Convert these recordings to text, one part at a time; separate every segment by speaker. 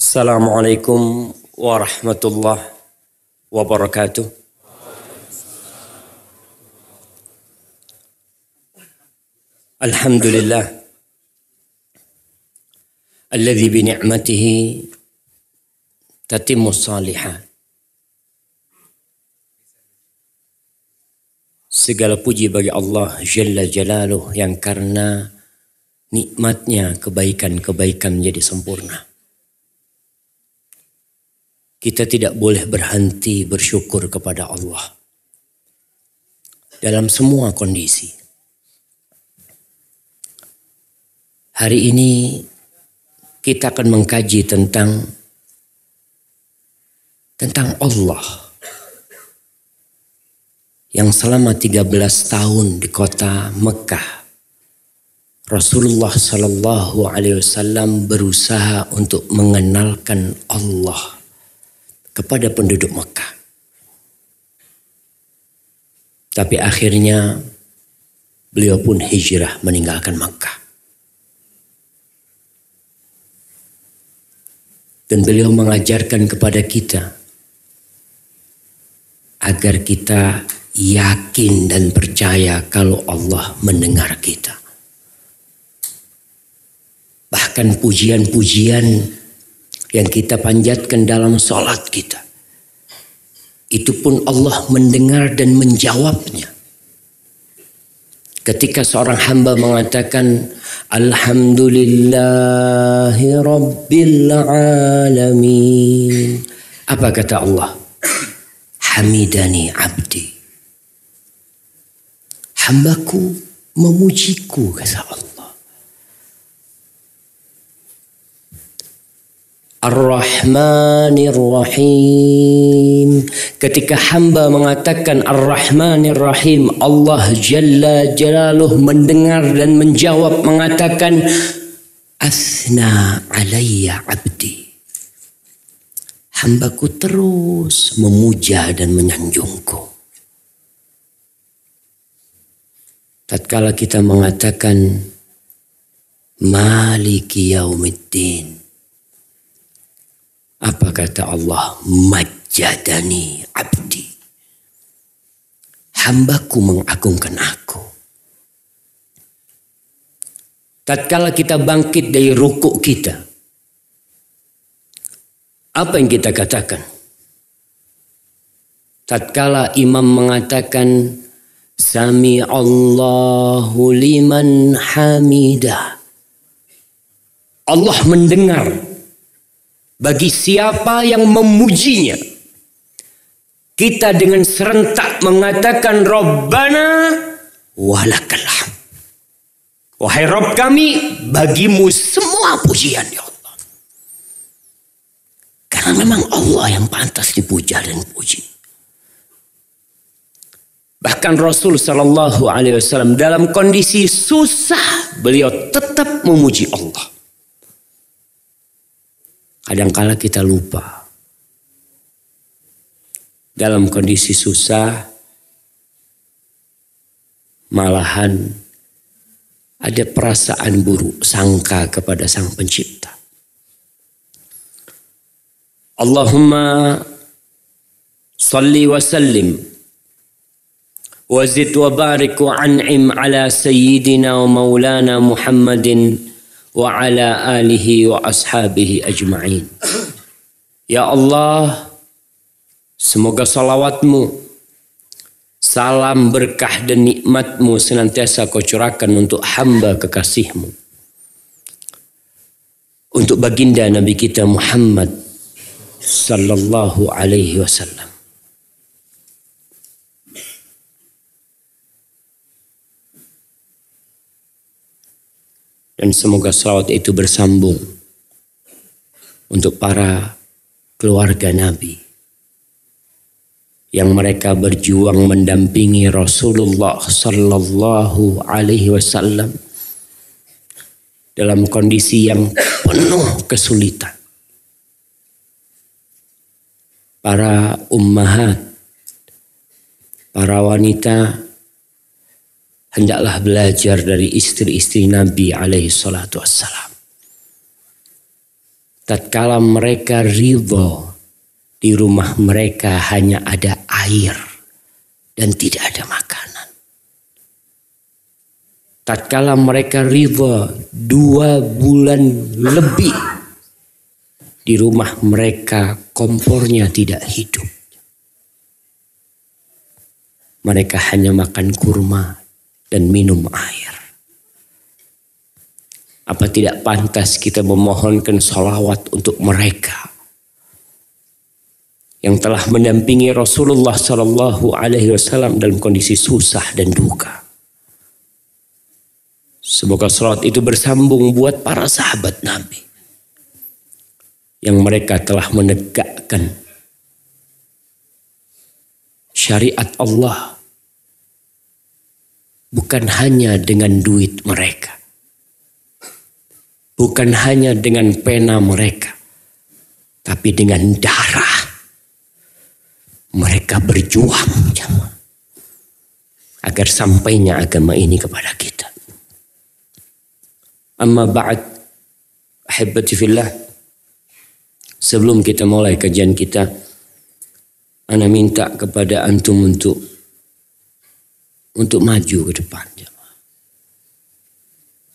Speaker 1: Assalamualaikum warahmatullahi wabarakatuh. Alhamdulillah alladzi bi ni'matihi tatimmu salihat. Segala puji bagi Allah Jalla Jalaluh yang karena nikmatnya kebaikan-kebaikan menjadi sempurna. Kita tidak boleh berhenti bersyukur kepada Allah dalam semua kondisi. Hari ini kita akan mengkaji tentang tentang Allah yang selama 13 tahun di kota Mekah Rasulullah Shallallahu Alaihi Wasallam berusaha untuk mengenalkan Allah kepada penduduk Mekah. Tapi akhirnya beliau pun hijrah meninggalkan Mekah. Dan beliau mengajarkan kepada kita agar kita yakin dan percaya kalau Allah mendengar kita. Bahkan pujian-pujian yang kita panjatkan dalam sholat kita. Itu pun Allah mendengar dan menjawabnya. Ketika seorang hamba mengatakan Alhamdulillahi Rabbil Alamin. Apa kata Allah? Hamidani abdi hambaku memujiku kata Allah. Ar-Rahmanir Rahim. Ketika hamba mengatakan Ar-Rahmanir Rahim, Allah Jalla Jalaluh mendengar dan menjawab mengatakan Asna alayya abdi. Hambaku terus memuja dan menyanjungku. tatkala kita mengatakan Maliki yaumiddin apa kata Allah? Majadani abdi. Hambaku mengagungkan aku. Tatkala kita bangkit dari rukuk kita apa yang kita katakan? Tatkala imam mengatakan Sami Allahu liman hamidah. Allah mendengar bagi siapa yang memujinya. Kita dengan serentak mengatakan Rabbana walakal Wahai Rabb kami, bagimu semua pujian ya Allah. Karena memang Allah yang pantas dipuja dan puji. Bahkan Rasul Shallallahu Alaihi Wasallam dalam kondisi susah beliau tetap memuji Allah. Kadangkala kita lupa. Dalam kondisi susah, malahan ada perasaan buruk sangka kepada Sang Pencipta. Allahumma salli wa sallim wa zid wa barik wa an'im ala sayyidina wa maulana Muhammadin wa ala alihi wa ashabihi ajma'in. Ya Allah, semoga salawatmu, salam berkah dan nikmatmu senantiasa kau curahkan untuk hamba kekasihmu. Untuk baginda Nabi kita Muhammad sallallahu alaihi wasallam. Dan semoga salawat itu bersambung untuk para keluarga Nabi yang mereka berjuang mendampingi Rasulullah sallallahu alaihi wasallam dalam kondisi yang penuh kesulitan. Para ummahat, para wanita hendaklah belajar dari istri-istri Nabi alaihi salatu wassalam. tatkala mereka ridho di rumah mereka hanya ada air dan tidak ada makanan. Tatkala mereka ridho dua bulan lebih di rumah mereka kompornya tidak hidup. Mereka hanya makan kurma dan minum air. Apa tidak pantas kita memohonkan salawat untuk mereka yang telah mendampingi Rasulullah Sallallahu Alaihi Wasallam dalam kondisi susah dan duka. Semoga salat itu bersambung buat para sahabat Nabi yang mereka telah menegakkan syariat Allah bukan hanya dengan duit mereka, bukan hanya dengan pena mereka, tapi dengan darah. Mereka berjuang agar sampainya agama ini kepada kita. Amma ba'd ahibati fillah. Sebelum kita mulai kajian kita ana minta kepada antum untuk untuk maju ke depan.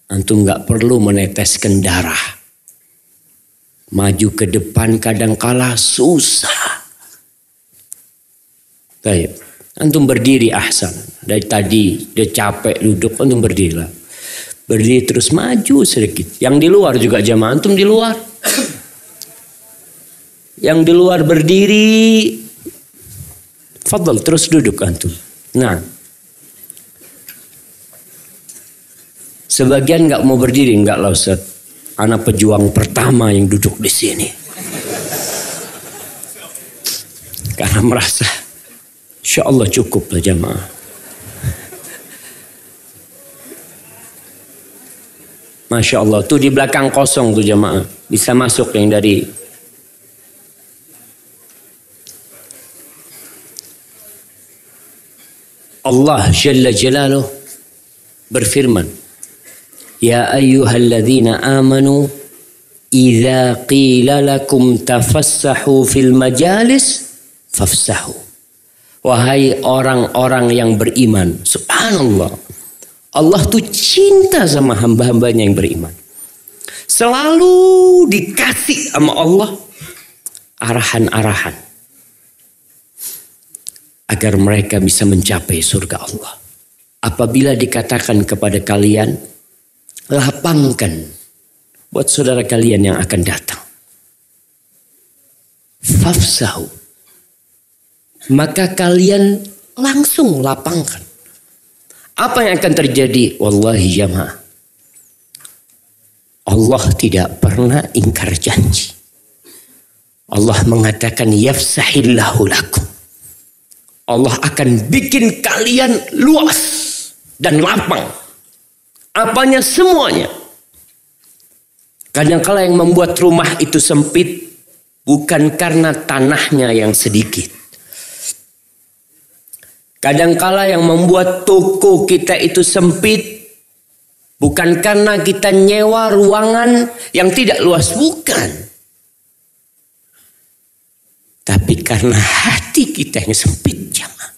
Speaker 1: Antum nggak perlu meneteskan darah. Maju ke depan kadang kala susah. Baik. Antum berdiri ahsan. Dari tadi udah capek duduk, antum berdirilah. Berdiri terus maju sedikit. Yang di luar juga jamaah antum di luar. Yang di luar berdiri. Fadl terus duduk antum. Nah, Sebagian nggak mau berdiri, nggak lah Ustaz. Anak pejuang pertama yang duduk di sini. Karena merasa, insya Allah cukup lah jamaah. Masya Allah, tuh di belakang kosong tuh jamaah. Bisa masuk yang dari Allah Jalla Jalaluh berfirman Ya ayyuhalladzina amanu idza qila lakum tafassahu fil majalis fafsahu. Wahai orang-orang yang beriman, subhanallah. Allah tuh cinta sama hamba-hambanya yang beriman. Selalu dikasih sama Allah arahan-arahan agar mereka bisa mencapai surga Allah. Apabila dikatakan kepada kalian, lapangkan buat saudara kalian yang akan datang. Fafsahu. Maka kalian langsung lapangkan. Apa yang akan terjadi? Wallahi jamaah. Allah tidak pernah ingkar janji. Allah mengatakan yafsahillahu lakum. Allah akan bikin kalian luas dan lapang Apanya semuanya. Kadang-kala yang membuat rumah itu sempit bukan karena tanahnya yang sedikit. Kadangkala yang membuat toko kita itu sempit bukan karena kita nyewa ruangan yang tidak luas, bukan. Tapi karena hati kita yang sempit, jamaah.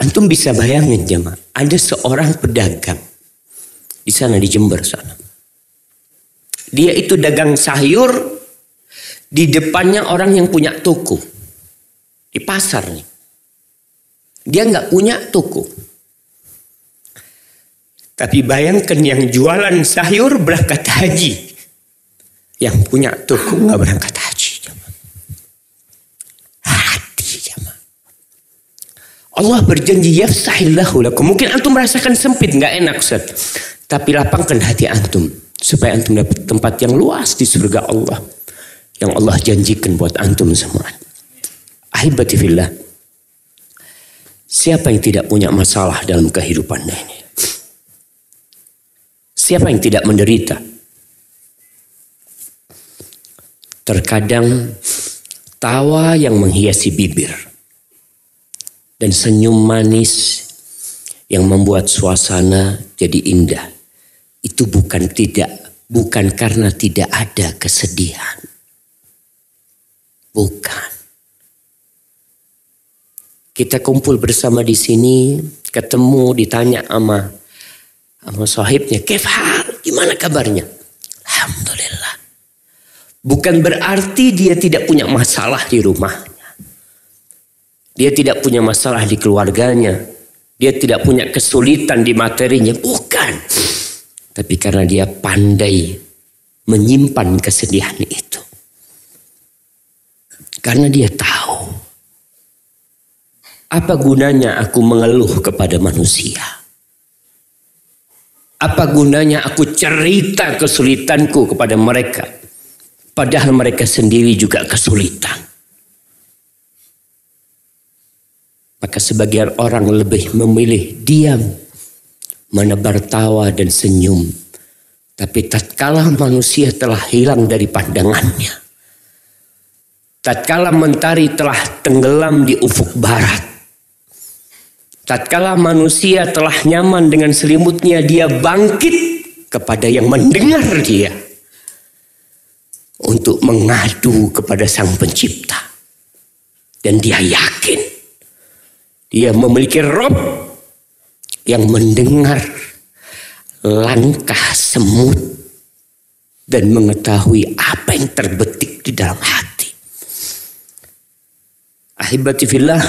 Speaker 1: Antum bisa bayangin jamaah, ada seorang pedagang di sana di Jember sana. Dia itu dagang sayur di depannya orang yang punya toko di pasar nih. Dia nggak punya toko. Tapi bayangkan yang jualan sayur berangkat haji. Yang punya toko nggak berangkat haji. Hati jamaah. Allah berjanji yafsahillahu lakum. Mungkin antum merasakan sempit nggak enak Ustaz. Tapi lapangkan hati antum supaya antum dapat tempat yang luas di surga Allah yang Allah janjikan buat antum semua. Ahibati. Siapa yang tidak punya masalah dalam kehidupannya ini? Siapa yang tidak menderita? Terkadang tawa yang menghiasi bibir dan senyum manis yang membuat suasana jadi indah itu bukan tidak bukan karena tidak ada kesedihan. Bukan. Kita kumpul bersama di sini, ketemu, ditanya sama sama sahibnya, "Kefal, gimana kabarnya?" Alhamdulillah. Bukan berarti dia tidak punya masalah di rumahnya. Dia tidak punya masalah di keluarganya. Dia tidak punya kesulitan di materinya. Bukan. Tapi karena dia pandai menyimpan kesedihan itu. Karena dia tahu apa gunanya aku mengeluh kepada manusia. Apa gunanya aku cerita kesulitanku kepada mereka. Padahal mereka sendiri juga kesulitan. Maka sebagian orang lebih memilih diam menebar tawa dan senyum. Tapi tatkala manusia telah hilang dari pandangannya. Tatkala mentari telah tenggelam di ufuk barat. Tatkala manusia telah nyaman dengan selimutnya, dia bangkit kepada yang mendengar dia. Untuk mengadu kepada sang pencipta. Dan dia yakin. Dia memiliki Rob yang mendengar langkah semut dan mengetahui apa yang terbetik di dalam hati. Ahibati fillah,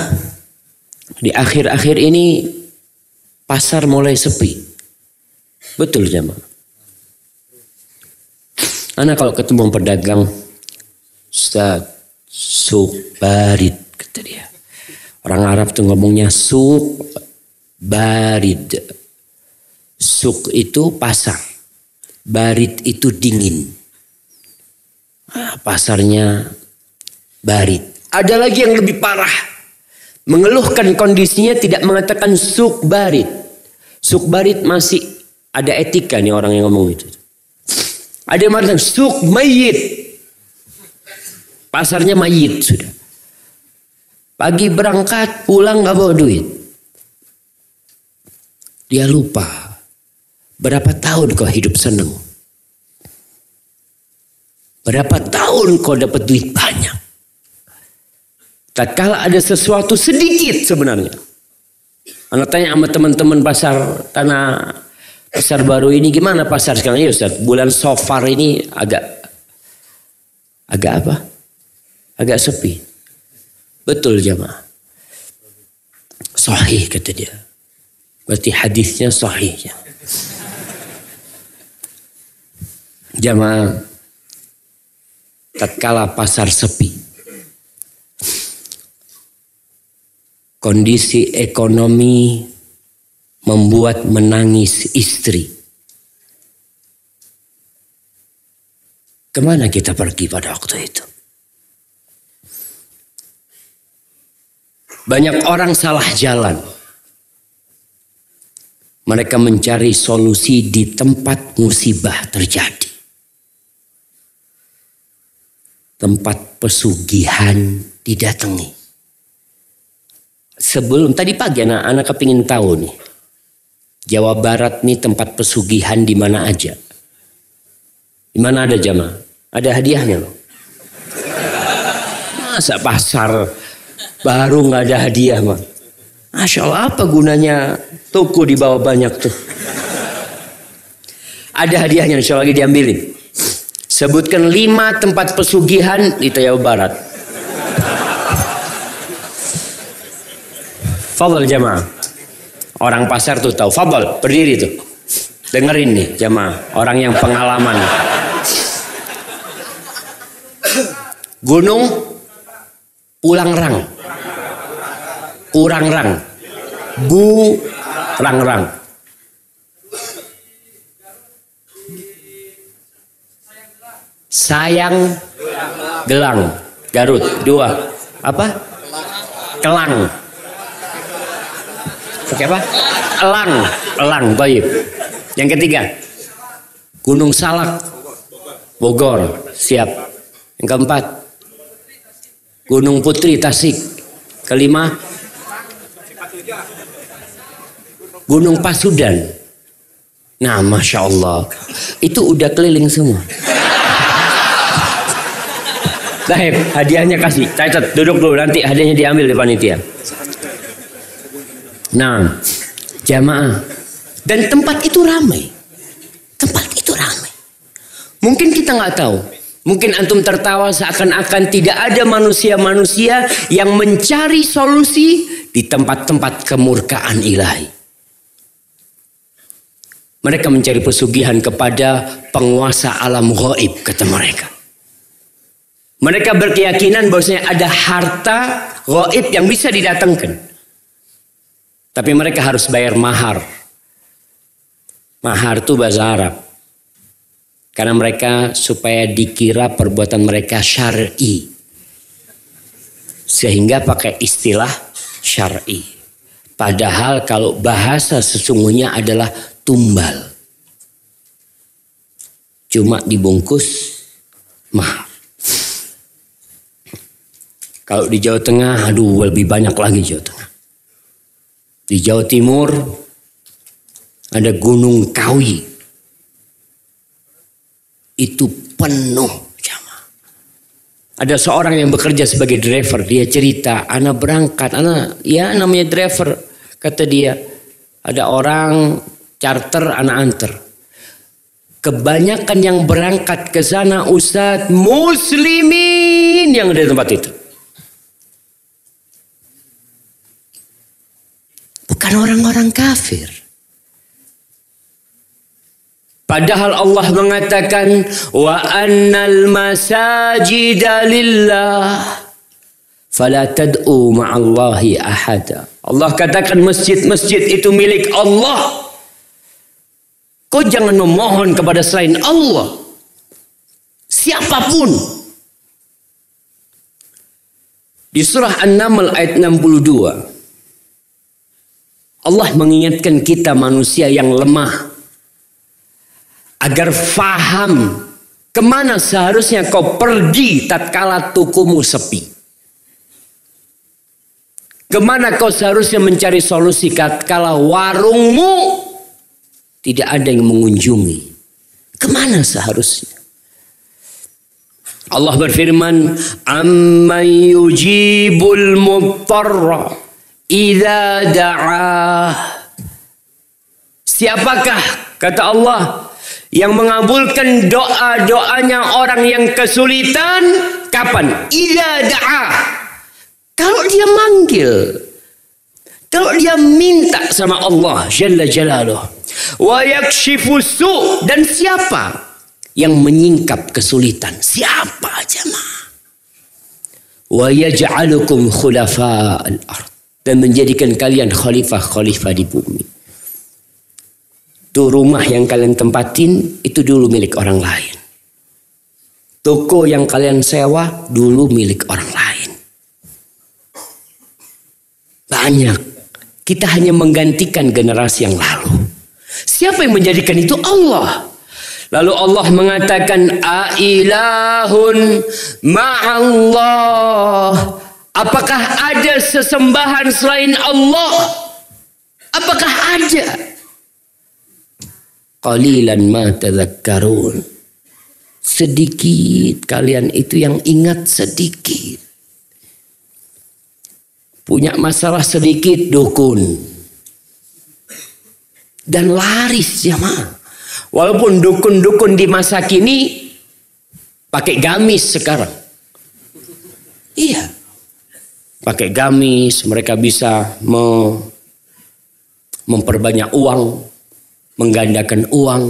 Speaker 1: di akhir-akhir ini pasar mulai sepi. Betul jemaah. Anak kalau ketemu pedagang, Ustaz, sup barit, kata dia. Orang Arab tuh ngomongnya sup barid. Suk itu pasar. Barid itu dingin. Ah, pasarnya barid. Ada lagi yang lebih parah. Mengeluhkan kondisinya tidak mengatakan suk barid. Suk barid masih ada etika nih orang yang ngomong itu. Ada yang mengatakan suk mayit. Pasarnya mayit sudah. Pagi berangkat pulang nggak bawa duit. Dia lupa berapa tahun kau hidup senang. Berapa tahun kau dapat duit banyak. Tatkala ada sesuatu sedikit sebenarnya. Anak tanya sama teman-teman pasar tanah pasar baru ini gimana pasar sekarang ya Ustaz? Bulan sofar ini agak agak apa? Agak sepi. Betul jamaah. Sahih kata dia. Berarti hadisnya sahih. Jamaah tatkala pasar sepi. Kondisi ekonomi membuat menangis istri. Ke mana kita pergi pada waktu itu? Banyak orang salah jalan. Mereka mencari solusi di tempat musibah terjadi. Tempat pesugihan didatangi. Sebelum tadi pagi anak-anak kepingin tahu nih. Jawa Barat nih tempat pesugihan di mana aja. Di mana ada jamaah? Ada hadiahnya loh. Masa pasar baru nggak ada hadiah mah? Masya Allah apa gunanya toko di bawah banyak tuh. Ada hadiahnya insya Allah lagi diambilin. Sebutkan lima tempat pesugihan di Jawa Barat. Fadol jamaah. Orang pasar tuh tahu. Fadol berdiri tuh. Dengerin nih jamaah. Orang yang pengalaman. Gunung Pulang Rang kurang rang bu rang rang sayang gelang. Garut dua. Apa? Kelang. Oke apa? Elang. Elang baik. Yang ketiga. Gunung Salak. Bogor siap. Yang keempat. Gunung Putri Tasik. Kelima Gunung Pasudan. Nah, masya Allah, itu udah keliling semua. Baik, hadiahnya kasih. Cacat, duduk dulu nanti hadiahnya diambil di panitia. Nah, jamaah. Dan tempat itu ramai. Tempat itu ramai. Mungkin kita nggak tahu. Mungkin antum tertawa seakan-akan tidak ada manusia-manusia yang mencari solusi di tempat-tempat kemurkaan ilahi. Mereka mencari pesugihan kepada penguasa alam gaib kata mereka. Mereka berkeyakinan bahwasanya ada harta gaib yang bisa didatangkan. Tapi mereka harus bayar mahar. Mahar itu bahasa Arab. Karena mereka supaya dikira perbuatan mereka syar'i. Sehingga pakai istilah syar'i. Padahal kalau bahasa sesungguhnya adalah tumbal. Cuma dibungkus mahar. Kalau di Jawa Tengah, aduh lebih banyak lagi Jawa Tengah. Di Jawa Timur ada Gunung Kawi itu penuh jamaah. Ada seorang yang bekerja sebagai driver, dia cerita, anak berangkat, anak ya namanya driver, kata dia. Ada orang charter, anak antar. Kebanyakan yang berangkat ke sana Ustadz muslimin yang ada di tempat itu. Bukan orang-orang kafir. Padahal Allah mengatakan wa annal masajida lillah fala tad'u ma'allahi ahada. Allah katakan masjid-masjid itu milik Allah. Kau jangan memohon kepada selain Allah. Siapa pun. Di surah An-Naml ayat 62. Allah mengingatkan kita manusia yang lemah agar faham ke mana seharusnya kau pergi tatkala tukumu sepi. Ke mana kau seharusnya mencari solusi tatkala warungmu tidak ada yang mengunjungi. Ke mana seharusnya? Allah berfirman, "Amman yujibul muttarra idza da'ah." Siapakah kata Allah yang mengabulkan doa-doanya orang yang kesulitan kapan? Ila da'a. Kalau dia manggil. Kalau dia minta sama Allah Jalla Jalaluh. Wa yakshifu su. Dan siapa yang menyingkap kesulitan? Siapa jemaah? Wa yaj'alukum khulafa al-ard. Dan menjadikan kalian khalifah-khalifah di bumi. Tuh rumah yang kalian tempatin itu dulu milik orang lain. Toko yang kalian sewa dulu milik orang lain. Banyak. Kita hanya menggantikan generasi yang lalu. Siapa yang menjadikan itu? Allah. Lalu Allah mengatakan ailahun ma'allah. Apakah ada sesembahan selain Allah? Apakah ada? Qalilan ma tadhakkarun. Sedikit kalian itu yang ingat sedikit. Punya masalah sedikit dukun. Dan laris jamaah. Walaupun dukun-dukun di masa kini pakai gamis sekarang. Iya. Pakai gamis mereka bisa memperbanyak uang menggandakan uang.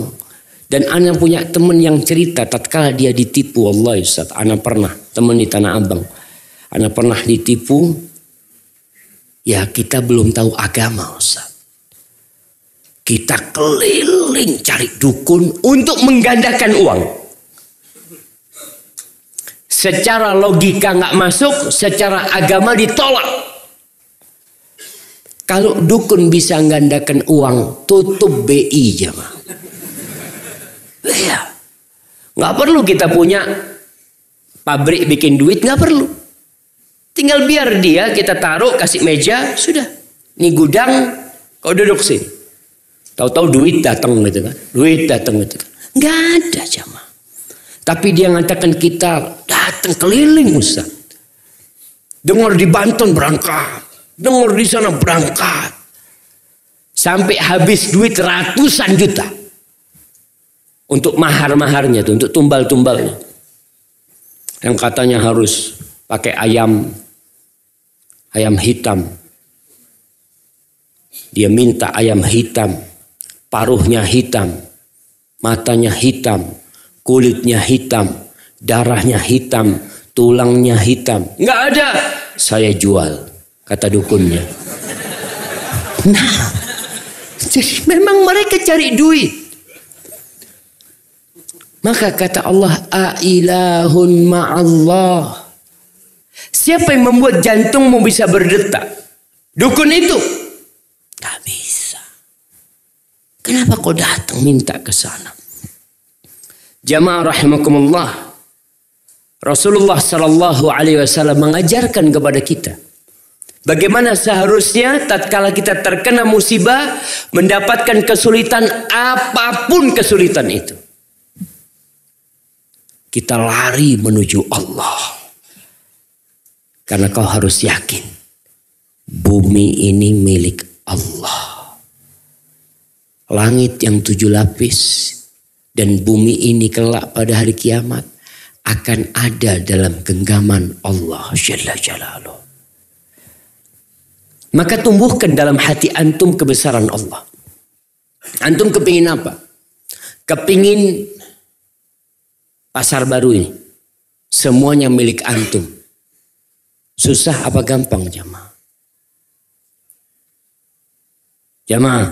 Speaker 1: Dan Ana punya teman yang cerita tatkala dia ditipu Allah Ustaz. Ana pernah teman di Tanah Abang. Ana pernah ditipu. Ya kita belum tahu agama Ustaz. Kita keliling cari dukun untuk menggandakan uang. Secara logika nggak masuk, secara agama ditolak. Kalau dukun bisa gandakan uang, tutup BI jemaah. Iya. Nggak perlu kita punya pabrik bikin duit, nggak perlu. Tinggal biar dia kita taruh, kasih meja, sudah. Ini gudang, kau duduk sini. Tahu-tahu duit datang gitu kan. Duit datang gitu kan. Enggak ada jamaah. Tapi dia mengatakan kita datang keliling Ustaz. Dengar di Banten berangkat. Dengar di sana berangkat. Sampai habis duit ratusan juta. Untuk mahar-maharnya tuh, untuk tumbal-tumbalnya. Yang katanya harus pakai ayam ayam hitam. Dia minta ayam hitam, paruhnya hitam, matanya hitam, kulitnya hitam, darahnya hitam, tulangnya hitam. Nggak ada. Saya jual, kata dukunnya. Nah, jadi memang mereka cari duit. Maka kata Allah, Ailahun ma'allah. Siapa yang membuat jantungmu bisa berdetak? Dukun itu. Tak bisa. Kenapa kau datang minta ke sana? Jamaah rahimakumullah. Rasulullah sallallahu alaihi wasallam mengajarkan kepada kita bagaimana seharusnya tatkala kita terkena musibah mendapatkan kesulitan apa pun kesulitan itu. Kita lari menuju Allah. Karena kau harus yakin bumi ini milik Allah. Langit yang tujuh lapis dan bumi ini kelak pada hari kiamat akan ada dalam genggaman Allah Jalla Jalaluh. Maka tumbuhkan dalam hati antum kebesaran Allah. Antum kepingin apa? Kepingin pasar baru ini. Semuanya milik antum. Susah apa gampang jamaah? Jamaah.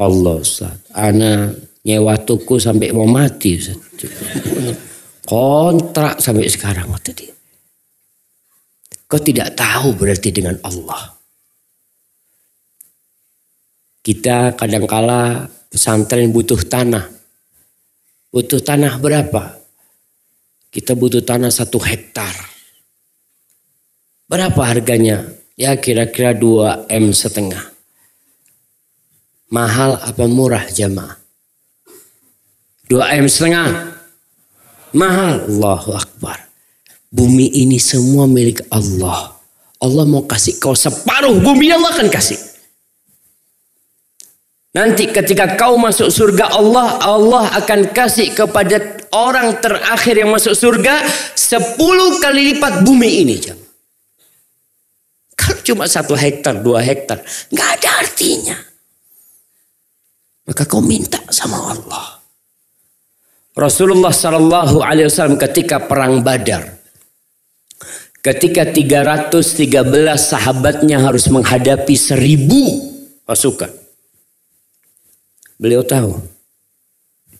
Speaker 1: Allah Ustaz. Ana nyewa tuku sampai mau mati Ustaz. Kontrak sampai sekarang waktu dia. Kau tidak tahu berarti dengan Allah. Kita kadangkala pesantren butuh tanah. Butuh tanah berapa? Kita butuh tanah satu hektar. Berapa harganya? Ya kira-kira 2 M setengah. Mahal apa murah jamaah? 2 M setengah. Mahal. Allahu Akbar. Bumi ini semua milik Allah. Allah mau kasih kau separuh bumi Allah akan kasih. Nanti ketika kau masuk surga Allah, Allah akan kasih kepada orang terakhir yang masuk surga sepuluh kali lipat bumi ini. Kalau cuma satu hektar, dua hektar, nggak ada artinya. Maka kau minta sama Allah. Rasulullah Sallallahu Alaihi Wasallam ketika perang Badar, ketika 313 sahabatnya harus menghadapi seribu pasukan. Beliau tahu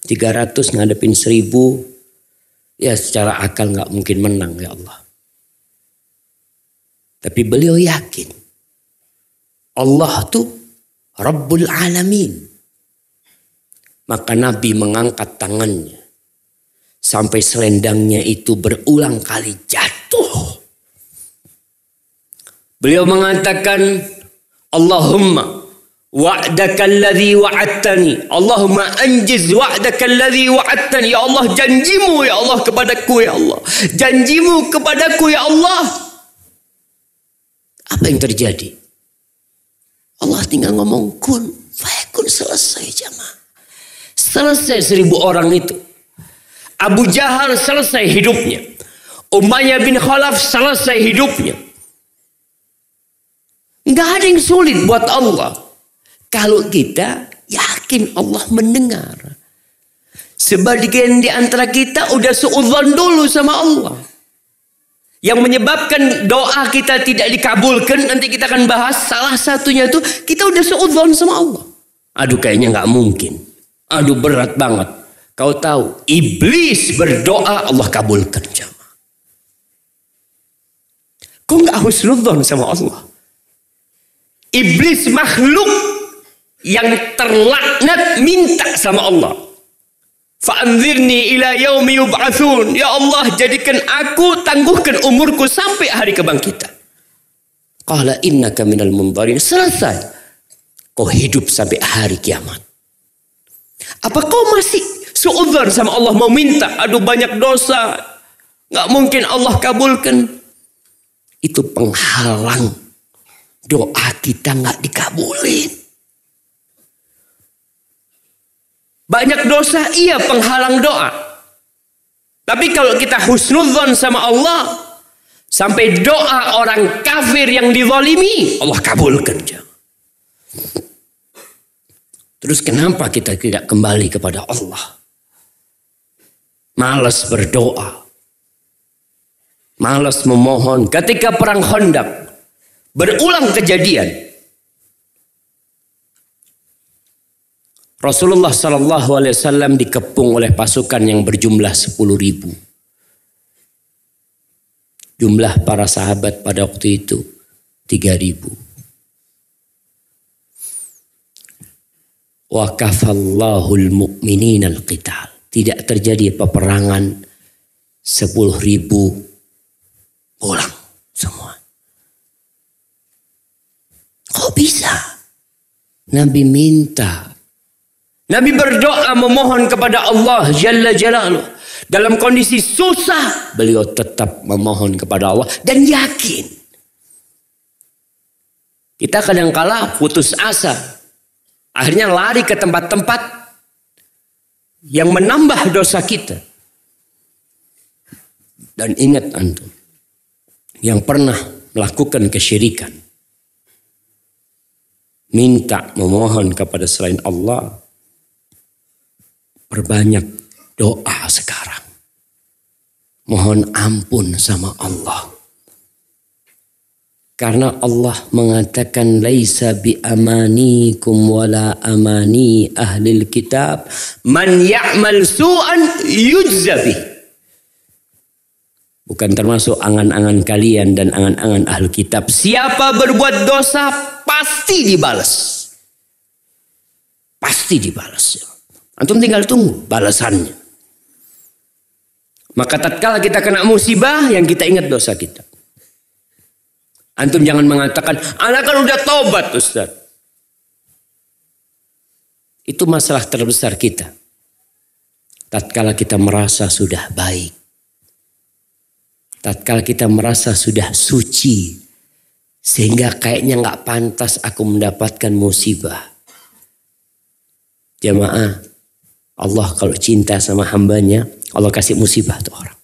Speaker 1: 300 ngadepin 1000 ya secara akal nggak mungkin menang ya Allah. Tapi beliau yakin Allah tuh Rabbul Alamin. Maka Nabi mengangkat tangannya sampai selendangnya itu berulang kali jatuh. Beliau mengatakan Allahumma wa'daka alladhi wa'adtani. Allahumma anjiz wa'daka alladhi wa'adtani. Ya Allah janjimu ya Allah kepadaku ya Allah. Janjimu kepadaku ya Allah. Apa yang terjadi? Allah tinggal ngomong kun fayakun selesai jamaah. Selesai seribu orang itu. Abu Jahal selesai hidupnya. Umayyah bin Khalaf selesai hidupnya Nggak ada yang sulit buat Allah kalau kita yakin Allah mendengar. Sebagian di antara kita udah seudhan dulu sama Allah. Yang menyebabkan doa kita tidak dikabulkan nanti kita akan bahas salah satunya itu kita udah seudhan sama Allah. Aduh kayaknya nggak mungkin. Aduh berat banget. Kau tahu iblis berdoa Allah kabulkan jamaah. Kau nggak husnudzon sama Allah. Iblis makhluk yang terlaknat minta sama Allah. Fa'anzirni ila yaumi yub'atsun. Ya Allah, jadikan aku tangguhkan umurku sampai hari kebangkitan. Qala innaka minal mundarin. Selesai. kau hidup sampai hari kiamat. Apa kau masih suudzon sama Allah mau minta, aduh banyak dosa, nggak mungkin Allah kabulkan. Itu penghalang doa kita nggak dikabulin. Banyak dosa iya penghalang doa. Tapi kalau kita husnudzon sama Allah, sampai doa orang kafir yang dizalimi, Allah kabulkan. Terus kenapa kita tidak kembali kepada Allah? Malas berdoa. Malas memohon. Ketika perang Khandaq berulang kejadian. Rasulullah Sallallahu Alaihi Wasallam dikepung oleh pasukan yang berjumlah 10 ribu. Jumlah para sahabat pada waktu itu 3 ribu. Wa kafallahu al-mu'minin al-qital. Tidak terjadi peperangan 10 ribu pulang semua. Kok bisa? Nabi minta Nabi berdoa memohon kepada Allah Jalla Jalaluh. Dalam kondisi susah, beliau tetap memohon kepada Allah dan yakin. Kita kadang kala putus asa. Akhirnya lari ke tempat-tempat yang menambah dosa kita. Dan ingat antum, yang pernah melakukan kesyirikan. Minta memohon kepada selain Allah Perbanyak doa sekarang. Mohon ampun sama Allah. Karena Allah mengatakan laisa bi amanikum wala amani ahli kitab man ya'mal su'an yujza Bukan termasuk angan-angan kalian dan angan-angan ahli kitab. Siapa berbuat dosa pasti dibalas. Pasti dibalas. Antum tinggal tunggu balasannya. Maka tatkala kita kena musibah yang kita ingat dosa kita. Antum jangan mengatakan, anak kan udah tobat Ustaz. Itu masalah terbesar kita. Tatkala kita merasa sudah baik. Tatkala kita merasa sudah suci. Sehingga kayaknya nggak pantas aku mendapatkan musibah. Jamaah, Allah kalau cinta sama hambanya, Allah kasih musibah tuh orang.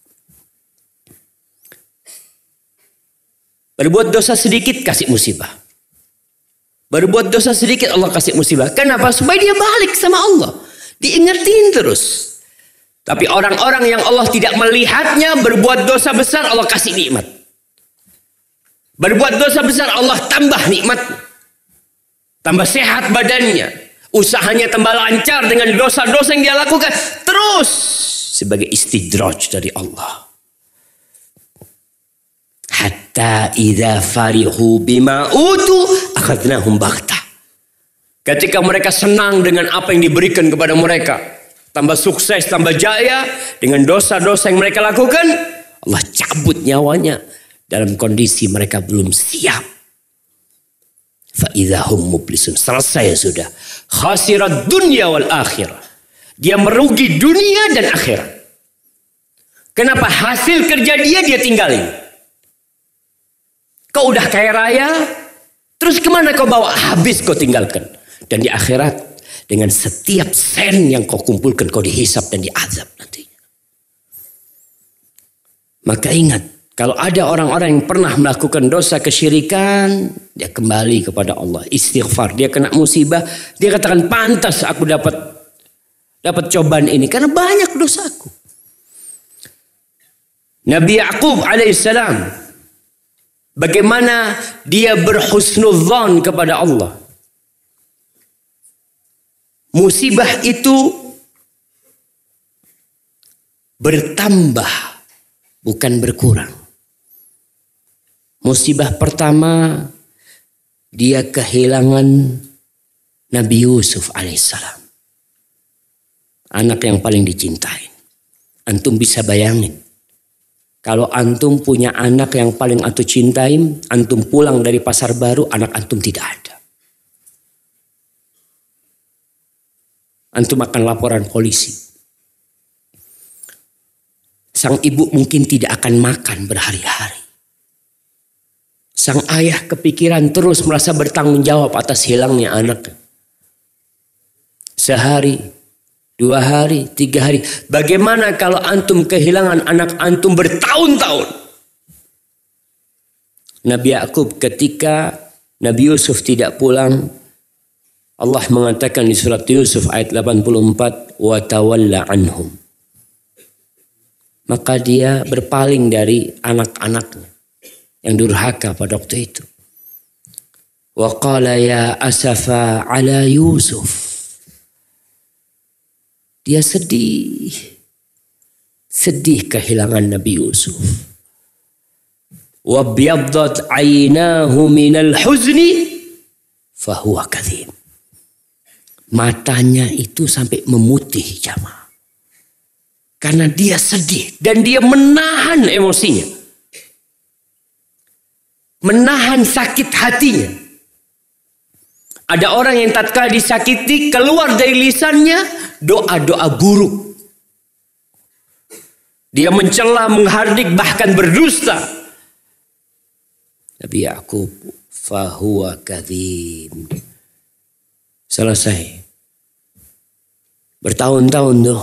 Speaker 1: Berbuat dosa sedikit kasih musibah. Berbuat dosa sedikit Allah kasih musibah. Kenapa? Supaya dia balik sama Allah. Diingetin terus. Tapi orang-orang yang Allah tidak melihatnya berbuat dosa besar Allah kasih nikmat. Berbuat dosa besar Allah tambah nikmat. Tambah sehat badannya usahanya tambah lancar dengan dosa-dosa yang dia lakukan terus sebagai istidraj dari Allah hatta idza farihu bima utu akhadnahum baghta ketika mereka senang dengan apa yang diberikan kepada mereka tambah sukses tambah jaya dengan dosa-dosa yang mereka lakukan Allah cabut nyawanya dalam kondisi mereka belum siap Fa'idhahum mublisun. Selesai sudah. Khasirat dunia wal akhirah. Dia merugi dunia dan akhirat. Kenapa hasil kerja dia dia tinggalin? Kau udah kaya raya, terus ke mana kau bawa habis kau tinggalkan? Dan di akhirat dengan setiap sen yang kau kumpulkan kau dihisap dan diazab nantinya. Maka ingat, kalau ada orang-orang yang pernah melakukan dosa kesyirikan, dia kembali kepada Allah, istighfar, dia kena musibah, dia katakan pantas aku dapat dapat cobaan ini karena banyak dosaku. Nabi Yakub alaihissalam bagaimana dia berhusnudzon kepada Allah. Musibah itu bertambah bukan berkurang. Musibah pertama dia kehilangan Nabi Yusuf alaihissalam. Anak yang paling dicintai. Antum bisa bayangin. Kalau antum punya anak yang paling antum cintai, antum pulang dari pasar baru, anak antum tidak ada. Antum akan laporan polisi. Sang ibu mungkin tidak akan makan berhari-hari. Sang ayah kepikiran terus merasa bertanggung jawab atas hilangnya anak. Sehari, dua hari, tiga hari. Bagaimana kalau antum kehilangan anak antum bertahun-tahun? Nabi Yakub ketika Nabi Yusuf tidak pulang, Allah mengatakan di surat Yusuf ayat 84, wa tawalla anhum. Maka dia berpaling dari anak-anaknya yang durhaka pada waktu itu. Wa qala ya asafa ala Yusuf. Dia sedih. Sedih kehilangan Nabi Yusuf. Wa biyaddat aynahu minal huzni fahuwa kadhim. Matanya itu sampai memutih jamaah. Karena dia sedih dan dia menahan emosinya menahan sakit hatinya. Ada orang yang tatkala disakiti keluar dari lisannya doa-doa buruk. Dia mencela, menghardik, bahkan berdusta. Tapi aku fahuwa kadim. Selesai. Bertahun-tahun tuh.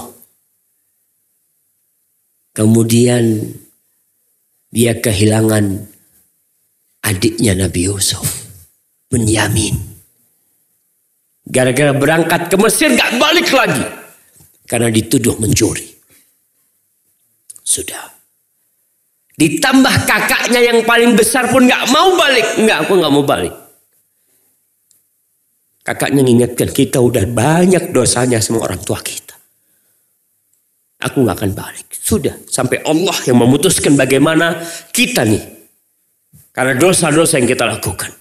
Speaker 1: Kemudian dia kehilangan adiknya Nabi Yusuf, Benyamin. Gara-gara berangkat ke Mesir gak balik lagi. Karena dituduh mencuri. Sudah. Ditambah kakaknya yang paling besar pun gak mau balik. Enggak, aku gak mau balik. Kakaknya mengingatkan kita udah banyak dosanya sama orang tua kita. Aku gak akan balik. Sudah. Sampai Allah yang memutuskan bagaimana kita nih karena dosa-dosa yang kita lakukan.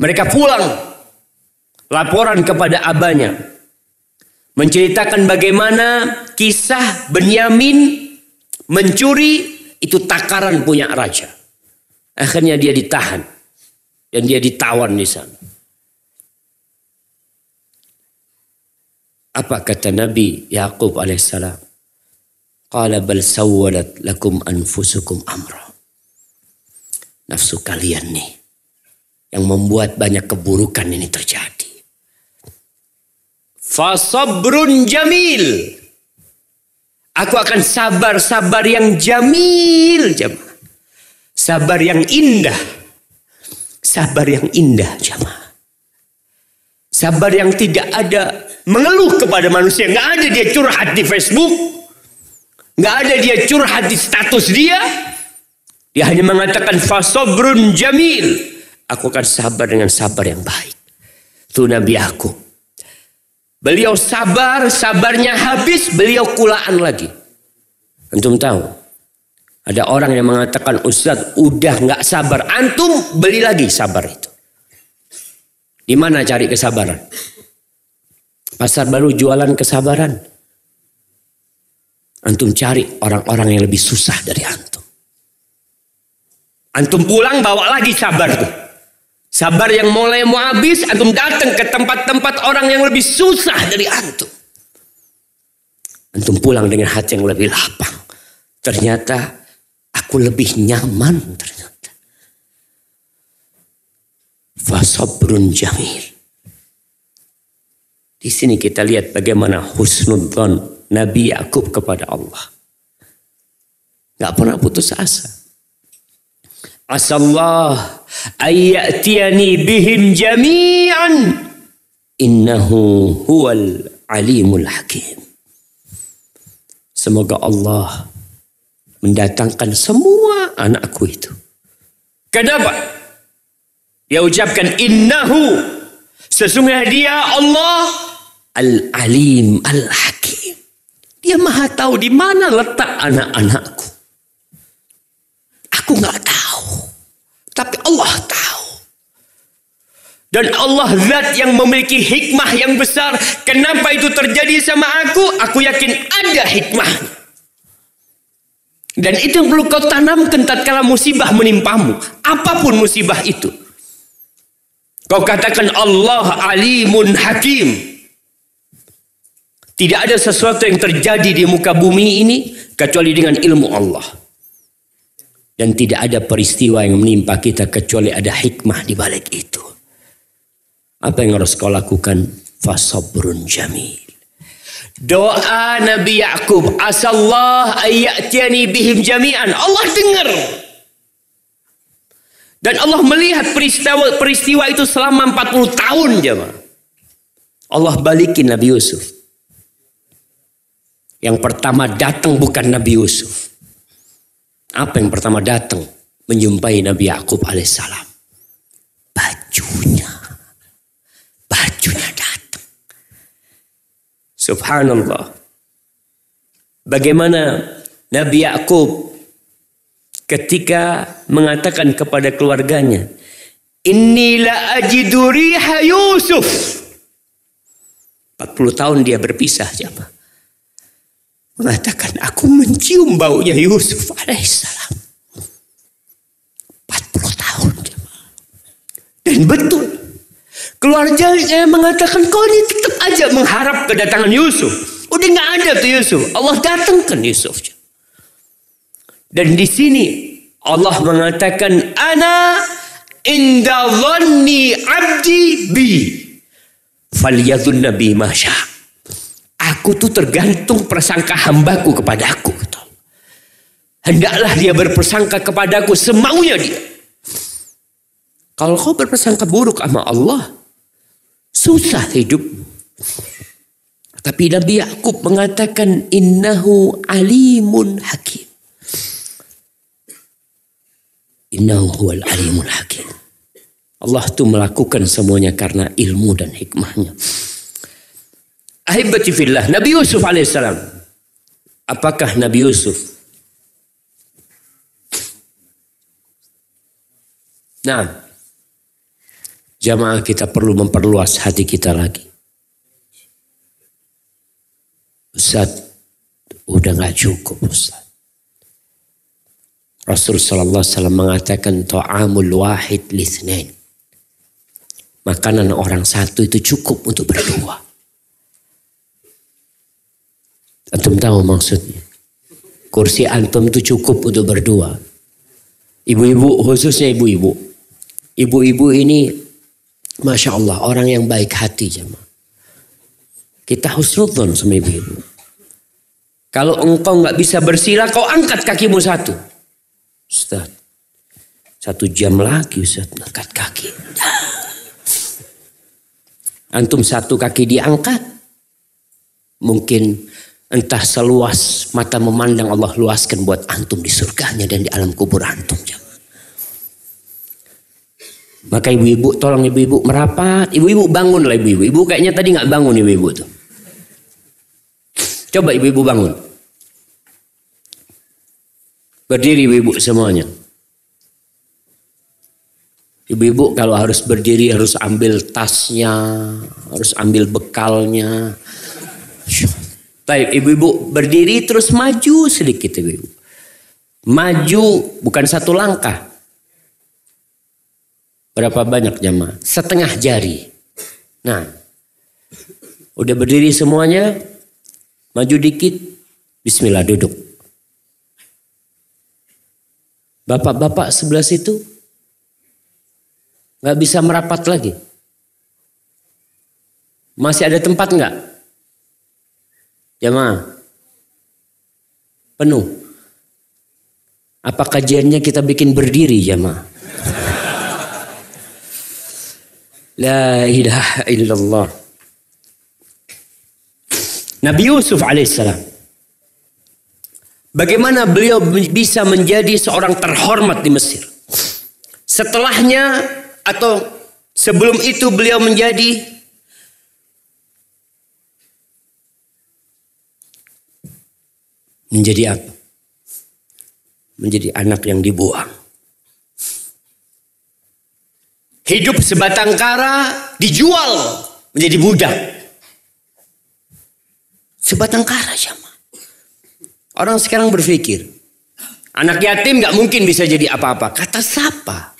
Speaker 1: Mereka pulang. Laporan kepada abahnya. Menceritakan bagaimana kisah Benyamin mencuri itu takaran punya raja. Akhirnya dia ditahan. Dan dia ditawan di sana. Apa kata Nabi Yakub alaihissalam? Qala bal sawwalat lakum anfusukum amra nafsu kalian nih yang membuat banyak keburukan ini terjadi. Fasabrun jamil. Aku akan sabar-sabar yang jamil, jemaah. Sabar yang indah. Sabar yang indah, jemaah. Sabar yang tidak ada mengeluh kepada manusia. Nggak ada dia curhat di Facebook. Nggak ada dia curhat di status dia. Dia hanya mengatakan fasobrun jamil. Aku akan sabar dengan sabar yang baik. Itu Nabi aku. Beliau sabar, sabarnya habis, beliau kulaan lagi. Antum tahu? Ada orang yang mengatakan Ustaz udah nggak sabar. Antum beli lagi sabar itu. Di mana cari kesabaran? Pasar baru jualan kesabaran. Antum cari orang-orang yang lebih susah dari antum. Antum pulang bawa lagi sabar tuh. Sabar yang mulai mau habis, antum datang ke tempat-tempat orang yang lebih susah dari antum. Antum pulang dengan hati yang lebih lapang. Ternyata aku lebih nyaman ternyata. Fasabrun jamil. Di sini kita lihat bagaimana husnudzon Nabi Yakub kepada Allah. Gak pernah putus asa. Asallah ayyatiyani bihim jami'an innahu huwal alimul hakim. Semoga Allah mendatangkan semua anakku itu. Kenapa? Dia ucapkan innahu sesungguhnya dia Allah al-alim al-hakim. Dia maha tahu di mana letak anak-anakku. Aku nggak tahu. Tapi Allah tahu. Dan Allah zat yang memiliki hikmah yang besar. Kenapa itu terjadi sama aku? Aku yakin ada hikmahnya. Dan itu yang perlu kau tanamkan tatkala musibah menimpamu. Apa pun musibah itu. Kau katakan Allah alimun hakim. Tidak ada sesuatu yang terjadi di muka bumi ini kecuali dengan ilmu Allah. Dan tidak ada peristiwa yang menimpa kita kecuali ada hikmah di balik itu. Apa yang harus kau lakukan? Fasabrun jamil. Doa Nabi Yakub, asallah ayatiani bihim jami'an. Allah dengar. Dan Allah melihat peristiwa peristiwa itu selama 40 tahun jemaah. Allah balikin Nabi Yusuf. Yang pertama datang bukan Nabi Yusuf. Apa yang pertama datang? Menjumpai Nabi Yakub alaihissalam. Bajunya. Bajunya datang. Subhanallah. Bagaimana Nabi Yakub ketika mengatakan kepada keluarganya, Inilah ajidu riha Yusuf. 40 tahun dia berpisah siapa? mengatakan aku mencium baunya Yusuf alaihissalam. 40 tahun. Dan betul. Keluarganya mengatakan kau ini tetap aja mengharap kedatangan Yusuf. Udah nggak ada tuh Yusuf. Allah datangkan Yusuf. Dan di sini Allah mengatakan ana inda dhanni abdi bi falyadhun nabi masya' Aku tuh tergantung persangka hambaku kepada aku. Hendaklah dia berpersangka kepadaku semaunya dia. Kalau kau berpersangka buruk sama Allah, susah hidup. Tapi Nabi Yakub mengatakan innahu alimun hakim. Innahu huwal alimul hakim. Allah tuh melakukan semuanya karena ilmu dan hikmahnya. Ahibati fillah, Nabi Yusuf alaihissalam. Apakah Nabi Yusuf? Nah, jamaah kita perlu memperluas hati kita lagi. Ustaz, udah nggak cukup Ustaz. Rasul sallallahu alaihi wasallam mengatakan ta'amul wahid lithnain. Makanan orang satu itu cukup untuk berdua. Antum tahu maksudnya. Kursi antum itu cukup untuk berdua. Ibu-ibu khususnya ibu-ibu. Ibu-ibu ini Masya Allah orang yang baik hati jemaah. Kita husnudzon sama ibu-ibu. Kalau engkau nggak bisa bersila, kau angkat kakimu satu. Ustaz, satu jam lagi Ustaz angkat kaki. Antum satu kaki diangkat. Mungkin Entah seluas mata memandang Allah luaskan buat antum di surganya dan di alam kubur antum. Maka ibu-ibu tolong ibu-ibu merapat. Ibu-ibu bangun lah ibu-ibu. Ibu kayaknya tadi nggak bangun ibu-ibu tuh. Coba ibu-ibu bangun. Berdiri ibu-ibu semuanya. Ibu-ibu kalau harus berdiri harus ambil tasnya, harus ambil bekalnya. Baik, ibu-ibu berdiri terus maju sedikit ibu-ibu. Maju bukan satu langkah. Berapa banyak jamaah? Setengah jari. Nah, udah berdiri semuanya. Maju dikit. Bismillah duduk. Bapak-bapak sebelah situ nggak bisa merapat lagi. Masih ada tempat nggak? Jemaah. Penuh. Apa kajiannya kita bikin berdiri jemaah? La ilaha illallah. Nabi Yusuf alaihissalam. Bagaimana beliau bisa menjadi seorang terhormat di Mesir? Setelahnya atau sebelum itu beliau menjadi menjadi apa? Menjadi anak yang dibuang. Hidup sebatang kara dijual menjadi budak. Sebatang kara sama. Orang sekarang berpikir, anak yatim gak mungkin bisa jadi apa-apa. Kata siapa?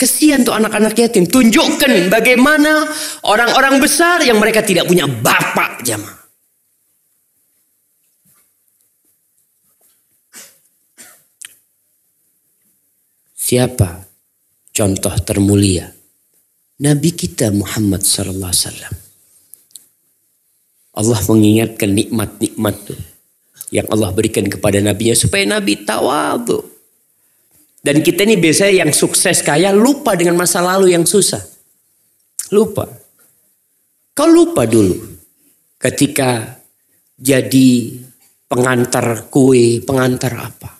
Speaker 1: Kesian tuh anak-anak yatim. Tunjukkan bagaimana orang-orang besar yang mereka tidak punya bapak jamaah. Siapa contoh termulia? Nabi kita Muhammad sallallahu alaihi wasallam. Allah mengingatkan nikmat-nikmat tuh yang Allah berikan kepada nabinya supaya nabi tawadu. Dan kita ini biasanya yang sukses kaya lupa dengan masa lalu yang susah. Lupa. Kau lupa dulu ketika jadi pengantar kue, pengantar apa.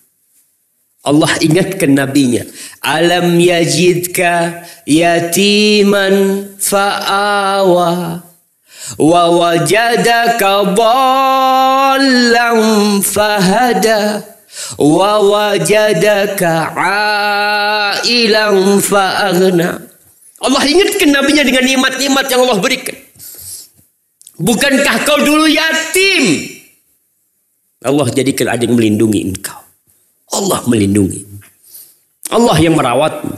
Speaker 1: Allah ingatkan nabinya. Alam yajidka yatiman fa'awa. Dhallam fahada. Wa wajadaka ailan fa'aghna. Allah ingatkan nabinya dengan nikmat-nikmat yang Allah berikan. Bukankah kau dulu yatim? Allah jadikan ada yang melindungi engkau. Allah melindungi. Allah yang merawatmu.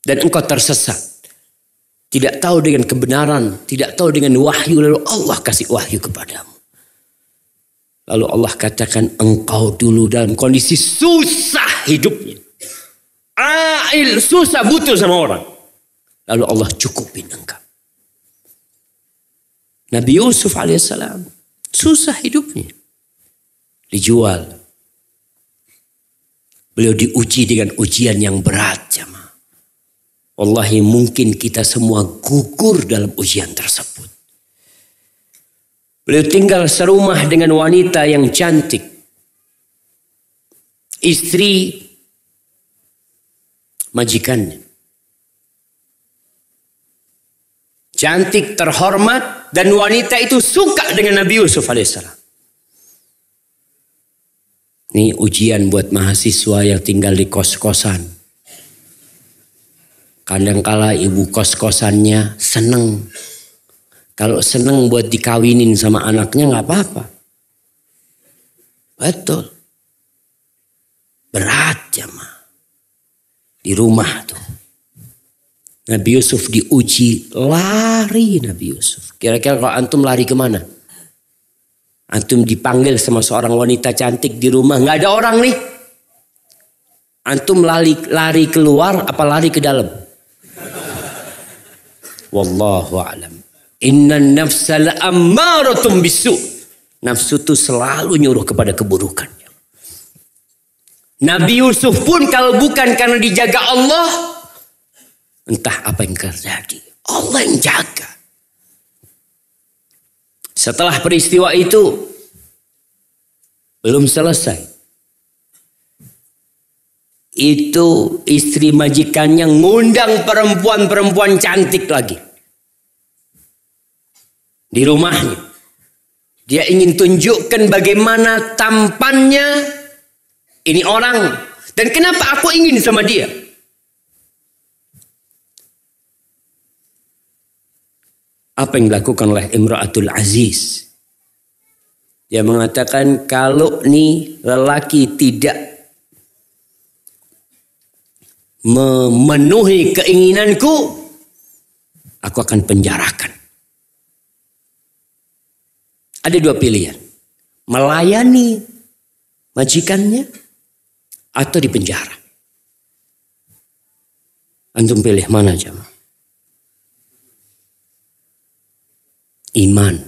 Speaker 1: Dan engkau tersesat. Tidak tahu dengan kebenaran. Tidak tahu dengan wahyu. Lalu Allah kasih wahyu kepadamu. Lalu Allah katakan engkau dulu dalam kondisi susah hidupnya. Ail susah butuh sama orang. Lalu Allah cukupin engkau. Nabi Yusuf alaihissalam susah hidupnya. Dijual. Beliau diuji dengan ujian yang berat jamaah. Wallahi mungkin kita semua gugur dalam ujian tersebut. Beliau tinggal serumah dengan wanita yang cantik. Istri majikannya. Cantik, terhormat, dan wanita itu suka dengan Nabi Yusuf alaihissalam. Ini ujian buat mahasiswa yang tinggal di kos-kosan. Kadangkala ibu kos-kosannya seneng. Kalau seneng buat dikawinin sama anaknya nggak apa-apa. Betul. Berat jamaah. Di rumah tuh. Nabi Yusuf diuji lari Nabi Yusuf. Kira-kira kalau antum lari ke mana? Antum dipanggil sama seorang wanita cantik di rumah. nggak ada orang nih. Antum lari, lari keluar apa lari ke dalam? Wallahu a'lam. Inna nafsa la'ammaratum bisu. Nafsu itu selalu nyuruh kepada keburukan. Nabi Yusuf pun kalau bukan karena dijaga Allah, Entah apa yang terjadi. Allah yang jaga. Setelah peristiwa itu belum selesai. Itu istri majikannya ngundang perempuan-perempuan cantik lagi. Di rumahnya. Dia ingin tunjukkan bagaimana tampannya ini orang. Dan kenapa aku ingin sama dia. apa yang dilakukan oleh Imra'atul Aziz. Dia mengatakan kalau nih lelaki tidak memenuhi keinginanku, aku akan penjarakan. Ada dua pilihan. Melayani majikannya atau dipenjara. Antum pilih mana jamaah? Iman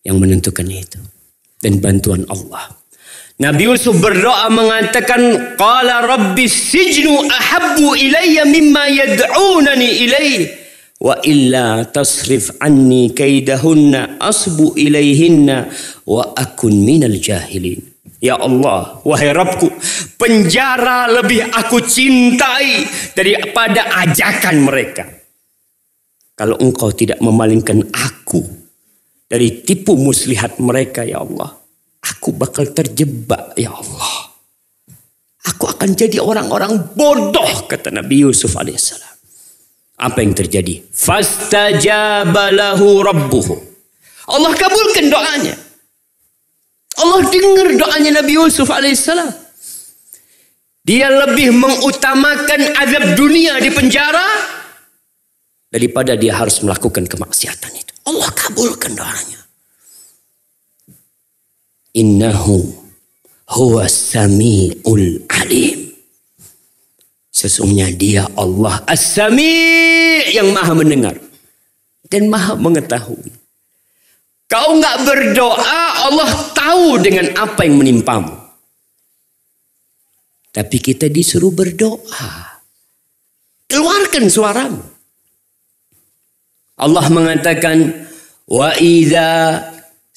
Speaker 1: yang menentukan itu. Dan bantuan Allah. Nabi Yusuf berdoa mengatakan qala rabbi sijnu ahabbu ilayya mimma yad'unani ilayhi wa illa tasrif anni kaidahunna asbu ilayhinna wa akun minal jahilin Ya Allah, wahai Rabbku, penjara lebih aku cintai daripada ajakan mereka. Kalau engkau tidak memalingkan aku dari tipu muslihat mereka ya Allah. Aku bakal terjebak ya Allah. Aku akan jadi orang-orang bodoh kata Nabi Yusuf alaihissalam. Apa yang terjadi? Fastajabalahu rabbuhu. Allah kabulkan doanya. Allah dengar doanya Nabi Yusuf alaihissalam. Dia lebih mengutamakan azab dunia di penjara daripada dia harus melakukan kemaksiatan itu. Allah kabulkan doanya. Innahu huwa sami'ul alim. Sesungguhnya dia Allah as-sami' yang maha mendengar. Dan maha mengetahui. Kau nggak berdoa, Allah tahu dengan apa yang menimpamu. Tapi kita disuruh berdoa. Keluarkan suaramu. Allah mengatakan, Wa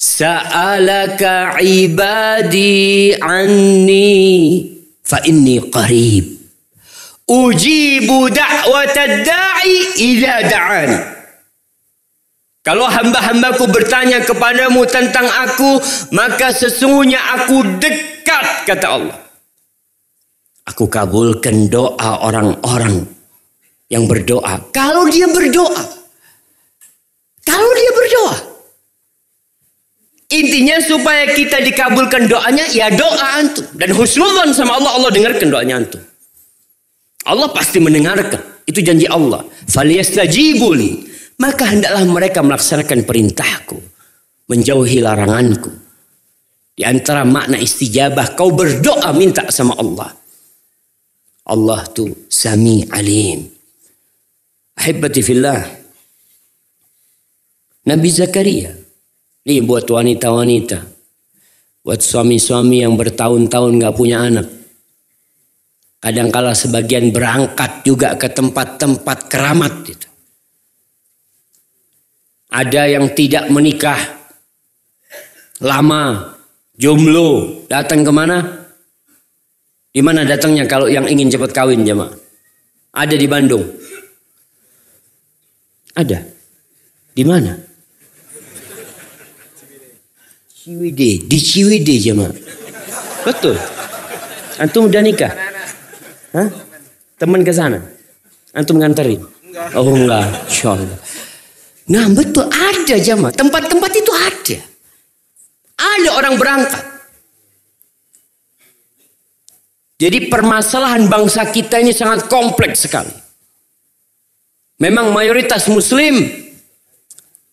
Speaker 1: sa'alaka ibadi anni fa inni qarib. Ujibu da'watad da'i idza da'ani. Kalau hamba-hambaku bertanya kepadamu tentang aku, maka sesungguhnya aku dekat, kata Allah. Aku kabulkan doa orang-orang yang berdoa. Kalau dia berdoa. Kalau dia berdoa. Intinya supaya kita dikabulkan doanya, ya doa antum. Dan husnudzon sama Allah, Allah dengarkan doanya antum. Allah pasti mendengarkan. Itu janji Allah. Faliyastajibuli. Maka hendaklah mereka melaksanakan perintahku. Menjauhi laranganku. Di antara makna istijabah, kau berdoa minta sama Allah. Allah tu sami alim. Ahibati fillah. Nabi Zakaria. Ini buat wanita-wanita. Buat suami-suami yang bertahun-tahun gak punya anak. Kadangkala sebagian berangkat juga ke tempat-tempat keramat. Gitu. Ada yang tidak menikah. Lama. Jomblo. Datang ke mana? Di mana datangnya kalau yang ingin cepat kawin jemaah? Ada di Bandung. Ada. Di mana? Ciwide, di Ciwide jemaah. Betul. Antum udah nikah? Hah? Teman ke sana? Antum nganterin? Oh enggak, insya Allah. Nah betul ada jemaah. Tempat-tempat itu ada. Ada orang berangkat. Jadi permasalahan bangsa kita ini sangat kompleks sekali. Memang mayoritas muslim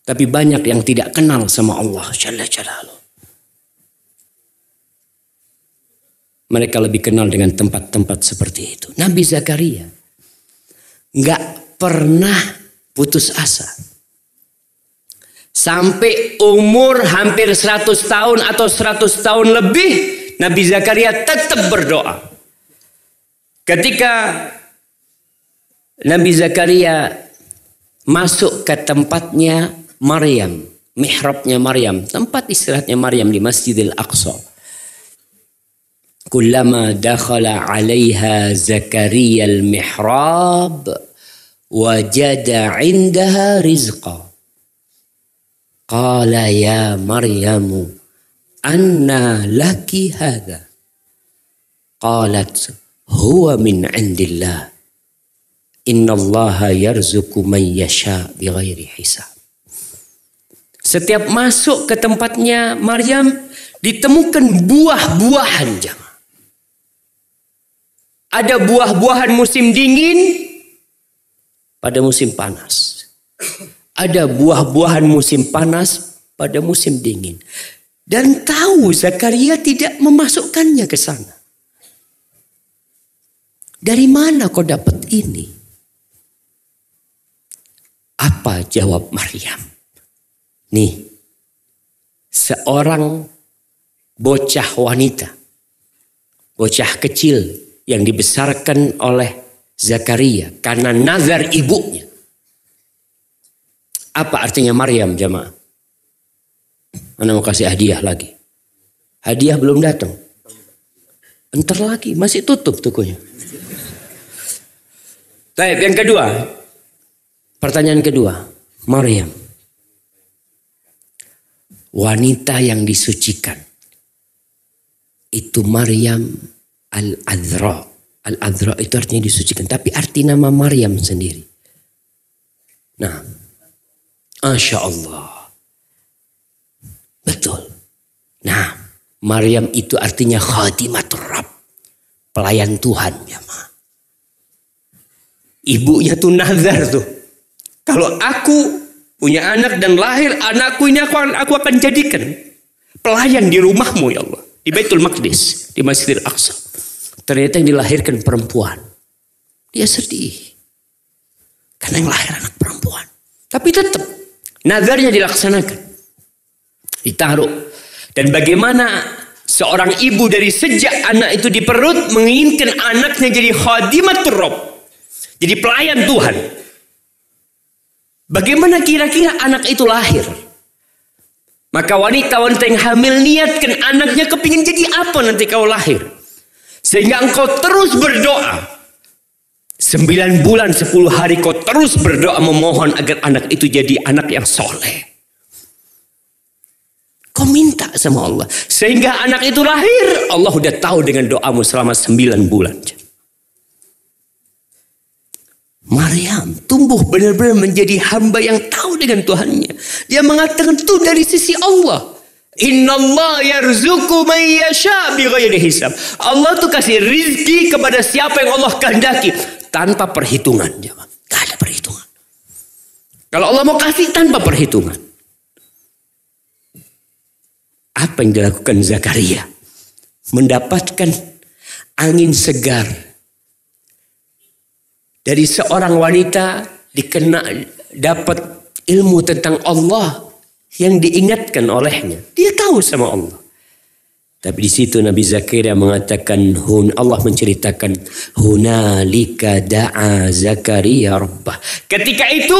Speaker 1: tapi banyak yang tidak kenal sama Allah Jalla Jalaluh. Mereka lebih kenal dengan tempat-tempat seperti itu. Nabi Zakaria nggak pernah putus asa. Sampai umur hampir 100 tahun atau 100 tahun lebih Nabi Zakaria tetap berdoa. Ketika Nabi Zakaria masuk ke tempatnya Maryam, mihrabnya Maryam, tempat istirahatnya Maryam di Masjidil Aqsa. Kullama dakhala 'alaiha Zakaria al-mihrab wajada 'indaha rizqa. Qala ya Maryamu anna laki hadha? Qalat huwa min indillah. Innallaha yarzuku man yasha bighairi hisab. Setiap masuk ke tempatnya Maryam ditemukan buah-buahan jamaah. Ada buah-buahan musim dingin pada musim panas. Ada buah-buahan musim panas pada musim dingin. Dan tahu Zakaria tidak memasukkannya ke sana. Dari mana kau dapat ini? Apa jawab Maryam? Nih, seorang bocah wanita, bocah kecil yang dibesarkan oleh Zakaria karena nazar ibunya. Apa artinya Maryam jemaah? Anda mau kasih hadiah lagi. Hadiah belum datang. Entar lagi, masih tutup tokonya. Baik, yang kedua. Pertanyaan kedua. Maryam. Wanita yang disucikan. Itu Maryam Al-Adhra. Al-Adhra itu artinya disucikan. Tapi arti nama Maryam sendiri. Nah. Masya Allah. Betul. Nah. Maryam itu artinya khadimatul Rabb. Pelayan Tuhan jamaah. Ibunya tuh nazar tuh. Kalau aku punya anak dan lahir anakku ini aku, aku akan jadikan pelayan di rumahmu ya Allah. Di Baitul Maqdis, di Masjidil Aqsa. Ternyata yang dilahirkan perempuan. Dia sedih. Karena yang lahir anak perempuan. Tapi tetap nazarnya dilaksanakan. Ditaruh. Dan bagaimana seorang ibu dari sejak anak itu di perut menginginkan anaknya jadi khadimatul Rabb. Jadi pelayan Tuhan. Bagaimana kira-kira anak itu lahir? Maka wanita-wanita yang hamil niatkan anaknya kepingin jadi apa nanti kau lahir. Sehingga engkau terus berdoa. Sembilan bulan, sepuluh hari kau terus berdoa memohon agar anak itu jadi anak yang soleh. Kau minta sama Allah. Sehingga anak itu lahir. Allah udah tahu dengan doamu selama sembilan bulan. Maryam tumbuh benar-benar menjadi hamba yang tahu dengan Tuhannya. Dia mengatakan itu dari sisi Allah. Inna Allah yarzuku man yasha bighairi hisab. Allah tuh kasih rizki kepada siapa yang Allah kehendaki tanpa perhitungan. Jawab. Gak ada perhitungan. Kalau Allah mau kasih tanpa perhitungan. Apa yang dilakukan Zakaria? Mendapatkan angin segar dari seorang wanita dikena dapat ilmu tentang Allah yang diingatkan olehnya. Dia tahu sama Allah. Tapi di situ Nabi Zakaria mengatakan hun Allah menceritakan hunalika da'a Zakaria rabbah. Ketika itu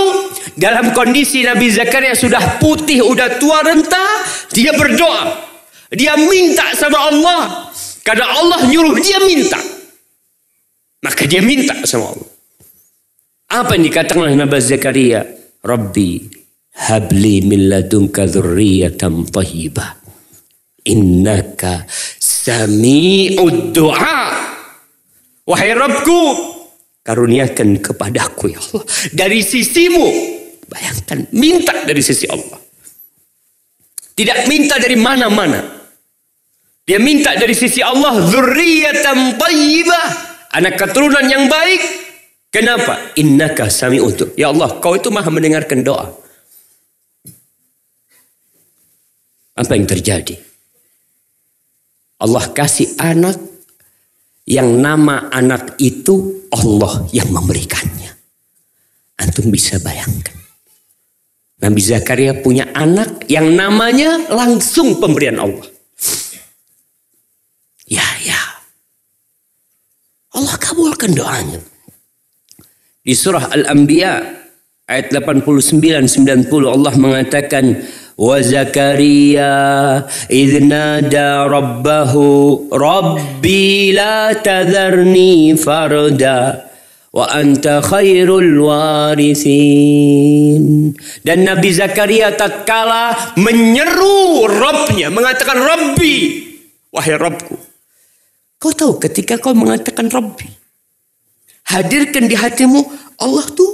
Speaker 1: dalam kondisi Nabi Zakaria sudah putih, udah tua renta, dia berdoa. Dia minta sama Allah. Karena Allah nyuruh dia minta. Maka dia minta sama Allah. Apa yang dikatakan oleh Nabi Zakaria? Rabbi habli min ladunka dzurriyyatan thayyibah. Innaka sami'ud du'a. Wahai Rabbku, karuniakan kepadaku ya Allah dari sisimu. Bayangkan, minta dari sisi Allah. Tidak minta dari mana-mana. Dia minta dari sisi Allah dzurriyyatan thayyibah, anak keturunan yang baik Kenapa? Innaka sami untuk. Ya Allah, kau itu maha mendengarkan doa. Apa yang terjadi? Allah kasih anak yang nama anak itu Allah yang memberikannya. Antum bisa bayangkan. Nabi Zakaria punya anak yang namanya langsung pemberian Allah. Ya, ya. Allah kabulkan doanya. Di surah Al-Anbiya ayat 89 90 Allah mengatakan idh nada rabbahu rabbi la tadharni farda wa anta khairul warithin dan Nabi Zakaria tatkala menyeru Rabbnya mengatakan Rabbi wahai Rabbku kau tahu ketika kau mengatakan Rabbi Hadirkan di hatimu Allah tuh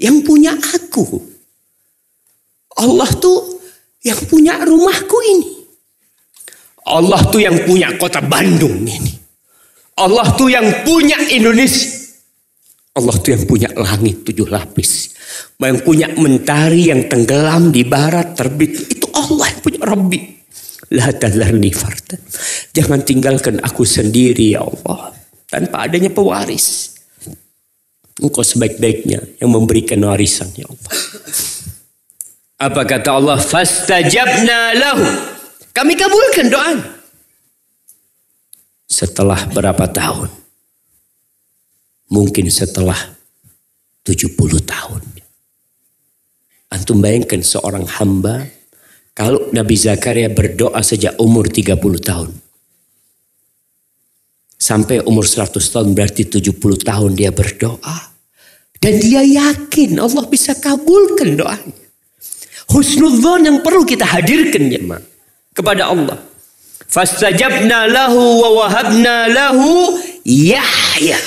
Speaker 1: yang punya aku. Allah tuh yang punya rumahku ini. Allah tuh yang punya kota Bandung ini. Allah tuh yang punya Indonesia. Allah tuh yang punya langit tujuh lapis. Yang punya mentari yang tenggelam di barat terbit. Itu Allah yang punya Rabbi. Jangan tinggalkan aku sendiri ya Allah. Tanpa adanya pewaris. Engkau sebaik-baiknya yang memberikan warisan ya Allah. Apa kata Allah? Fastajabna lahu. Kami kabulkan doa. Setelah berapa tahun? Mungkin setelah 70 tahun. Antum bayangkan seorang hamba kalau Nabi Zakaria berdoa sejak umur 30 tahun. Sampai umur 100 tahun berarti 70 tahun dia berdoa. Dan dia yakin Allah bisa kabulkan doanya. Husnudzon yang perlu kita hadirkan ya ma, kepada Allah. Fastajabna lahu wa wahabna lahu Yahya.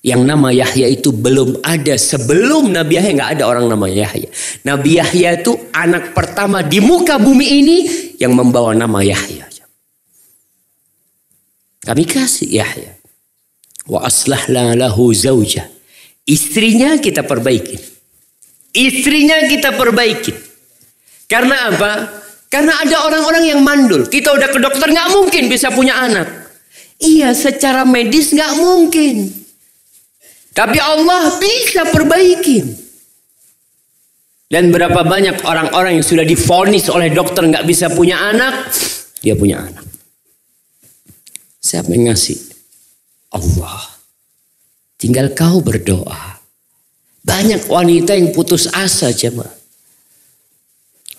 Speaker 1: Yang nama Yahya itu belum ada sebelum Nabi Yahya nggak ada orang nama Yahya. Nabi Yahya itu anak pertama di muka bumi ini yang membawa nama Yahya. Kami kasih Yahya. Wa aslahna lahu zawjah. Istrinya kita perbaiki. Istrinya kita perbaiki. Karena apa? Karena ada orang-orang yang mandul. Kita udah ke dokter nggak mungkin bisa punya anak. Iya, secara medis nggak mungkin. Tapi Allah bisa perbaiki. Dan berapa banyak orang-orang yang sudah difonis oleh dokter nggak bisa punya anak, dia punya anak. Siapa yang ngasih? Allah. Tinggal kau berdoa. Banyak wanita yang putus asa jemaah.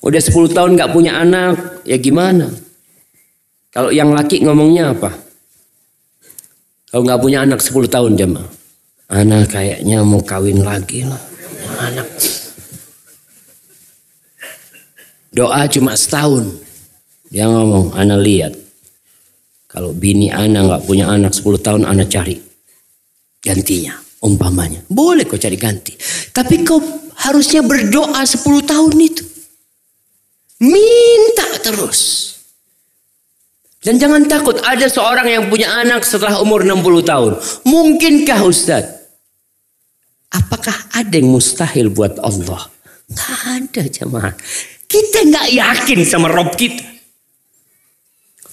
Speaker 1: Udah 10 tahun nggak punya anak, ya gimana? Kalau yang laki ngomongnya apa? Kalau nggak punya anak 10 tahun jemaah. Anak kayaknya mau kawin lagi lah. Anak. Doa cuma setahun. Dia ngomong, anak lihat. Kalau bini anak nggak punya anak 10 tahun, anak cari gantinya. Umpamanya. Boleh kau cari ganti. Tapi kau harusnya berdoa 10 tahun itu. Minta terus. Dan jangan takut ada seorang yang punya anak setelah umur 60 tahun. Mungkinkah Ustaz? Apakah ada yang mustahil buat Allah? Gak ada jemaah. Kita nggak yakin sama Rob kita.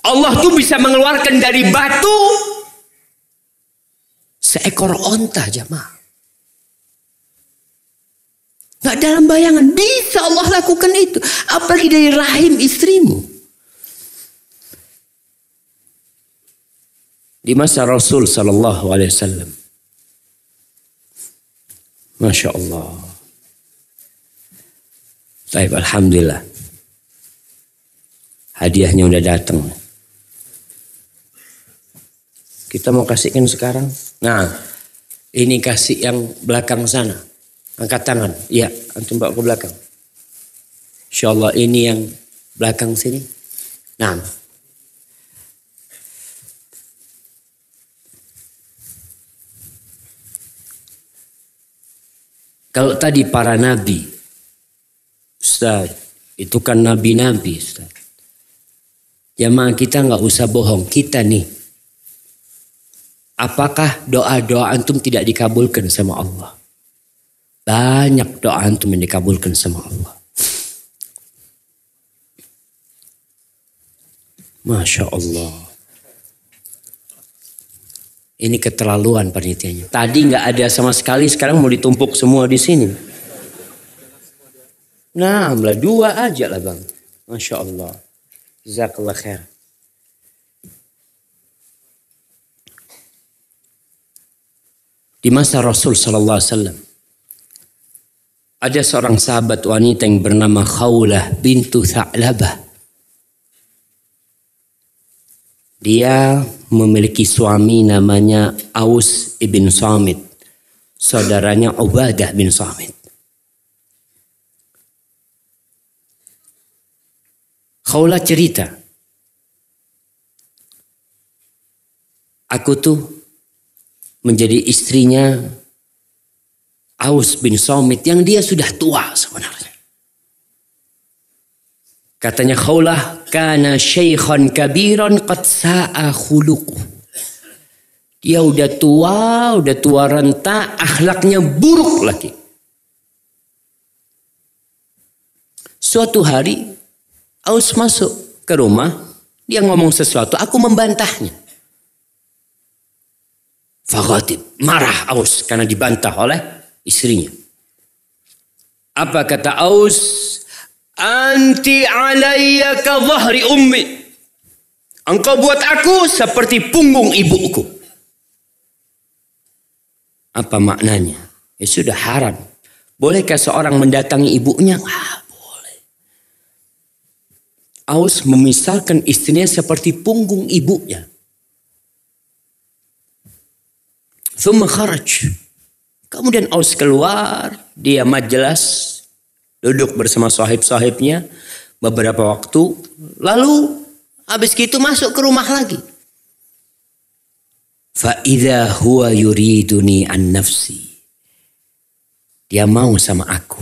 Speaker 1: Allah tuh bisa mengeluarkan dari batu seekor onta jemaah. Gak dalam bayangan bisa Allah lakukan itu. Apalagi dari rahim istrimu. Di masa Rasul Sallallahu Alaihi Wasallam. Masya Allah. Baik, Alhamdulillah. Hadiahnya udah datang. Kita mau kasihkan sekarang. Nah, ini kasih yang belakang sana. Angkat tangan. Iya, antum bawa ke belakang. Insya Allah ini yang belakang sini. Nah. Kalau tadi para nabi, Ustaz, itu kan nabi-nabi Ustaz. Jamaah kita nggak usah bohong, kita nih. Apakah doa-doa antum tidak dikabulkan sama Allah? Banyak doa antum yang dikabulkan sama Allah. Masya Allah. Ini keterlaluan panitianya. Tadi nggak ada sama sekali, sekarang mau ditumpuk semua di sini. Nah, dua aja lah bang. Masya Allah. Jazakallah khair. Di masa Rasul Sallallahu Alaihi Wasallam ada seorang sahabat wanita yang bernama Khawlah bintu Tha'labah. Dia memiliki suami namanya Aus ibn Samit. Saudaranya Ubadah bin Samit. Khawlah cerita. Aku tuh menjadi istrinya Aus bin Samit yang dia sudah tua sebenarnya. Katanya Khawlah kana syaikhan kabiran qad sa'a khuluquh. Dia udah tua, udah tua renta, akhlaknya buruk lagi. Suatu hari Aus masuk ke rumah, dia ngomong sesuatu, aku membantahnya. Fagatib, marah Aus karena dibantah oleh istrinya. Apa kata Aus? Anti alayya zahri ummi. Engkau buat aku seperti punggung ibuku. Apa maknanya? Ya sudah haram. Bolehkah seorang mendatangi ibunya? Ah, boleh. Aus memisalkan istrinya seperti punggung ibunya. Thumma kharaj. Kemudian Aus keluar, dia majelas, duduk bersama sahib-sahibnya beberapa waktu, lalu habis gitu masuk ke rumah lagi. Fa'idha huwa yuriduni an nafsi. Dia mau sama aku.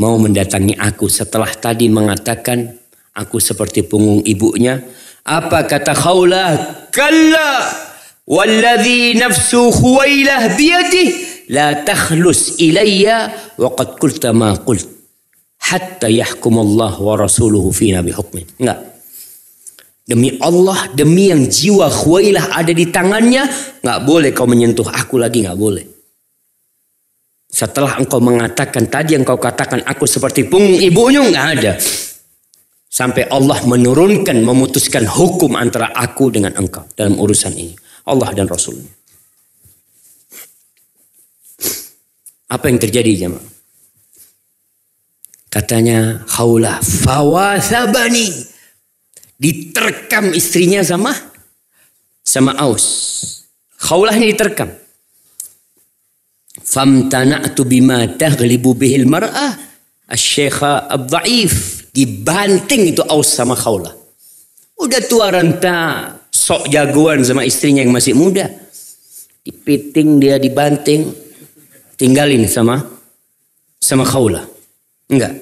Speaker 1: Mau mendatangi aku setelah tadi mengatakan aku seperti punggung ibunya. Apa kata Khawlah? Kalla nafsu khuwailah biyadih la takhlus ilayya wa qad qulta ma qult hatta yahkum Allah wa rasuluhu fina bihukmin. Enggak. Demi Allah, demi yang jiwa Khuwailah ada di tangannya, nggak boleh kau menyentuh aku lagi, nggak boleh. Setelah engkau mengatakan tadi yang kau katakan aku seperti punggung ibunya, nggak ada. Sampai Allah menurunkan, memutuskan hukum antara aku dengan engkau dalam urusan ini. Allah dan Rasulnya. Apa yang terjadi jemaah? Katanya khaulah fawasabani. Diterkam istrinya sama sama Aus. Khaulah ini diterkam. Famtana'tu bima taghlibu bihil mar'ah asy-syaikha ad-dha'if dibanting itu Aus sama Khawlah. Udah tua renta, sok jagoan sama istrinya yang masih muda. Dipiting dia dibanting, tinggalin sama sama Khawlah. Enggak.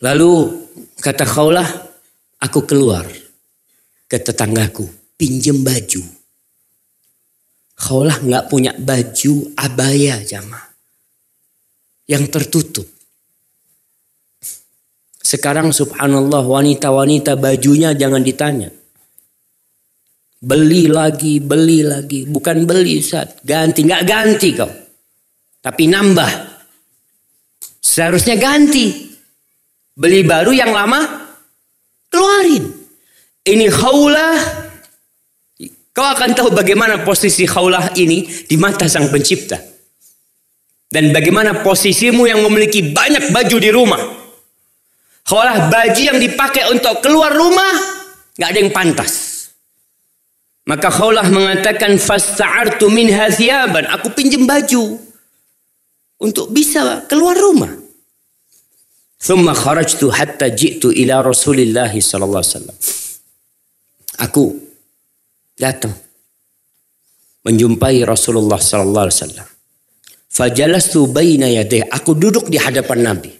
Speaker 1: Lalu kata Khawlah, aku keluar ke tetanggaku, pinjem baju. Khawlah nggak punya baju abaya jamaah yang tertutup. Sekarang subhanallah wanita-wanita bajunya jangan ditanya. Beli lagi, beli lagi. Bukan beli saat ganti. Nggak ganti kau. Tapi nambah. Seharusnya ganti. Beli baru yang lama, keluarin. Ini khaulah. Kau akan tahu bagaimana posisi khaulah ini di mata sang pencipta. Dan bagaimana posisimu yang memiliki banyak baju di rumah. Kalau baju yang dipakai untuk keluar rumah, nggak ada yang pantas. Maka Khawlah mengatakan fasta'artu min thiyaban, aku pinjam baju untuk bisa keluar rumah. Thumma kharajtu hatta ji'tu ila Rasulillah sallallahu alaihi. Aku datang menjumpai Rasulullah sallallahu alaihi wasallam. Fajalastu baina yadayhi, aku duduk di hadapan Nabi.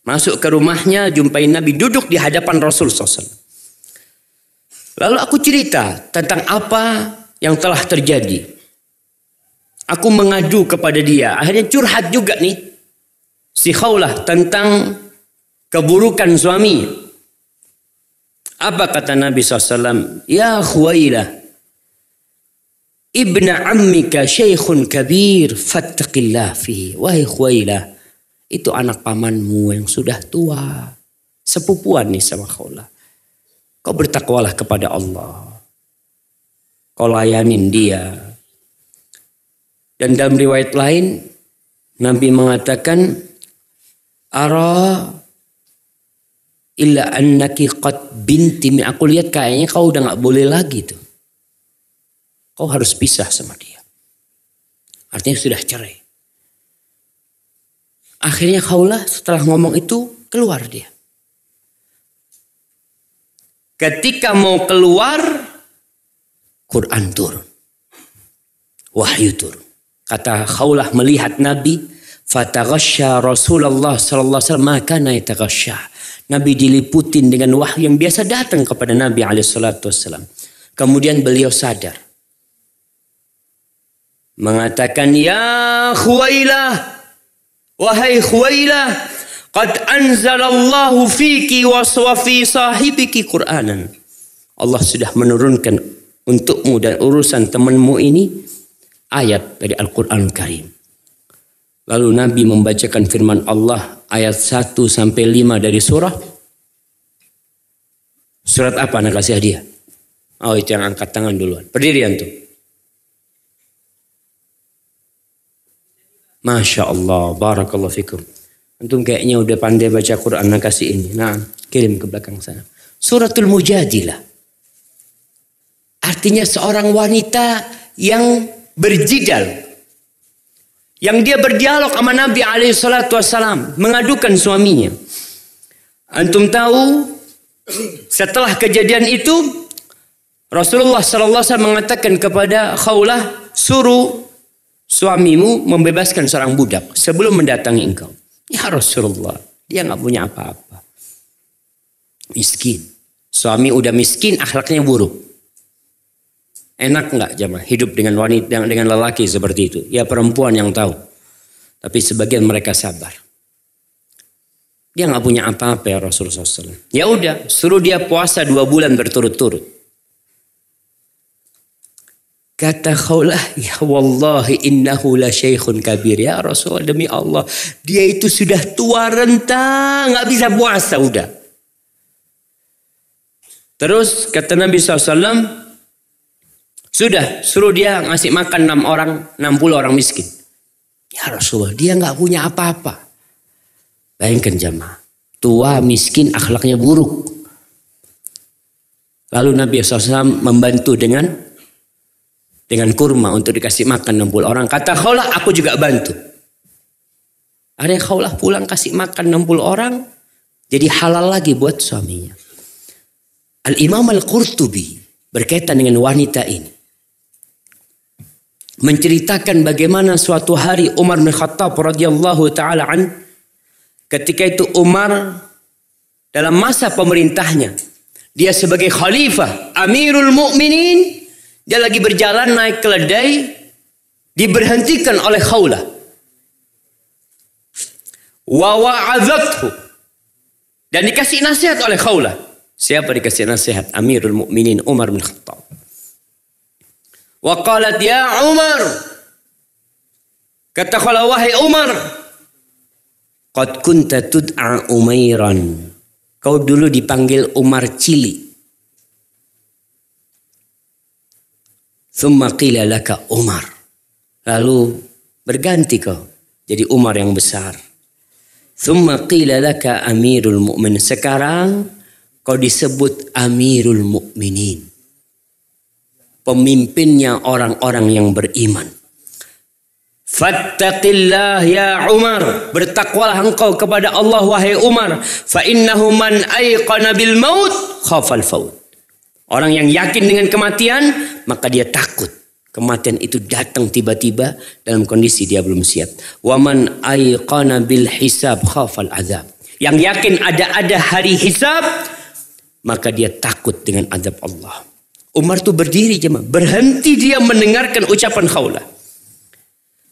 Speaker 1: Masuk ke rumahnya, jumpai Nabi duduk di hadapan Rasul SAW. Lalu aku cerita tentang apa yang telah terjadi. Aku mengadu kepada dia. Akhirnya curhat juga nih. Si Khawlah tentang keburukan suami. Apa kata Nabi SAW? Ya Khuwailah. Ibna ammika syekhun kabir. Fattaqillah fihi. Wahai Khuwailah itu anak pamanmu yang sudah tua. Sepupuan nih sama Khawlah. Kau bertakwalah kepada Allah. Kau layanin dia. Dan dalam riwayat lain, Nabi mengatakan, Ara illa annaki qad binti Aku lihat kayaknya kau udah gak boleh lagi tuh. Kau harus pisah sama dia. Artinya sudah cerai. Akhirnya Khawlah setelah ngomong itu keluar dia. Ketika mau keluar, Quran turun. Wahyu turun. Kata Khawlah melihat Nabi, Fataghasya Rasulullah sallallahu alaihi wasallam maka Nabi diliputin dengan wahyu yang biasa datang kepada Nabi alaihi salatu wasallam. Kemudian beliau sadar. Mengatakan, Ya Khuwailah, Wahai Khuwailah, qad anzalallahu fiki wa fi sahibiki Qur'anan. Allah sudah menurunkan untukmu dan urusan temanmu ini ayat dari Al-Qur'an Karim. Lalu Nabi membacakan firman Allah ayat 1 sampai 5 dari surah. Surat apa anak kasih hadiah? Oh itu yang angkat tangan duluan. Berdiri antum. Masya Allah, barakallahu fikum. Antum kayaknya udah pandai baca Quran, nah kasih ini. Nah, kirim ke belakang sana. Suratul Mujadilah. Artinya seorang wanita yang berjidal. Yang dia berdialog sama Nabi wassalam. Mengadukan suaminya. Antum tahu setelah kejadian itu Rasulullah wasallam mengatakan kepada Khawlah suruh suamimu membebaskan seorang budak sebelum mendatangi engkau. Ya Rasulullah, dia nggak punya apa-apa. Miskin. Suami udah miskin, akhlaknya buruk. Enak nggak jamaah hidup dengan wanita dengan lelaki seperti itu? Ya perempuan yang tahu. Tapi sebagian mereka sabar. Dia nggak punya apa-apa ya Rasulullah SAW. Ya udah, suruh dia puasa dua bulan berturut-turut. Kata Khawlah, ya wallahi innahu la syekhun kabir. Ya Rasulullah demi Allah. Dia itu sudah tua rentang, nggak bisa puasa udah. Terus kata Nabi SAW, sudah suruh dia ngasih makan enam orang, 60 orang miskin. Ya Rasulullah, dia nggak punya apa-apa. Bayangkan jamaah. Tua, miskin, akhlaknya buruk. Lalu Nabi SAW membantu dengan dengan kurma untuk dikasih makan 60 orang. Kata Khawlah, aku juga bantu. Ada yang pulang kasih makan 60 orang, jadi halal lagi buat suaminya. Al-Imam Al-Qurtubi berkaitan dengan wanita ini. Menceritakan bagaimana suatu hari Umar bin Khattab radhiyallahu taala an Ketika itu Umar dalam masa pemerintahnya, dia sebagai khalifah, Amirul Mukminin, dia lagi berjalan naik keledai, diberhentikan oleh Khawlah. Dan dikasih nasihat oleh Khawlah. Siapa dikasih nasihat? Amirul Mukminin Umar bin Khattab. Wa qalat ya Umar. Kata Khawlah wahai Umar, Qad kunta tud'a Umairan. Kau dulu dipanggil Umar Cili. Thumma qila laka Umar. Lalu berganti kau jadi Umar yang besar. Thumma qila laka Amirul Mu'min. Sekarang kau disebut Amirul Mu'minin. Pemimpinnya orang-orang yang beriman. Fattaqillah ya Umar. Bertakwalah engkau kepada Allah wahai Umar. Fa innahu man ayqana bil maut khafal faut. Orang yang yakin dengan kematian, maka dia takut. Kematian itu datang tiba-tiba dalam kondisi dia belum siap. Waman ayqana bil hisab khafal azab. Yang yakin ada-ada hari hisab, maka dia takut dengan azab Allah. Umar itu berdiri jemaah, berhenti dia mendengarkan ucapan khawlah.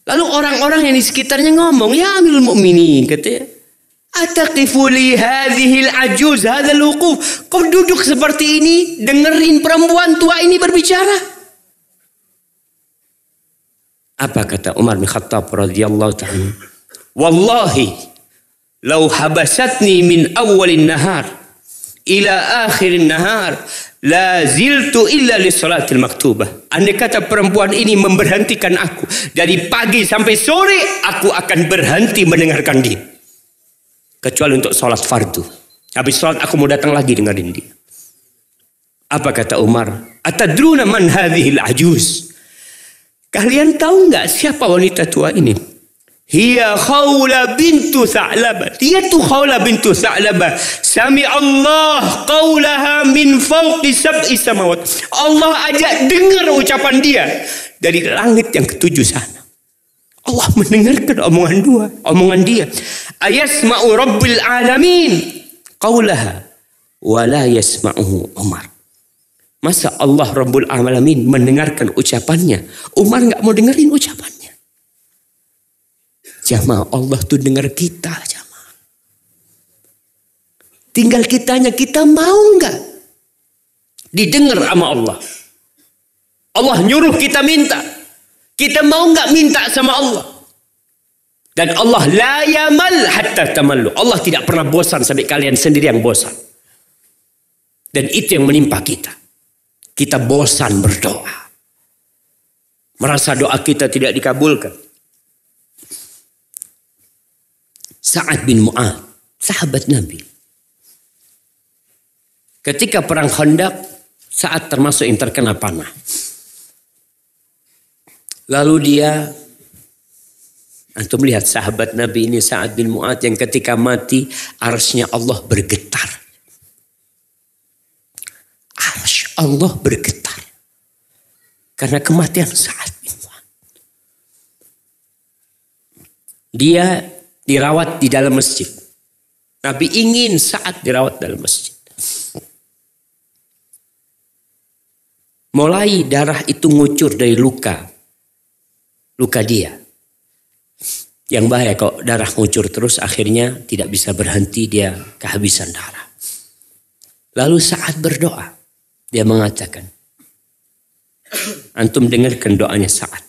Speaker 1: Lalu orang-orang yang di sekitarnya ngomong, ya Amirul Mukminin katanya. Ataqifu li hadhil ajuz hadzal wuquf. Kau duduk seperti ini dengerin perempuan tua ini berbicara. Apa kata Umar bin Khattab radhiyallahu taala? Wallahi law habasatni min awalin nahar ila akhirin nahar La ziltu illa li salatil maktubah. Andai kata perempuan ini memberhentikan aku. Dari pagi sampai sore, aku akan berhenti mendengarkan dia. Kecuali untuk salat fardu. Habis salat aku mau datang lagi dengerin dia. Apa kata Umar? Atadruna man hadhil ajuz. Kalian tahu nggak siapa wanita tua ini? Hiya Khawla bintu Sa'labah. Dia tu Khawla bintu Sa'labah. Sami Allah qawlaha min fawqi sab'i samawat. Allah ajak dengar ucapan dia dari langit yang ketujuh sana. Allah mendengarkan omongan dua, omongan dia. Ayasma'u Rabbil Alamin qawlaha wa la yasma'uhu Umar. Masa Allah Rabbul Alamin mendengarkan ucapannya, Umar nggak mau dengerin ucapannya. Jamaah Allah tuh dengar kita jamaah. Tinggal kitanya kita mau nggak didengar sama Allah. Allah nyuruh kita minta. Kita mau nggak minta sama Allah. Dan Allah la yamal hatta tamallu. Allah tidak pernah bosan sampai kalian sendiri yang bosan. Dan itu yang menimpa kita. Kita bosan berdoa. Merasa doa kita tidak dikabulkan. Sa'ad bin Mu'ad, sahabat Nabi. Ketika perang Khandaq, saat termasuk yang terkena panah. Lalu dia Antum melihat sahabat Nabi ini Sa'ad bin Mu'ad yang ketika mati arsnya Allah bergetar. ars Allah bergetar. Karena kematian Sa'ad bin Mu'ad. Dia dirawat di dalam masjid. Nabi ingin saat dirawat dalam masjid. Mulai darah itu ngucur dari luka. Luka dia. Yang bahaya kok darah ngucur terus akhirnya tidak bisa berhenti dia kehabisan darah. Lalu saat berdoa dia mengatakan Antum dengarkan doanya saat.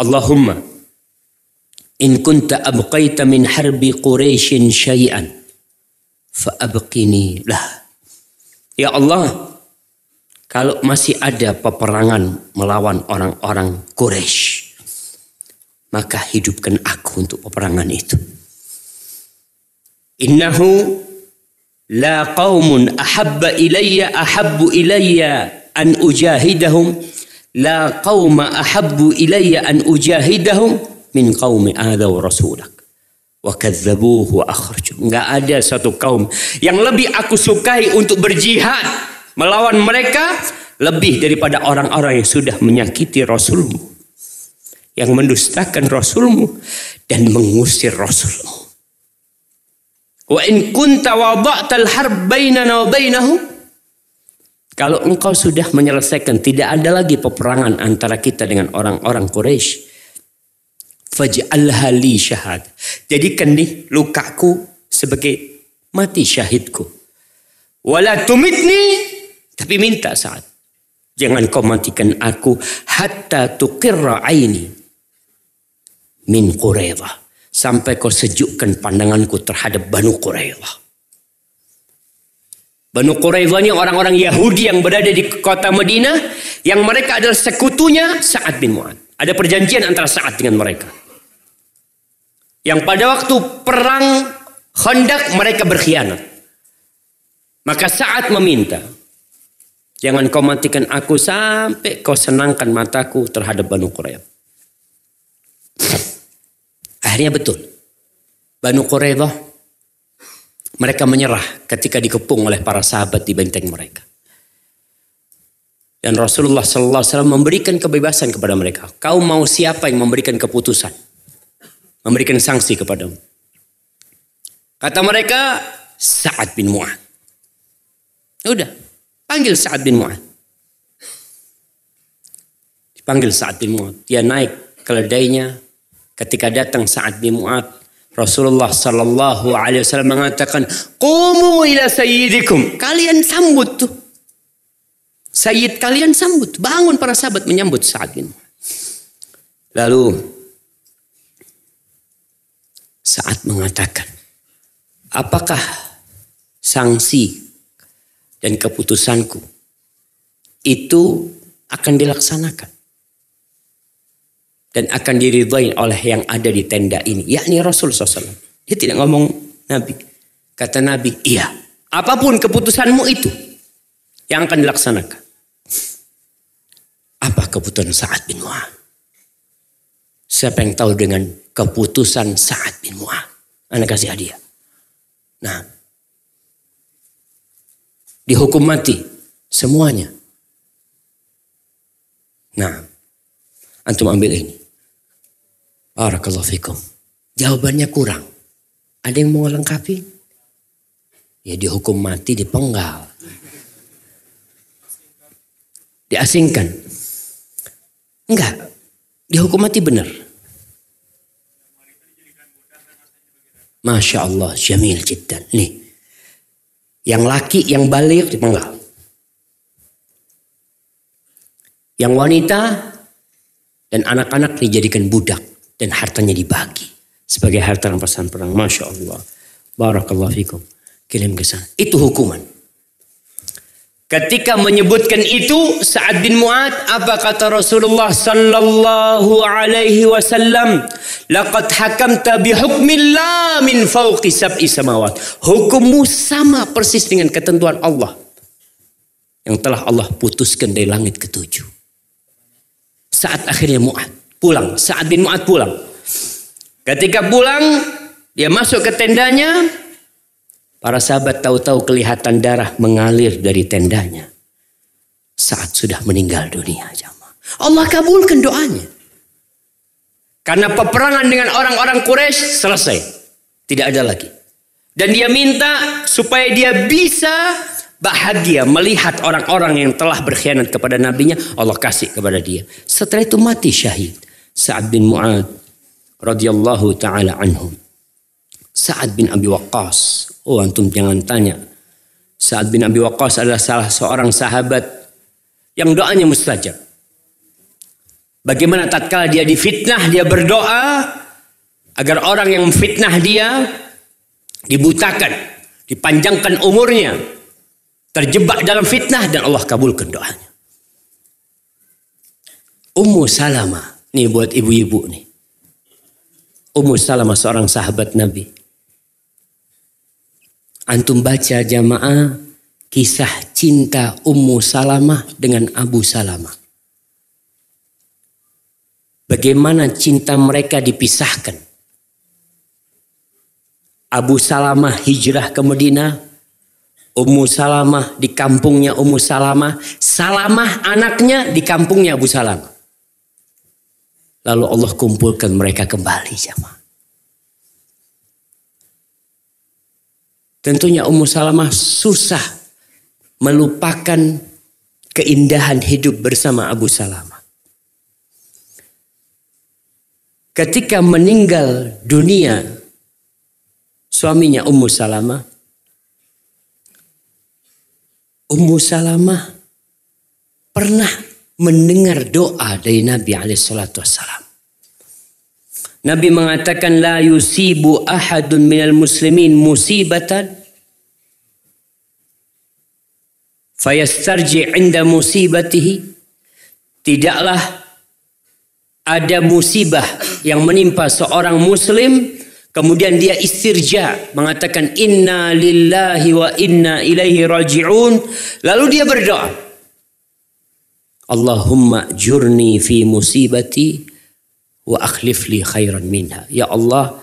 Speaker 1: Allahumma in kunta abqaita min harbi Quraisyin syai'an fa abqini lah. Ya Allah, kalau masih ada peperangan melawan orang-orang Quraisy, maka hidupkan aku untuk peperangan itu. Innahu la qaumun ahabba ilayya ahabbu ilayya an ujahidahum la qauma ahabbu ilayya an ujahidahum min qaumi adaw rasulak wa kadzabuhu wa akhraju. Enggak ada satu kaum yang lebih aku sukai untuk berjihad melawan mereka lebih daripada orang-orang yang sudah menyakiti Rasulmu. Yang mendustakan Rasulmu dan mengusir Rasulmu. Wa in kunta wada'tal harb bainana wa bainahum kalau engkau sudah menyelesaikan tidak ada lagi peperangan antara kita dengan orang-orang Quraisy faj'alha li syahad jadikan nih lukaku sebagai mati syahidku wala tumitni tapi minta saat. Jangan kau matikan aku hatta tuqirra aini min Quraidah. Sampai kau sejukkan pandanganku terhadap Banu Quraidah. Banu Quraidah ini orang-orang Yahudi yang berada di kota Madinah yang mereka adalah sekutunya Sa'ad bin Mu'ad. Ada perjanjian antara Sa'ad dengan mereka. Yang pada waktu perang Khandaq mereka berkhianat. Maka Sa'ad meminta, Jangan kau matikan aku sampai kau senangkan mataku terhadap Banu Quraidah. Akhirnya betul. Banu Quraidah mereka menyerah ketika dikepung oleh para sahabat di benteng mereka. Dan Rasulullah SAW memberikan kebebasan kepada mereka. Kau mau siapa yang memberikan keputusan? Memberikan sanksi kepadamu. Kata mereka, Sa'ad bin Mu'ad. Udah, Panggil Sa'ad bin Mu'ad. Dipanggil Sa'ad bin Mu'ad. Dia naik keledainya. Ketika datang Sa'ad bin Mu'ad. Rasulullah sallallahu alaihi wasallam mengatakan, "Qumu ila sayyidikum." Kalian sambut tuh. Sayyid kalian sambut. Bangun para sahabat menyambut bin Mu'ad. Lalu saat mengatakan, apakah sanksi dan keputusanku itu akan dilaksanakan dan akan diridhoi oleh yang ada di tenda ini yakni Rasul SAW dia tidak ngomong Nabi. Kata Nabi iya apa pun keputusanmu itu yang akan dilaksanakan. Apa keputusan Sa'ad bin Mu'ad siapa yang tahu dengan keputusan Sa'ad bin Mu'ad anda kasih hadiah. Nah dihukum mati semuanya. Nah, antum ambil ini. Barakallahu fikum. Jawabannya kurang. Ada yang mau lengkapi? Ya dihukum mati dipenggal. Diasingkan. Enggak. Dihukum mati benar. Masya Allah, jamil jiddan. Nih, yang laki yang balik dipenggal. Yang wanita dan anak-anak dijadikan budak dan hartanya dibagi sebagai harta rampasan perang. Masya Allah. Barakallahu fikum. Kirim ke sana. Itu hukuman. Ketika menyebutkan itu Sa'ad bin Mu'ad apa kata Rasulullah sallallahu alaihi wasallam laqad hakamta bi hukmillah min fawqi sab'i samawat hukummu sama persis dengan ketentuan Allah yang telah Allah putuskan dari langit ketujuh saat akhirnya Mu'ad pulang Sa'ad bin Mu'ad pulang ketika pulang dia masuk ke tendanya Para sahabat tahu-tahu kelihatan darah mengalir dari tendanya. Saat sudah meninggal dunia. Allah kabulkan doanya. Karena peperangan dengan orang-orang Quraisy selesai. Tidak ada lagi. Dan dia minta supaya dia bisa bahagia melihat orang-orang yang telah berkhianat kepada nabinya Allah kasih kepada dia setelah itu mati syahid Sa'ad bin Mu'ad radhiyallahu taala anhum Sa'ad bin Abi Waqqas. Oh antum jangan tanya. Sa'ad bin Abi Waqqas adalah salah seorang sahabat yang doanya mustajab. Bagaimana tatkala dia difitnah dia berdoa agar orang yang fitnah dia dibutakan, dipanjangkan umurnya, terjebak dalam fitnah dan Allah kabulkan doanya. Ummu Salamah, nih buat ibu-ibu nih. Ummu Salamah seorang sahabat Nabi. Antum baca jamaah kisah cinta Ummu Salamah dengan Abu Salamah. Bagaimana cinta mereka dipisahkan Abu Salamah hijrah ke Madinah. Ummu Salamah di kampungnya Ummu Salamah. Salamah anaknya di kampungnya Abu Salamah. Lalu Allah kumpulkan mereka kembali jamaah. Tentunya Ummu Salamah susah melupakan keindahan hidup bersama Abu Salamah. Ketika meninggal dunia suaminya Ummu Salamah. Ummu Salamah pernah mendengar doa dari Nabi alaihissalatu wassalam. Nabi mengatakan la yusibu ahadun minal muslimin musibatan fayastarji inda musibatihi tidaklah ada musibah yang menimpa seorang muslim Kemudian dia istirja mengatakan inna lillahi wa inna ilaihi raji'un. Lalu dia berdoa. Allahumma jurni fi musibati wa akhlif li khairan minha. Ya Allah,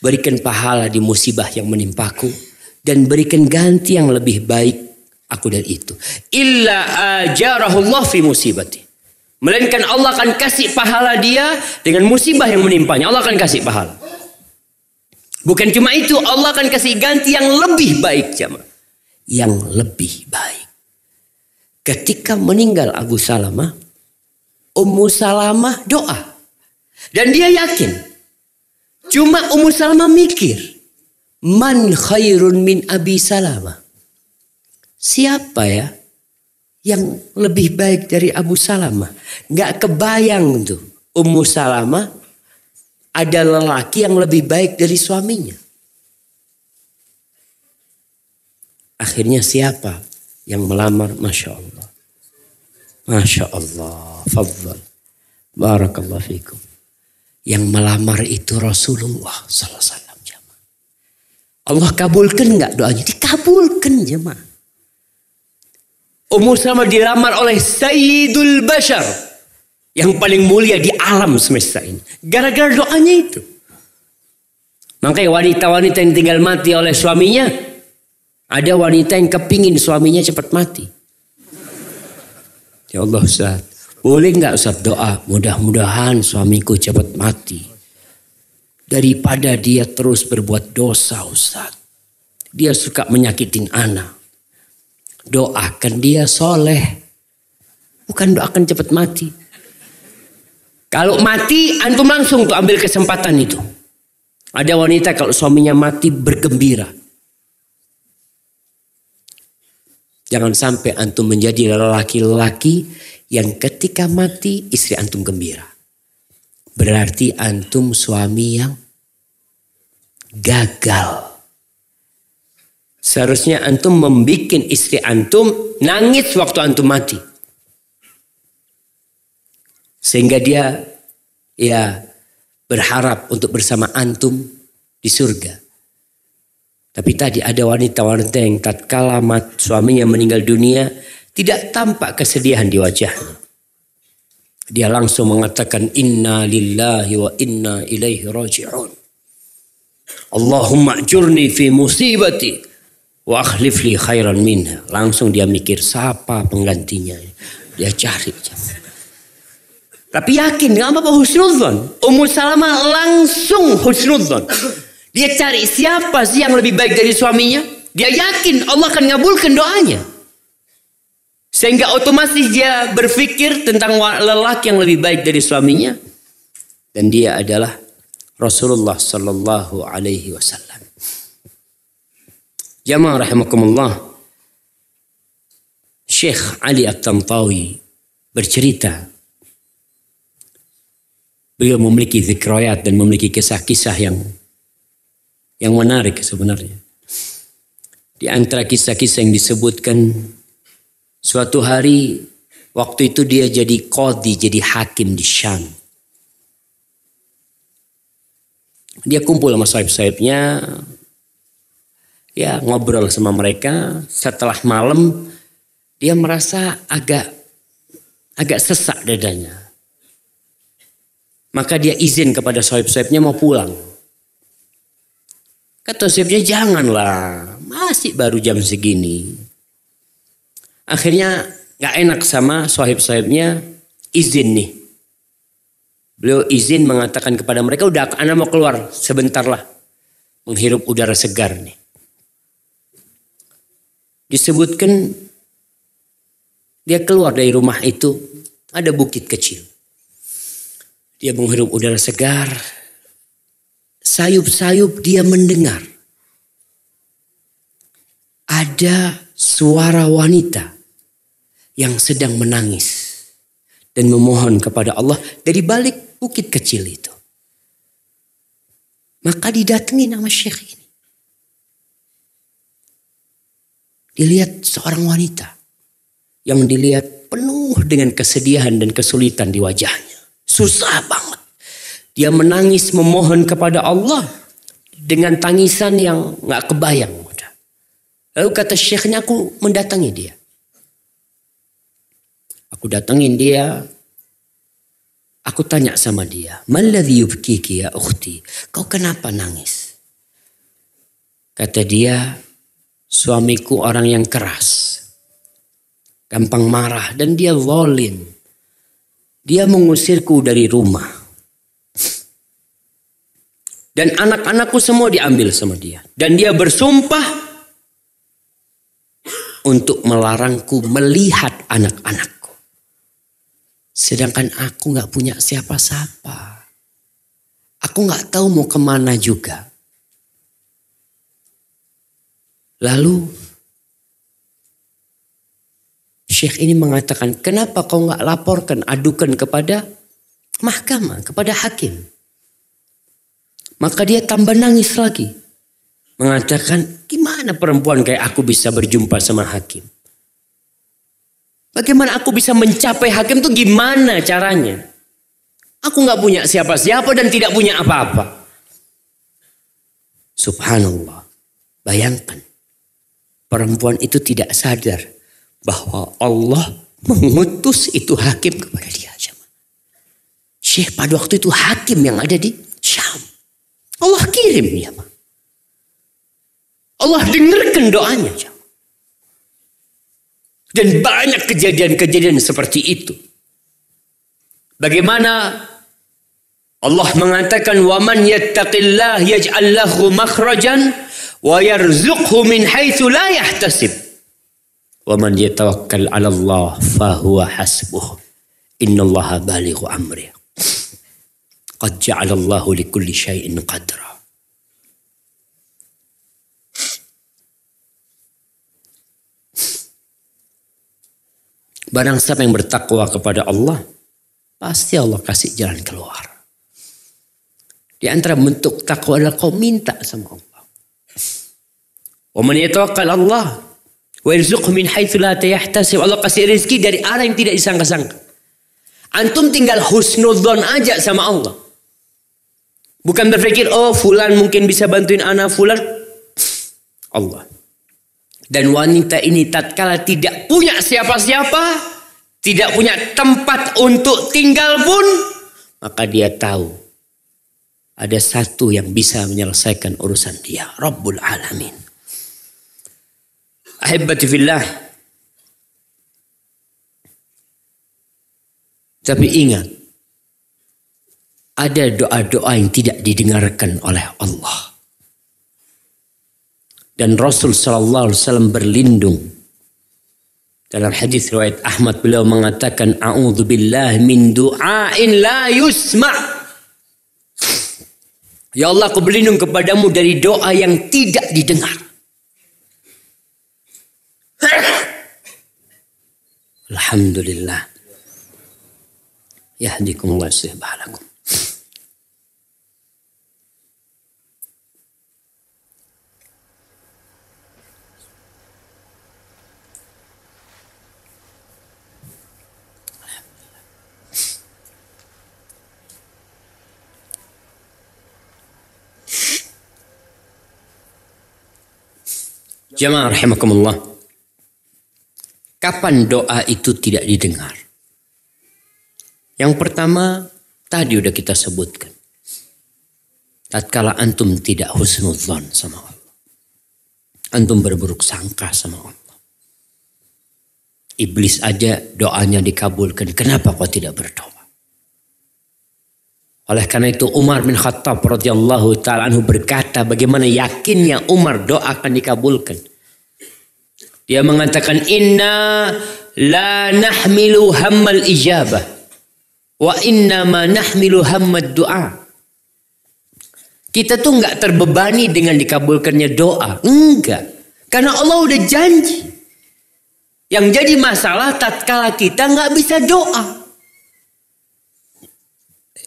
Speaker 1: berikan pahala di musibah yang menimpaku dan berikan ganti yang lebih baik aku dari itu. Illa ajarahullah fi musibati. Melainkan Allah akan kasih pahala dia dengan musibah yang menimpanya. Allah akan kasih pahala. Bukan cuma itu, Allah akan kasih ganti yang lebih baik jemaah. Yang lebih baik. Ketika meninggal Abu Salamah, Ummu Salamah doa. Dan dia yakin. Cuma Ummu Salamah mikir. Man khairun min Abi Salamah. Siapa ya yang lebih baik dari Abu Salamah? Gak kebayang tuh. Ummu Salamah ada lelaki yang lebih baik dari suaminya. Akhirnya siapa yang melamar? Masya Allah. Masya Allah. Fadl. Barakallah fikum. Yang melamar itu Rasulullah Sallallahu Alaihi Wasallam. Allah kabulkan nggak doanya? Dikabulkan jemaah. Umur sama dilamar oleh Sayyidul Bashar yang paling mulia di alam semesta ini. Gara-gara doanya itu. Makanya wanita-wanita yang tinggal mati oleh suaminya, ada wanita yang kepingin suaminya cepat mati. Ya Allah Ustaz, boleh nggak Ustaz doa mudah-mudahan suamiku cepat mati. Daripada dia terus berbuat dosa Ustaz. Dia suka menyakitin anak. Doakan dia soleh. Bukan doakan cepat mati. Kalau mati, antum langsung tuh ambil kesempatan itu. Ada wanita kalau suaminya mati bergembira. Jangan sampai antum menjadi lelaki-lelaki yang ketika mati istri antum gembira. Berarti antum suami yang gagal. Seharusnya antum membuat istri antum nangis waktu antum mati. Sehingga dia ya berharap untuk bersama antum di surga. Tapi tadi ada wanita-wanita yang tatkala mat suaminya meninggal dunia tidak tampak kesedihan di wajahnya. Dia langsung mengatakan inna lillahi wa inna ilaihi raji'un. Allahumma ajurni fi musibati wa akhlif li khairan minha. Langsung dia mikir siapa penggantinya. Dia cari. Tapi yakin, nggak apa-apa husnudzon. Ummu Salamah langsung husnudzon. Dia cari siapa sih yang lebih baik dari suaminya. Dia yakin Allah akan ngabulkan doanya. Sehingga otomatis dia berpikir tentang lelaki yang lebih baik dari suaminya. Dan dia adalah Rasulullah Sallallahu Alaihi Wasallam. Jamaah rahimakumullah. Syekh Ali At-Tantawi bercerita. Beliau memiliki zikrayat dan memiliki kisah-kisah yang yang menarik sebenarnya. Di antara kisah-kisah yang disebutkan Suatu hari waktu itu dia jadi kodi, jadi hakim di Syam. Dia kumpul sama sahib-sahibnya, ya ngobrol sama mereka. Setelah malam dia merasa agak agak sesak dadanya. Maka dia izin kepada sahib-sahibnya mau pulang. Kata sahibnya janganlah, masih baru jam segini. Akhirnya gak enak sama sahib-sahibnya izin nih. Beliau izin mengatakan kepada mereka udah anak mau keluar sebentar lah. Menghirup udara segar nih. Disebutkan dia keluar dari rumah itu ada bukit kecil. Dia menghirup udara segar. Sayup-sayup dia mendengar. Ada suara wanita yang sedang menangis dan memohon kepada Allah dari balik bukit kecil itu. Maka didatangi nama syekh ini. Dilihat seorang wanita yang dilihat penuh dengan kesedihan dan kesulitan di wajahnya. Susah banget. Dia menangis memohon kepada Allah dengan tangisan yang nggak kebayang. Lalu kata syekhnya aku mendatangi dia. Aku datangin dia. Aku tanya sama dia. Maladhi yubkiki ya ukhti. Kau kenapa nangis? Kata dia. Suamiku orang yang keras. Gampang marah. Dan dia zalim. Dia mengusirku dari rumah. Dan anak-anakku semua diambil sama dia. Dan dia bersumpah untuk melarangku melihat anak-anak. Sedangkan aku nggak punya siapa-siapa. Aku nggak tahu mau ke mana juga. Lalu Syekh ini mengatakan, kenapa kau nggak laporkan, adukan kepada mahkamah, kepada hakim. Maka dia tambah nangis lagi. Mengatakan, gimana perempuan kayak aku bisa berjumpa sama hakim? Bagaimana aku bisa mencapai hakim itu gimana caranya? Aku nggak punya siapa-siapa dan tidak punya apa-apa. Subhanallah. Bayangkan. Perempuan itu tidak sadar bahwa Allah mengutus itu hakim kepada dia. Syekh pada waktu itu hakim yang ada di Syam. Allah kirim dia. Allah dengarkan doanya. Jam. Dan banyak kejadian-kejadian seperti itu. Bagaimana Allah mengatakan waman yattaqillah yaj'al lahu makhrajan wa yarzuqhu min haitsu la yahtasib. Waman yatawakkal 'ala Allah fa huwa hasbuh. Innallaha balighu amri. Qad ja'ala Allahu likulli syai'in qadra. Barang siapa yang bertakwa kepada Allah, pasti Allah kasih jalan keluar. Di antara bentuk takwa adalah kau minta sama Allah. Wa man yatawakkal Allah wa yarzuqhu min haitsu la yahtasib. Allah kasih rezeki dari arah yang tidak disangka-sangka. Antum tinggal husnudzon aja sama Allah. Bukan berpikir, oh fulan mungkin bisa bantuin anak fulan. Allah. Dan wanita ini tatkala tidak punya siapa-siapa, tidak punya tempat untuk tinggal pun, maka dia tahu ada satu yang bisa menyelesaikan urusan dia, Rabbul Alamin. Ahibati fillah. Tapi ingat, ada doa-doa yang tidak didengarkan oleh Allah. Dan Rasul sallallahu alaihi wasallam berlindung dalam hadis riwayat Ahmad beliau mengatakan a'udzubillahi min du'ain la yusma' Ya Allah aku berlindung kepadamu dari doa yang tidak didengar. Alhamdulillah. Yahdikumullah subhanakum. Jemaah rahimakumullah. Kapan doa itu tidak didengar? Yang pertama tadi udah kita sebutkan. Tatkala antum tidak husnudzon sama Allah. Antum berburuk sangka sama Allah. Iblis aja doanya dikabulkan. Kenapa kau tidak berdoa? Oleh karena itu Umar bin Khattab radhiyallahu taala anhu berkata bagaimana yakinnya Umar doa akan dikabulkan. Dia mengatakan inna la nahmilu hammal ijabah wa inna ma nahmilu hammad du'a. Kita tuh nggak terbebani dengan dikabulkannya doa. Enggak. Karena Allah udah janji. Yang jadi masalah tatkala kita nggak bisa doa.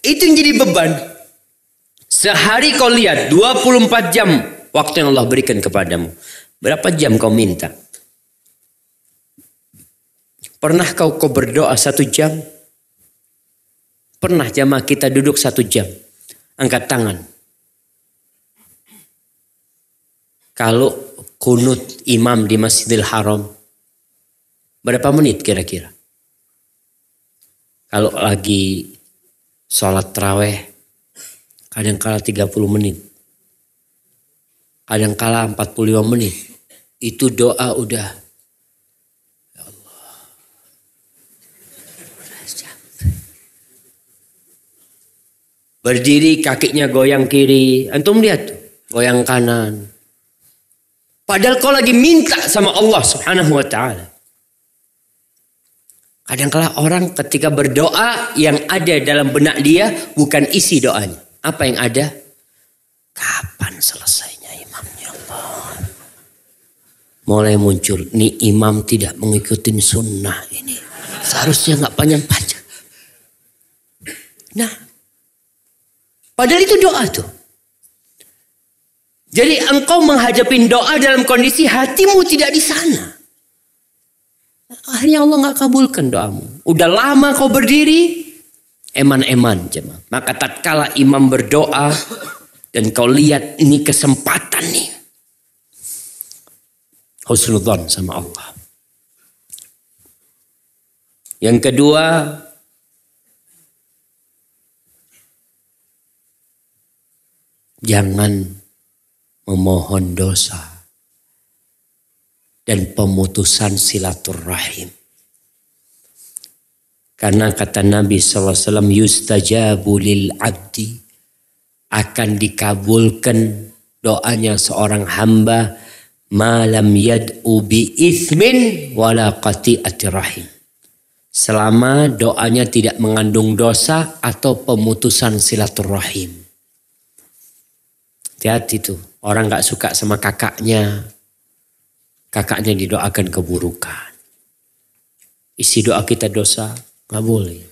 Speaker 1: Itu yang jadi beban. Sehari kau lihat 24 jam waktu yang Allah berikan kepadamu. Berapa jam kau minta? Pernah kau kau berdoa satu jam? Pernah jamaah kita duduk satu jam? Angkat tangan. Kalau kunut imam di Masjidil Haram, berapa menit kira-kira? Kalau lagi Sholat terawih kadang kala 30 menit. Kadang kala 45 menit. Itu doa udah. Berdiri kakinya goyang kiri. Antum lihat tuh. Goyang kanan. Padahal kau lagi minta sama Allah subhanahu wa ta'ala. Kadang-kala orang ketika berdoa yang ada dalam benak dia bukan isi doanya. Apa yang ada? Kapan selesainya imamnya Allah? Mulai muncul, nih imam tidak mengikuti sunnah ini. Seharusnya nggak panjang-panjang. Nah, padahal itu doa tuh. Jadi engkau menghadapi doa dalam kondisi hatimu tidak di sana. Akhirnya Allah nggak kabulkan doamu. Udah lama kau berdiri, eman-eman jemaah. Maka tatkala imam berdoa dan kau lihat ini kesempatan nih. Husnudzon sama Allah. Yang kedua, jangan memohon dosa dan pemutusan silaturahim. Karena kata Nabi SAW, yustajabu lil abdi akan dikabulkan doanya seorang hamba malam yad'u bi ithmin wala qati'ati rahim. Selama doanya tidak mengandung dosa atau pemutusan silaturahim. Hati-hati tuh. Orang gak suka sama kakaknya, kakaknya didoakan keburukan. Isi doa kita dosa, nggak boleh.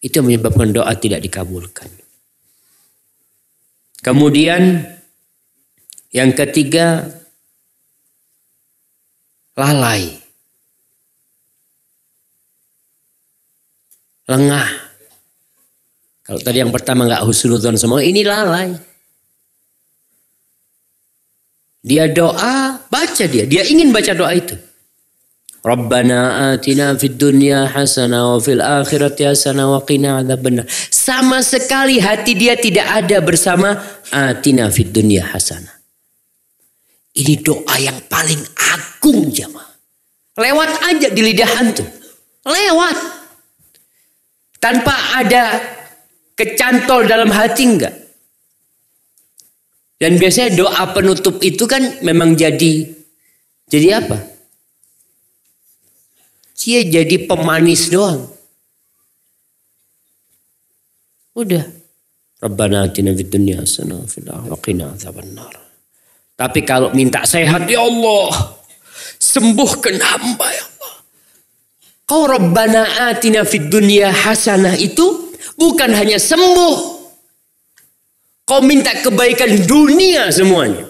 Speaker 1: Itu menyebabkan doa tidak dikabulkan. Kemudian yang ketiga lalai. Lengah. Kalau tadi yang pertama nggak husnudzon semua, ini lalai. Dia doa, baca dia. Dia ingin baca doa itu. Rabbana atina fid dunya hasana wa fil akhirati hasana wa qina adzabannar. Sama sekali hati dia tidak ada bersama atina fid dunya hasana. Ini doa yang paling agung jemaah. Lewat aja di lidah antum. Lewat. Tanpa ada kecantol dalam hati enggak. Dan biasanya doa penutup itu kan memang jadi jadi apa? Dia jadi pemanis doang. Udah. Rabbana atina fid dunya hasanah fil wa Tapi kalau minta sehat ya Allah, sembuhkan hamba ya Allah. Kau Rabbana atina fid dunya hasanah itu bukan hanya sembuh, Kau minta kebaikan dunia semuanya.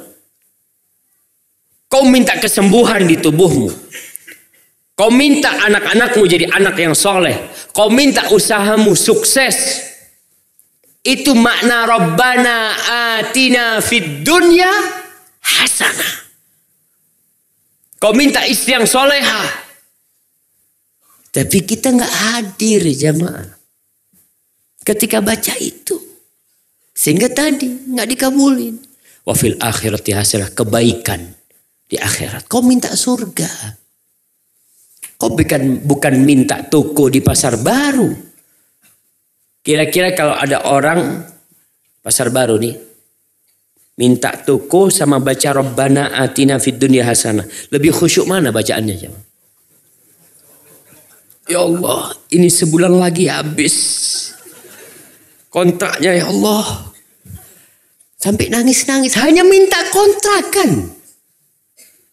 Speaker 1: Kau minta kesembuhan di tubuhmu. Kau minta anak-anakmu jadi anak yang soleh. Kau minta usahamu sukses. Itu makna Rabbana atina fid dunya hasanah. Kau minta istri yang soleha. Tapi kita nggak hadir jamaah. Ketika baca itu. Sehingga tadi nggak dikabulin. Wafil akhirati hasilnya kebaikan di akhirat. Kau minta surga. Kau bukan bukan minta toko di pasar baru. Kira-kira kalau ada orang pasar baru nih minta toko sama baca Rabbana atina fid dunya hasanah. Lebih khusyuk mana bacaannya? Ya Allah, ini sebulan lagi habis kontraknya ya Allah. Sampai nangis-nangis. Hanya minta kontrakan.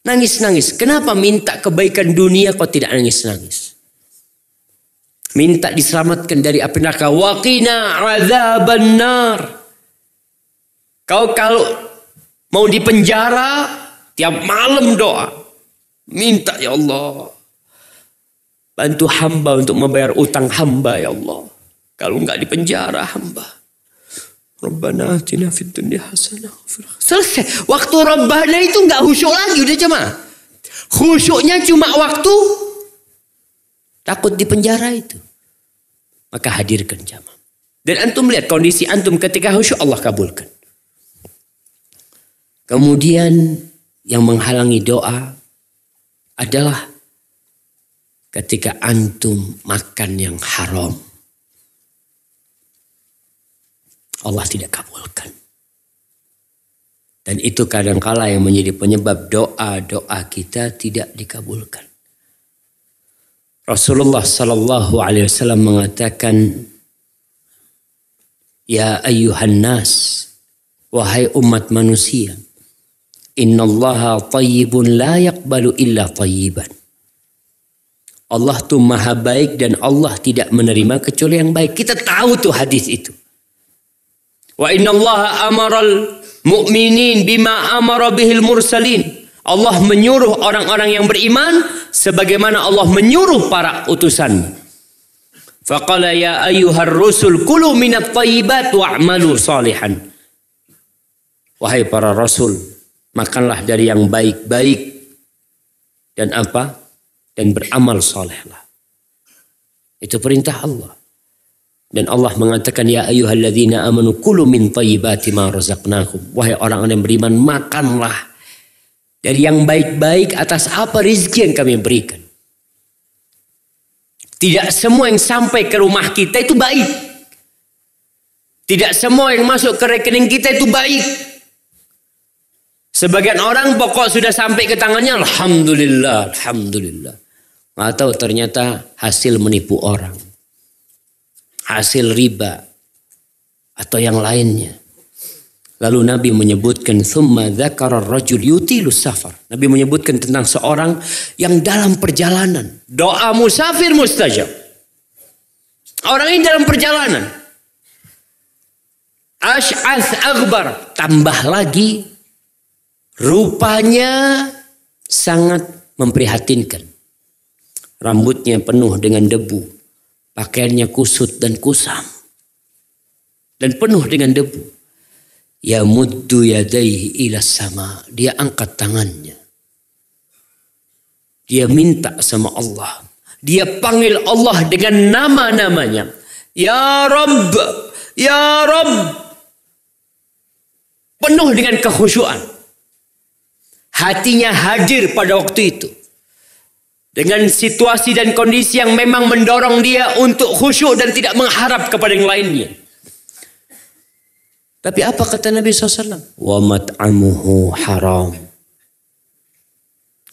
Speaker 1: Nangis-nangis. Kenapa minta kebaikan dunia kok tidak nangis-nangis? Minta diselamatkan dari api neraka. Waqina azaban nar. Kau kalau mau di penjara tiap malam doa. Minta ya Allah. Bantu hamba untuk membayar utang hamba ya Allah. Kalau nggak di penjara hamba. Rabbana atina fid dunya hasanah. Selesai. Waktu Rabbana itu nggak khusyuk lagi udah cuma. Khusyuknya cuma waktu takut di penjara itu. Maka hadirkan jamaah. Dan antum lihat kondisi antum ketika khusyuk Allah kabulkan. Kemudian yang menghalangi doa adalah ketika antum makan yang haram. Allah tidak kabulkan. Dan itu kadangkala yang menjadi penyebab doa-doa kita tidak dikabulkan. Rasulullah sallallahu alaihi wasallam mengatakan Ya ayyuhan nas wahai umat manusia innallaha tayyibun la yaqbalu illa tayyiban Allah tuh maha baik dan Allah tidak menerima kecuali yang baik. Kita tahu tuh hadis itu. Wa inna Allah amaral mu'minin bima amara bihil mursalin. Allah menyuruh orang-orang yang beriman sebagaimana Allah menyuruh para utusan. Faqala ya ayyuhar rusul kulu minat tayyibat wa'malu salihan. Wahai para rasul, makanlah dari yang baik-baik dan apa? Dan beramal salehlah. Itu perintah Allah. Dan Allah mengatakan ya ayyuhalladzina amanu kulu min thayyibati ma razaqnakum. Wahai orang-orang yang beriman, makanlah dari yang baik-baik atas apa rizki yang kami berikan. Tidak semua yang sampai ke rumah kita itu baik. Tidak semua yang masuk ke rekening kita itu baik. Sebagian orang pokok sudah sampai ke tangannya, Alhamdulillah, Alhamdulillah. Atau ternyata hasil menipu orang hasil riba atau yang lainnya. Lalu Nabi menyebutkan thumma dzakara rajul yutilu safar. Nabi menyebutkan tentang seorang yang dalam perjalanan. Doa musafir mustajab. Orang ini dalam perjalanan. Ash'ath akbar. Tambah lagi rupanya sangat memprihatinkan. Rambutnya penuh dengan debu. Pakaiannya kusut dan kusam. Dan penuh dengan debu. Ya muddu yadaihi ila sama. Dia angkat tangannya. Dia minta sama Allah. Dia panggil Allah dengan nama-namanya. Ya Rabb, Ya Rabb. Penuh dengan kekhusyuan. Hatinya hadir pada waktu itu dengan situasi dan kondisi yang memang mendorong dia untuk khusyuk dan tidak mengharap kepada yang lainnya. Tapi apa kata Nabi SAW? Wa mat'amuhu haram.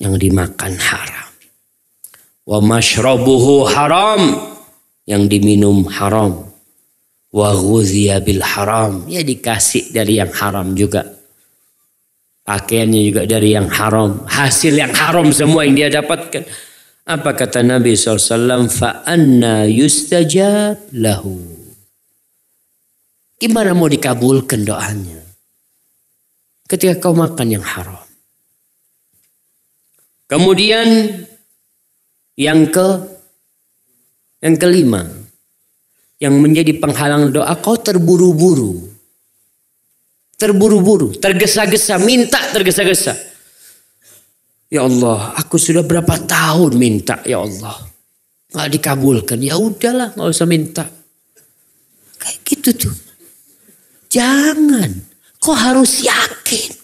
Speaker 1: Yang dimakan haram. Wa mashrabuhu haram. Yang diminum haram. Wa ghudhiya bil haram. Ya dikasih dari yang haram juga. Pakaiannya juga dari yang haram. Hasil yang haram semua yang dia dapatkan. Apa kata Nabi SAW? Fa'anna yustajab lahu. Gimana mau dikabulkan doanya? Ketika kau makan yang haram. Kemudian yang ke yang kelima yang menjadi penghalang doa kau terburu-buru. Terburu-buru, tergesa-gesa, minta tergesa-gesa. Ya Allah, aku sudah berapa tahun minta ya Allah. Nggak dikabulkan. Ya udahlah, nggak usah minta. Kayak gitu tuh. Jangan. Kau harus yakin.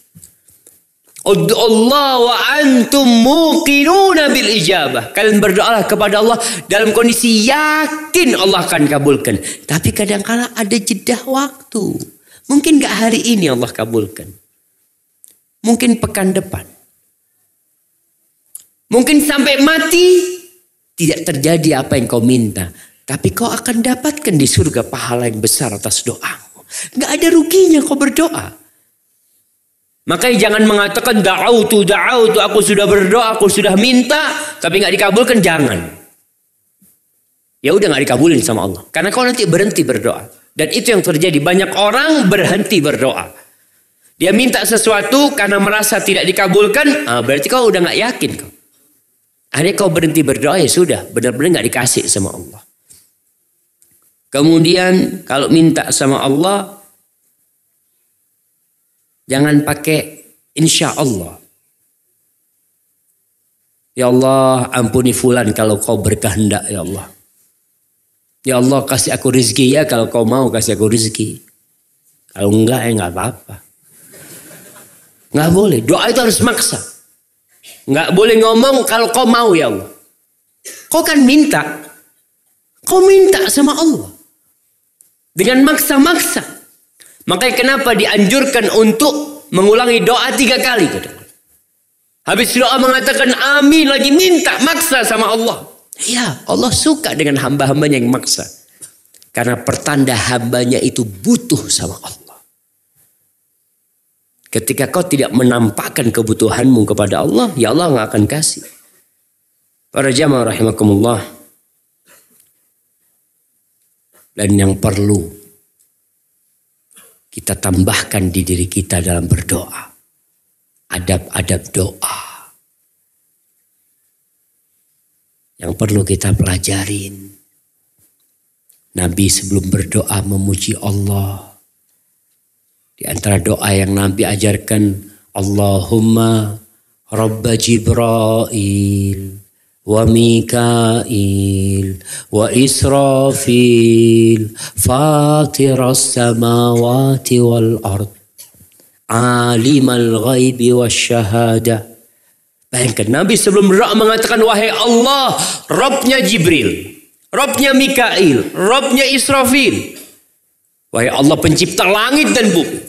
Speaker 1: Allah wa antum muqinuna bil ijabah. Kalian berdoalah kepada Allah dalam kondisi yakin Allah akan kabulkan. Tapi kadang-kala ada jeda waktu. Mungkin gak hari ini Allah kabulkan. Mungkin pekan depan. Mungkin sampai mati tidak terjadi apa yang kau minta. Tapi kau akan dapatkan di surga pahala yang besar atas doa. Nggak ada ruginya kau berdoa. Makanya jangan mengatakan da'autu da'autu aku sudah berdoa, aku sudah minta tapi nggak dikabulkan jangan. Ya udah nggak dikabulin sama Allah. Karena kau nanti berhenti berdoa. Dan itu yang terjadi banyak orang berhenti berdoa. Dia minta sesuatu karena merasa tidak dikabulkan, ah, berarti kau udah nggak yakin kau. Akhirnya kau berhenti berdoa ya sudah, benar-benar nggak dikasih sama Allah. Kemudian kalau minta sama Allah jangan pakai insya Allah. Ya Allah ampuni fulan kalau kau berkehendak ya Allah. Ya Allah kasih aku rezeki ya kalau kau mau kasih aku rezeki. Kalau enggak ya enggak apa-apa. Enggak boleh. Doa itu harus maksa. Enggak boleh ngomong kalau kau mau ya Allah. Kau kan minta. Kau minta sama Allah. Dengan maksa-maksa. Makanya kenapa dianjurkan untuk mengulangi doa tiga kali. Habis doa mengatakan amin lagi minta maksa sama Allah. Ya Allah suka dengan hamba-hambanya yang maksa. Karena pertanda hambanya itu butuh sama Allah. Ketika kau tidak menampakkan kebutuhanmu kepada Allah, ya Allah nggak akan kasih. Para jamaah rahimakumullah. dan yang perlu kita tambahkan di diri kita dalam berdoa. Adab-adab doa. Yang perlu kita pelajarin. Nabi sebelum berdoa memuji Allah. Di antara doa yang Nabi ajarkan, Allahumma Rabba Jibra'il wa Mikail wa Israfil fatiras samawati wal ard. Alimal ghaibi wasyahada bayangkan Nabi sebelum berdoa mengatakan wahai Allah Robnya Jibril Robnya Mikail Robnya Israfil. Wahai Allah pencipta langit dan bumi.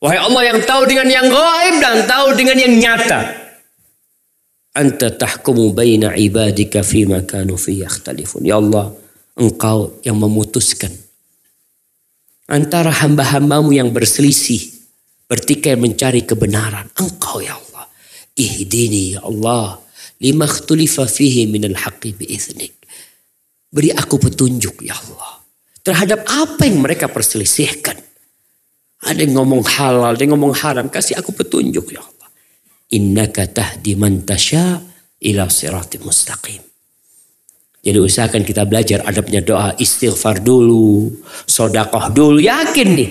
Speaker 1: Wahai Allah yang tahu dengan yang gaib dan tahu dengan yang nyata anta tahkumu baina ibadika fima kanu fi yakhtalifun. Ya Allah, engkau yang memutuskan antara hamba-hambamu yang berselisih, bertikai mencari kebenaran. Engkau ya Allah. Ihdini ya Allah, lima khtulifa fihi minal haqqi biiznik. Beri aku petunjuk ya Allah. Terhadap apa yang mereka perselisihkan. Ada yang ngomong halal, ada yang ngomong haram. Kasih aku petunjuk ya Allah. Innaka tahdi man tasya ila siratim mustaqim. Jadi usahakan kita belajar adabnya doa istighfar dulu, sodakoh dulu, yakin nih.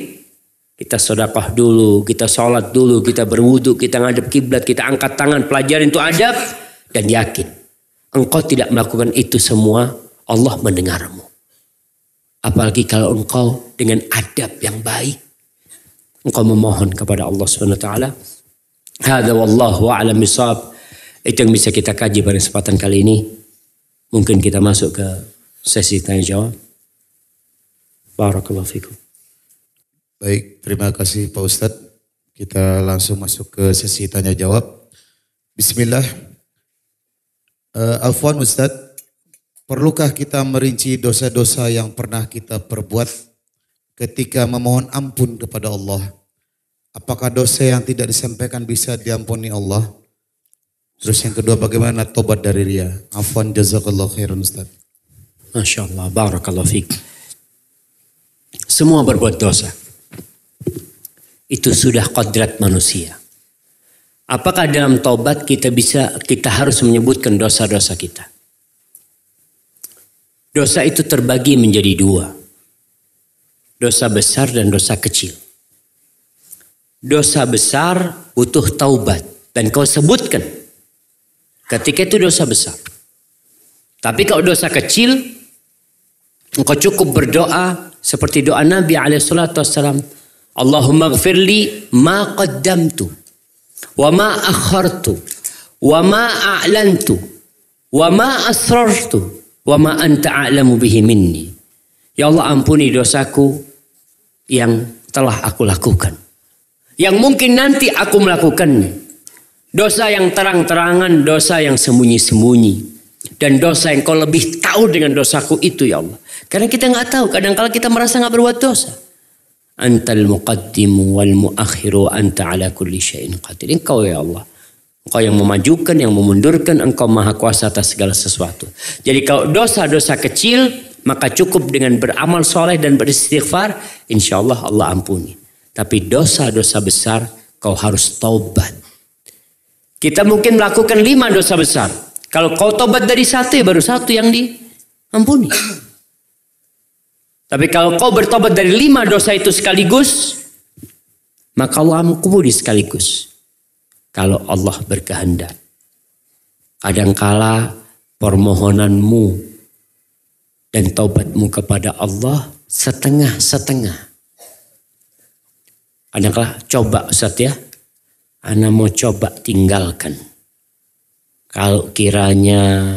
Speaker 1: Kita sodakoh dulu, kita sholat dulu, kita berwudu, kita ngadep kiblat, kita angkat tangan, pelajarin itu adab dan yakin. Engkau tidak melakukan itu semua, Allah mendengarmu. Apalagi kalau engkau dengan adab yang baik, engkau memohon kepada Allah Subhanahu wa taala Hada wallahu a'lam bisawab. Itu yang bisa kita kaji pada kesempatan kali ini. Mungkin kita masuk ke sesi tanya jawab. Barakallahu fikum.
Speaker 2: Baik, terima kasih Pak Ustadz. Kita langsung masuk ke sesi tanya jawab. Bismillah. Uh, Alfuan Ustadz, perlukah kita merinci dosa-dosa yang pernah kita perbuat ketika memohon ampun kepada Allah? Apakah dosa yang tidak disampaikan bisa diampuni Allah? Terus yang kedua bagaimana tobat dari ria? Afwan jazakallah khairan Ustaz.
Speaker 1: Masya Allah, barakallah fiqh. Semua berbuat dosa. Itu sudah kodrat manusia. Apakah dalam tobat kita bisa kita harus menyebutkan dosa-dosa kita? Dosa itu terbagi menjadi dua. Dosa besar dan dosa kecil. Dosa besar butuh taubat. Dan kau sebutkan ketika itu dosa besar. Tapi kalau dosa kecil engkau cukup berdoa seperti doa Nabi alaihissalam Allahumma gfirli ma qaddamtu wa ma akhartu wa ma a'lantu wa ma asrartu wa ma anta a'lamu bihi minni Ya Allah ampuni dosaku yang telah aku lakukan yang mungkin nanti aku melakukannya. Dosa yang terang-terangan, dosa yang sembunyi-sembunyi. Dan dosa yang kau lebih tahu dengan dosaku itu ya Allah. Karena kita nggak tahu, kadang kala kita merasa nggak berbuat dosa. Antal muqaddimu wal muakhiru anta ala kulli syai'in qadir. Engkau ya Allah. Engkau yang memajukan, yang memundurkan, engkau maha kuasa atas segala sesuatu. Jadi kalau dosa-dosa kecil, maka cukup dengan beramal soleh dan beristighfar, insya Allah Allah ampuni. Tapi dosa-dosa besar kau harus taubat. Kita mungkin melakukan lima dosa besar. Kalau kau taubat dari satu baru satu yang diampuni. Tapi kalau kau bertobat dari lima dosa itu sekaligus, maka Allah ampuni sekaligus. Kalau Allah berkehendak. Kadangkala permohonanmu dan taubatmu kepada Allah setengah-setengah. Adakah coba Ustaz ya? Ana mau coba tinggalkan. Kalau kiranya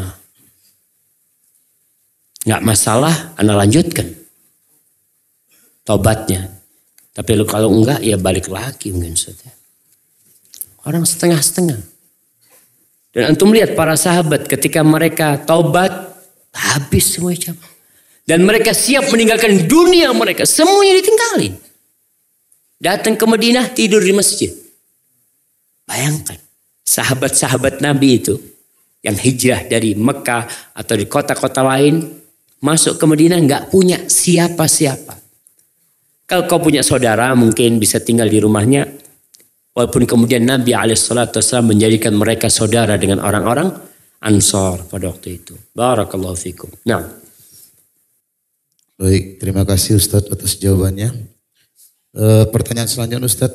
Speaker 1: nggak masalah, Ana lanjutkan. Tobatnya. Tapi kalau enggak ya balik lagi mungkin Ustaz ya. Orang setengah-setengah. Dan antum lihat para sahabat ketika mereka taubat habis semua Dan mereka siap meninggalkan dunia mereka. Semuanya ditinggalin. Datang ke Madinah tidur di masjid. Bayangkan sahabat-sahabat Nabi itu yang hijrah dari Mekah atau di kota-kota lain masuk ke Madinah nggak punya siapa-siapa. Kalau kau punya saudara mungkin bisa tinggal di rumahnya. Walaupun kemudian Nabi Alaihissalam menjadikan mereka saudara dengan orang-orang Ansor pada waktu itu. Barakallahu fikum. Nah.
Speaker 2: Baik, terima kasih Ustadz atas jawabannya. E, pertanyaan selanjutnya Ustaz,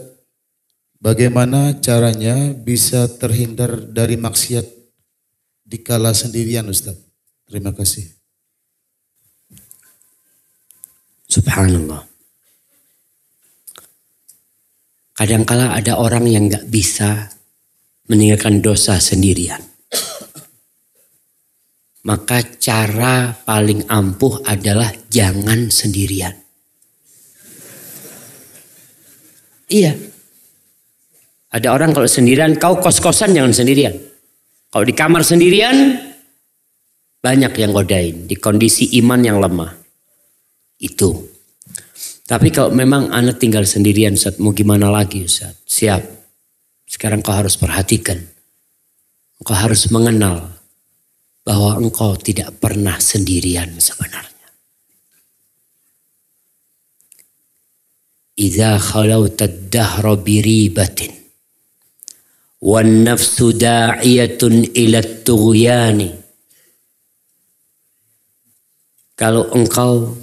Speaker 2: bagaimana caranya bisa terhindar dari maksiat dikala sendirian Ustaz? Terima kasih.
Speaker 1: Subhanallah. Kadangkala ada orang yang nggak bisa meninggalkan dosa sendirian. Maka cara paling ampuh adalah jangan sendirian. Iya. Ada orang kalau sendirian, kau kos-kosan jangan sendirian. Kalau di kamar sendirian, banyak yang godain. Di kondisi iman yang lemah. Itu. Tapi kalau memang anak tinggal sendirian, Ustaz, mau gimana lagi Ustaz? Siap. Sekarang kau harus perhatikan. Kau harus mengenal bahwa engkau tidak pernah sendirian sebenarnya. Iza khalauta ad-dahra biribatin wan nafsu da'iyatun ila tughyani Kalau engkau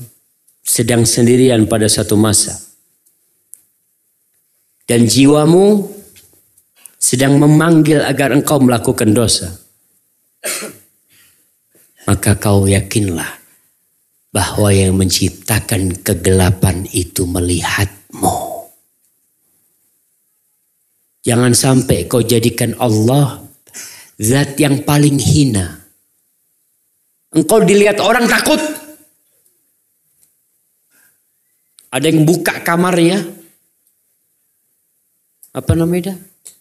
Speaker 1: sedang sendirian pada satu masa dan jiwamu sedang memanggil agar engkau melakukan dosa maka kau yakinlah bahwa yang menciptakan kegelapan itu melihat Jangan sampai kau jadikan Allah zat yang paling hina. Engkau dilihat orang takut. Ada yang buka kamarnya, apa namanya?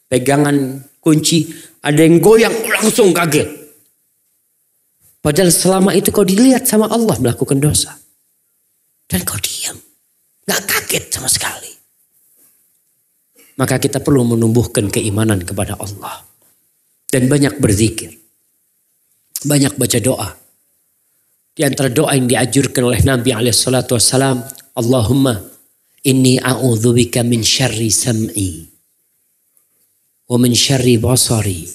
Speaker 1: Pegangan kunci, ada yang goyang langsung kaget. Padahal selama itu kau dilihat sama Allah melakukan dosa. Dan kau diam. Gak kaget sama sekali. Maka kita perlu menumbuhkan keimanan kepada Allah. Dan banyak berzikir. Banyak baca doa. Di antara doa yang diajurkan oleh Nabi SAW. Allahumma inni a'udzubika min syarri sam'i. Wa min syarri basari.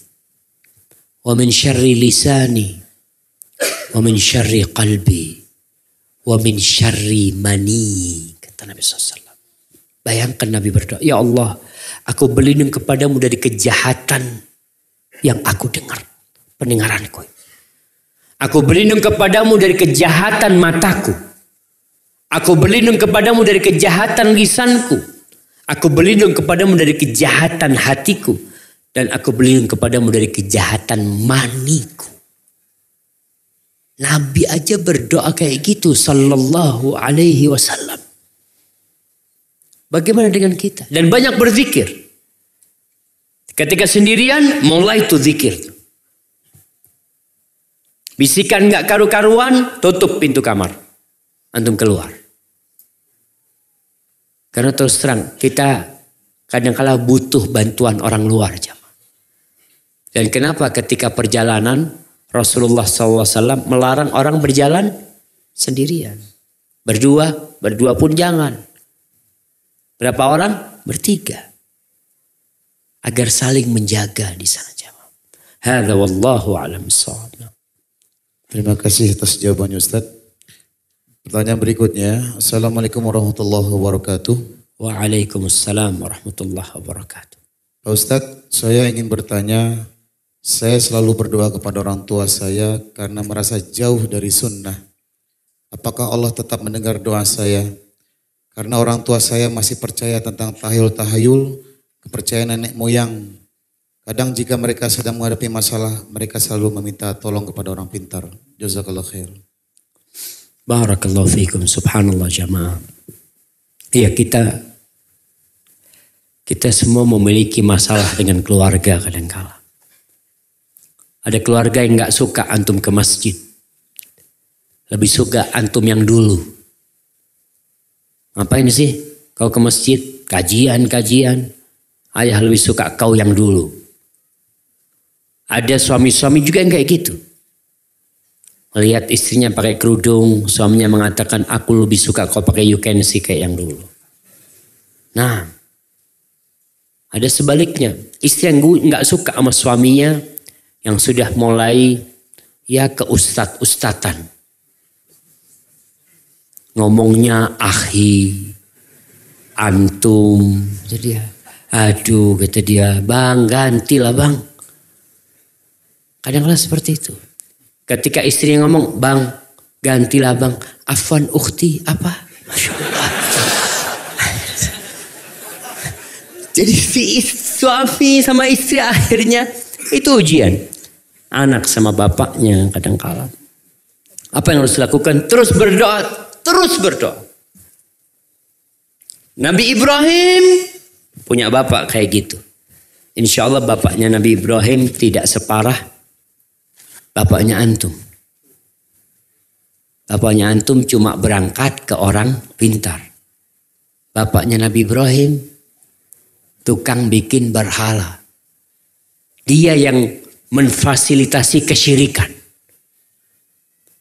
Speaker 1: Wa min syarri lisani. Wa min syarri qalbi. Wa min syarri mani. Kata Nabi SAW. Bayangkan Nabi berdoa. Ya Allah, aku berlindung kepadamu dari kejahatan yang aku dengar. Pendengaranku. Aku berlindung kepadamu dari kejahatan mataku. Aku berlindung kepadamu dari kejahatan lisanku. Aku berlindung kepadamu dari kejahatan hatiku. Dan aku berlindung kepadamu dari kejahatan maniku. Nabi aja berdoa kayak gitu. Sallallahu alaihi wasallam. Bagaimana dengan kita? Dan banyak berzikir. Ketika sendirian mulai tuh zikir. Bisikan nggak karu-karuan, tutup pintu kamar. Antum keluar. Karena terus terang, kita kadang-kala butuh bantuan orang luar. Dan kenapa ketika perjalanan Rasulullah SAW melarang orang berjalan sendirian. Berdua, berdua pun jangan. Berapa orang? Bertiga. Agar saling menjaga di sana jamaah. Hadza wallahu a'lam
Speaker 2: Terima kasih atas jawabannya Ustaz. Pertanyaan berikutnya. Assalamualaikum warahmatullahi wabarakatuh.
Speaker 1: Waalaikumsalam warahmatullahi wabarakatuh.
Speaker 2: Pak Ustaz, saya ingin bertanya. Saya selalu berdoa kepada orang tua saya karena merasa jauh dari sunnah. Apakah Allah tetap mendengar doa saya? Karena orang tua saya masih percaya tentang tahayul-tahayul, kepercayaan nenek moyang Kadang jika mereka sedang menghadapi masalah, mereka selalu meminta tolong kepada orang pintar. Jazakallah khair.
Speaker 1: Barakallahu fiikum. Subhanallah jamaah. Iya kita kita semua memiliki masalah dengan keluarga kadang-kala. Ada keluarga yang nggak suka antum ke masjid. Lebih suka antum yang dulu. Ngapain sih kau ke masjid? Kajian-kajian. Ayah lebih suka kau yang dulu. Ada suami-suami juga yang kayak gitu. Melihat istrinya pakai kerudung, suaminya mengatakan aku lebih suka kau pakai you can kayak yang dulu. Nah, ada sebaliknya. Istri yang nggak suka sama suaminya yang sudah mulai ya ke ustad ustatan Ngomongnya ahi, antum. Jadi ya, aduh kata dia, bang gantilah bang. Kadang-kadang seperti itu. Ketika istri ngomong, bang gantilah bang. Afwan ukti apa? Masya Allah. Jadi si suami sama istri akhirnya itu ujian. Anak sama bapaknya kadang kala. Apa yang harus dilakukan? Terus berdoa, terus berdoa. Nabi Ibrahim punya bapak kayak gitu. Insya Allah bapaknya Nabi Ibrahim tidak separah Bapaknya antum. Bapaknya antum cuma berangkat ke orang pintar. Bapaknya Nabi Ibrahim tukang bikin berhala. Dia yang memfasilitasi kesyirikan.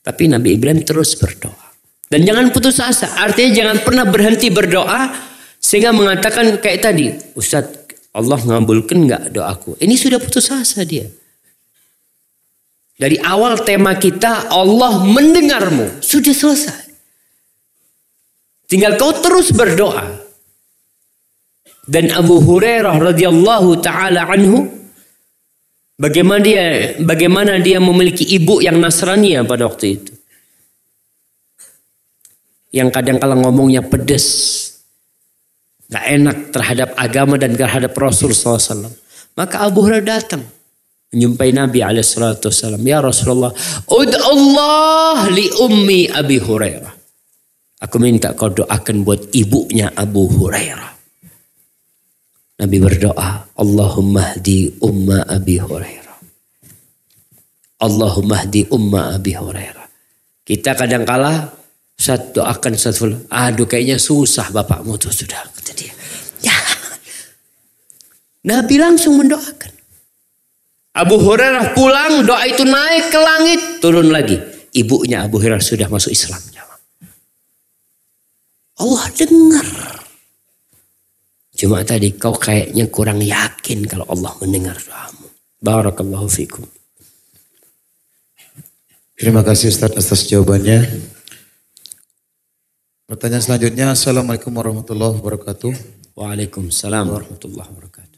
Speaker 1: Tapi Nabi Ibrahim terus berdoa. Dan jangan putus asa. Artinya jangan pernah berhenti berdoa. Sehingga mengatakan kayak tadi. Ustadz Allah ngabulkan nggak doaku. Ini sudah putus asa dia. Dari awal tema kita Allah mendengarmu. Sudah selesai. Tinggal kau terus berdoa. Dan Abu Hurairah radhiyallahu taala anhu bagaimana dia bagaimana dia memiliki ibu yang Nasrani pada waktu itu. Yang kadang kala ngomongnya pedes. Gak enak terhadap agama dan terhadap Rasul SAW. Maka Abu Hurairah datang menjumpai Nabi alaihissalam. Ya Rasulullah, ud Allah li ummi Abi Hurairah. Aku minta kau doakan buat ibunya Abu Hurairah. Nabi berdoa, Allahumma hdi umma Abi Hurairah. Allahumma hdi umma Abi Hurairah. Kita kadang kala saat doakan satu aduh kayaknya susah bapakmu tuh sudah kata dia. Ya. Nabi langsung mendoakan. Abu Hurairah pulang, doa itu naik ke langit, turun lagi. Ibunya Abu Hurairah sudah masuk Islam. Allah dengar. Cuma tadi kau kayaknya kurang yakin kalau Allah mendengar doamu. Barakallahu fikum.
Speaker 2: Terima kasih Ustaz atas jawabannya. Pertanyaan selanjutnya, Assalamualaikum warahmatullahi wabarakatuh.
Speaker 1: Waalaikumsalam warahmatullahi wabarakatuh.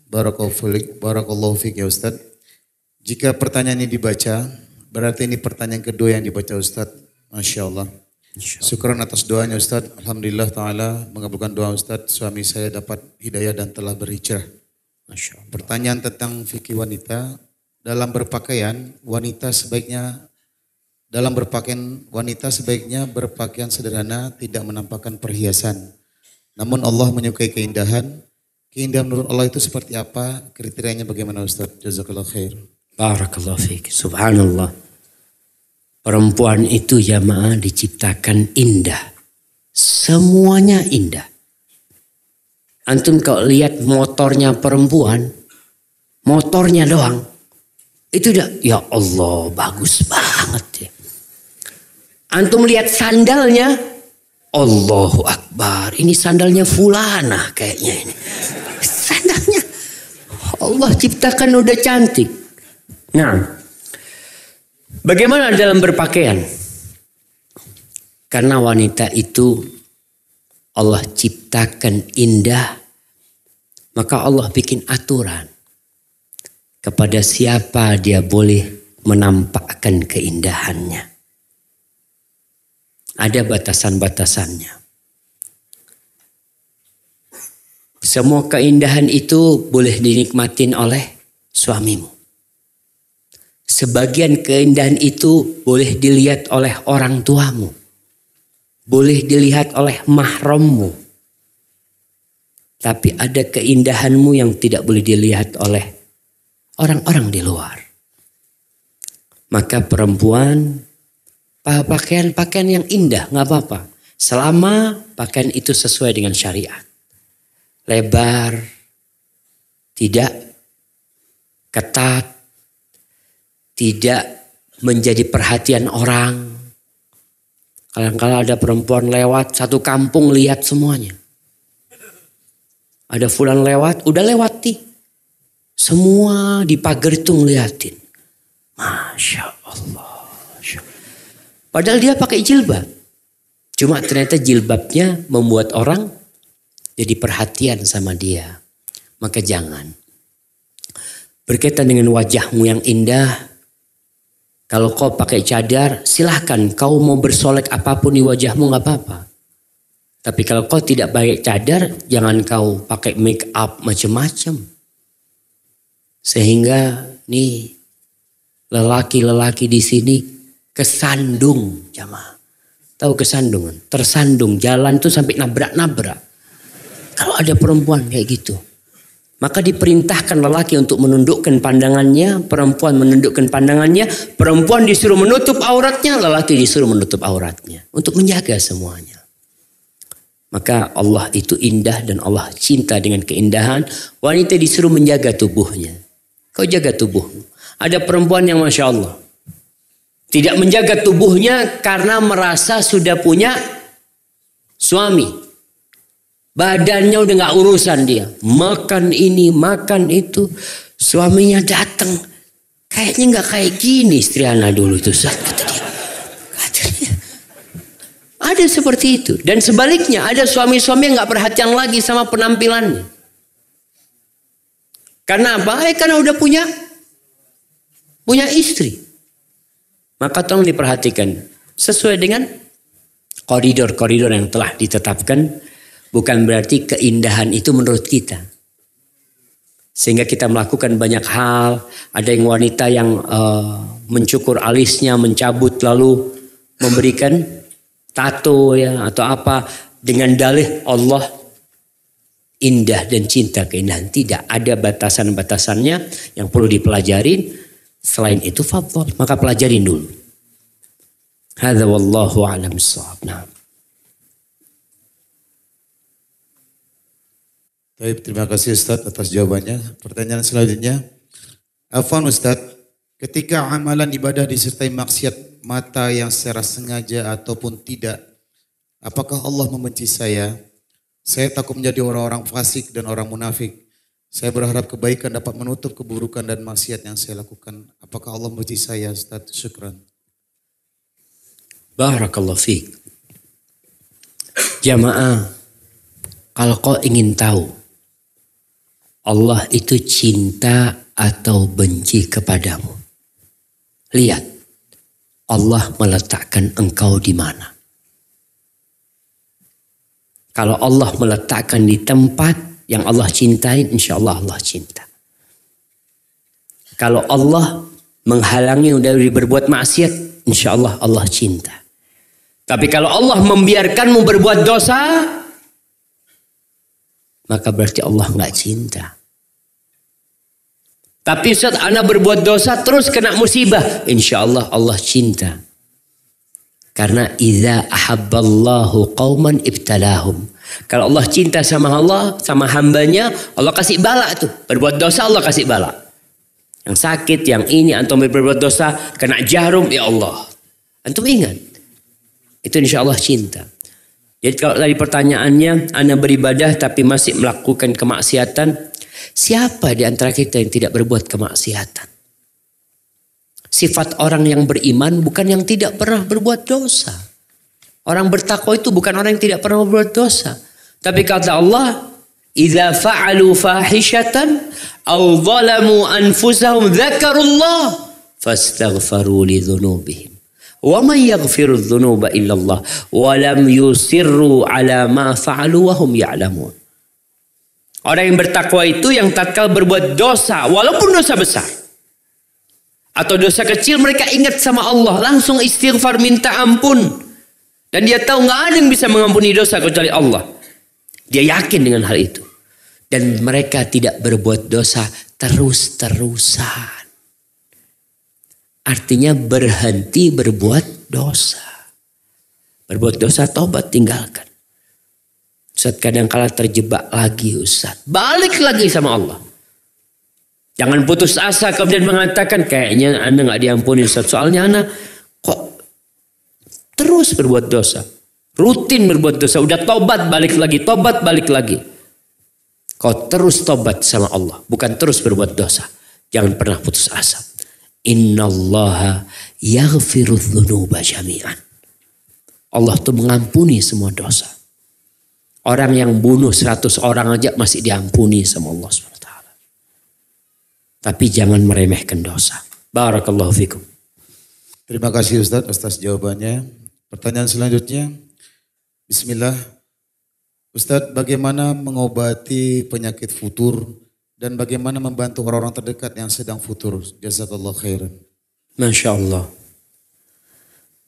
Speaker 2: Barakallahu fiqh ya Ustaz. Jika pertanyaan ini dibaca, berarti ini pertanyaan kedua yang dibaca Ustaz. Masya Allah. Syukuran atas doanya Ustaz. Alhamdulillah Ta'ala mengabulkan doa Ustaz. Suami saya dapat hidayah dan telah berhijrah. Pertanyaan tentang fikih wanita. Dalam berpakaian, wanita sebaiknya dalam berpakaian wanita sebaiknya berpakaian sederhana, tidak menampakkan perhiasan. Namun Allah menyukai keindahan. Keindahan menurut Allah itu seperti apa? Kriterianya bagaimana Ustaz? Jazakallah khair.
Speaker 1: Barakallah fiqh. Subhanallah. Perempuan itu jamaah diciptakan indah. Semuanya indah. Antum kalau lihat motornya perempuan, motornya doang. Itu udah, ya Allah bagus banget ya. Antum lihat sandalnya, Allahu Akbar. Ini sandalnya fulana kayaknya ini. Sandalnya Allah ciptakan udah cantik. Nah, Bagaimana dalam berpakaian? Karena wanita itu Allah ciptakan indah, maka Allah bikin aturan kepada siapa dia boleh menampakkan keindahannya. Ada batasan-batasannya. Semua keindahan itu boleh dinikmatin oleh suamimu. Sebagian keindahan itu boleh dilihat oleh orang tuamu. Boleh dilihat oleh mahrammu. Tapi ada keindahanmu yang tidak boleh dilihat oleh orang-orang di luar. Maka perempuan pakaian-pakaian yang indah nggak apa-apa. Selama pakaian itu sesuai dengan syariat. Lebar, tidak ketat, tidak menjadi perhatian orang. Kadang-kadang ada perempuan lewat satu kampung lihat semuanya. Ada fulan lewat, udah lewati. Semua di pagar itu ngeliatin. Masya Allah. Padahal dia pakai jilbab. Cuma ternyata jilbabnya membuat orang jadi perhatian sama dia. Maka jangan. Berkaitan dengan wajahmu yang indah, kalau kau pakai cadar, silahkan kau mau bersolek apa pun di wajahmu nggak apa-apa. Tapi kalau kau tidak pakai cadar, jangan kau pakai make up macam-macam. Sehingga nih lelaki-lelaki di sini kesandung jamaah. Tahu kesandungan? Tersandung jalan tuh sampai nabrak-nabrak. Kalau ada perempuan kayak gitu. Maka diperintahkan lelaki untuk menundukkan pandangannya, perempuan menundukkan pandangannya, perempuan disuruh menutup auratnya, lelaki disuruh menutup auratnya untuk menjaga semuanya. Maka Allah itu indah dan Allah cinta dengan keindahan. Wanita disuruh menjaga tubuhnya. Kau jaga tubuhmu. Ada perempuan yang Masya Allah. Tidak menjaga tubuhnya karena merasa sudah punya suami. Badannya udah nggak urusan dia. Makan ini, makan itu. Suaminya datang. Kayaknya nggak kayak gini istri Ana dulu tuh. Kata dia. Katanya. Ada seperti itu. Dan sebaliknya ada suami-suami yang nggak perhatian lagi sama penampilannya. Karena apa? Eh, karena udah punya punya istri. Maka tolong diperhatikan sesuai dengan koridor-koridor yang telah ditetapkan Bukan berarti keindahan itu menurut kita. Sehingga kita melakukan banyak hal. Ada yang wanita yang uh, mencukur alisnya, mencabut lalu memberikan tato ya atau apa dengan dalih Allah indah dan cinta keindahan. Tidak ada batasan-batasannya yang perlu dipelajarin. Selain itu fadl, maka pelajarin dulu. Hadza wallahu a'lam Nah.
Speaker 2: Baik, terima kasih Ustaz atas jawabannya. Pertanyaan selanjutnya. Afwan Ustaz, ketika amalan ibadah disertai maksiat mata yang secara sengaja ataupun tidak, apakah Allah membenci saya? Saya takut menjadi orang-orang fasik dan orang munafik. Saya berharap kebaikan dapat menutup keburukan dan maksiat yang saya lakukan. Apakah Allah membenci saya Ustaz? Syukran.
Speaker 1: Barakallahu fiik. Jamaah, kalau kau ingin tahu Allah itu cinta atau benci kepadamu. Lihat, Allah meletakkan engkau di mana. Kalau Allah meletakkan di tempat yang Allah cintai, insya Allah Allah cinta. Kalau Allah menghalangi dari berbuat maksiat, insya Allah Allah cinta. Tapi kalau Allah membiarkanmu berbuat dosa, maka berarti Allah nggak cinta. Tapi Ustaz, anak berbuat dosa terus kena musibah. Insya Allah Allah cinta. Karena idza ahabballahu qauman ibtalahum. Kalau Allah cinta sama Allah, sama hambanya, Allah kasih bala tuh. Berbuat dosa Allah kasih bala. Yang sakit, yang ini, antum berbuat dosa, kena jarum, ya Allah. Antum ingat. Itu insya Allah cinta. Jadi kalau dari pertanyaannya, anak beribadah tapi masih melakukan kemaksiatan, Siapa di antara kita yang tidak berbuat kemaksiatan? Sifat orang yang beriman bukan yang tidak pernah berbuat dosa. Orang bertakwa itu bukan orang yang tidak pernah berbuat dosa. Tapi kata Allah, "Idza fa'alu fahishatan aw zalamu anfusahum dzakarullah fastaghfaru li dzunubihim." Wa man yaghfiru dzunuba illallah wa lam yusirru ala ma fa'alu wa hum ya'lamun. Orang yang bertakwa itu yang tatkala berbuat dosa, walaupun dosa besar. Atau dosa kecil mereka ingat sama Allah. Langsung istighfar minta ampun. Dan dia tahu nggak ada yang bisa mengampuni dosa kecuali Allah. Dia yakin dengan hal itu. Dan mereka tidak berbuat dosa terus-terusan. Artinya berhenti berbuat dosa. Berbuat dosa tobat tinggalkan. Ustaz kadang kala terjebak lagi Ustaz. Balik lagi sama Allah. Jangan putus asa kemudian mengatakan kayaknya anda nggak diampuni Ustaz. Soalnya anda kok terus berbuat dosa. Rutin berbuat dosa. Udah tobat balik lagi. Tobat balik lagi. Kau terus tobat sama Allah. Bukan terus berbuat dosa. Jangan pernah putus asa. Inna Allah yaghfiru dhunuba jami'an. Allah tuh mengampuni semua dosa. Orang yang bunuh 100 orang aja masih diampuni sama Allah SWT. Tapi jangan meremehkan dosa. Barakallahu fikum.
Speaker 2: Terima kasih Ustaz atas jawabannya. Pertanyaan selanjutnya. Bismillah. Ustaz bagaimana mengobati penyakit futur dan bagaimana membantu orang-orang terdekat yang sedang futur. Jazakallah khairan.
Speaker 1: Masya Allah.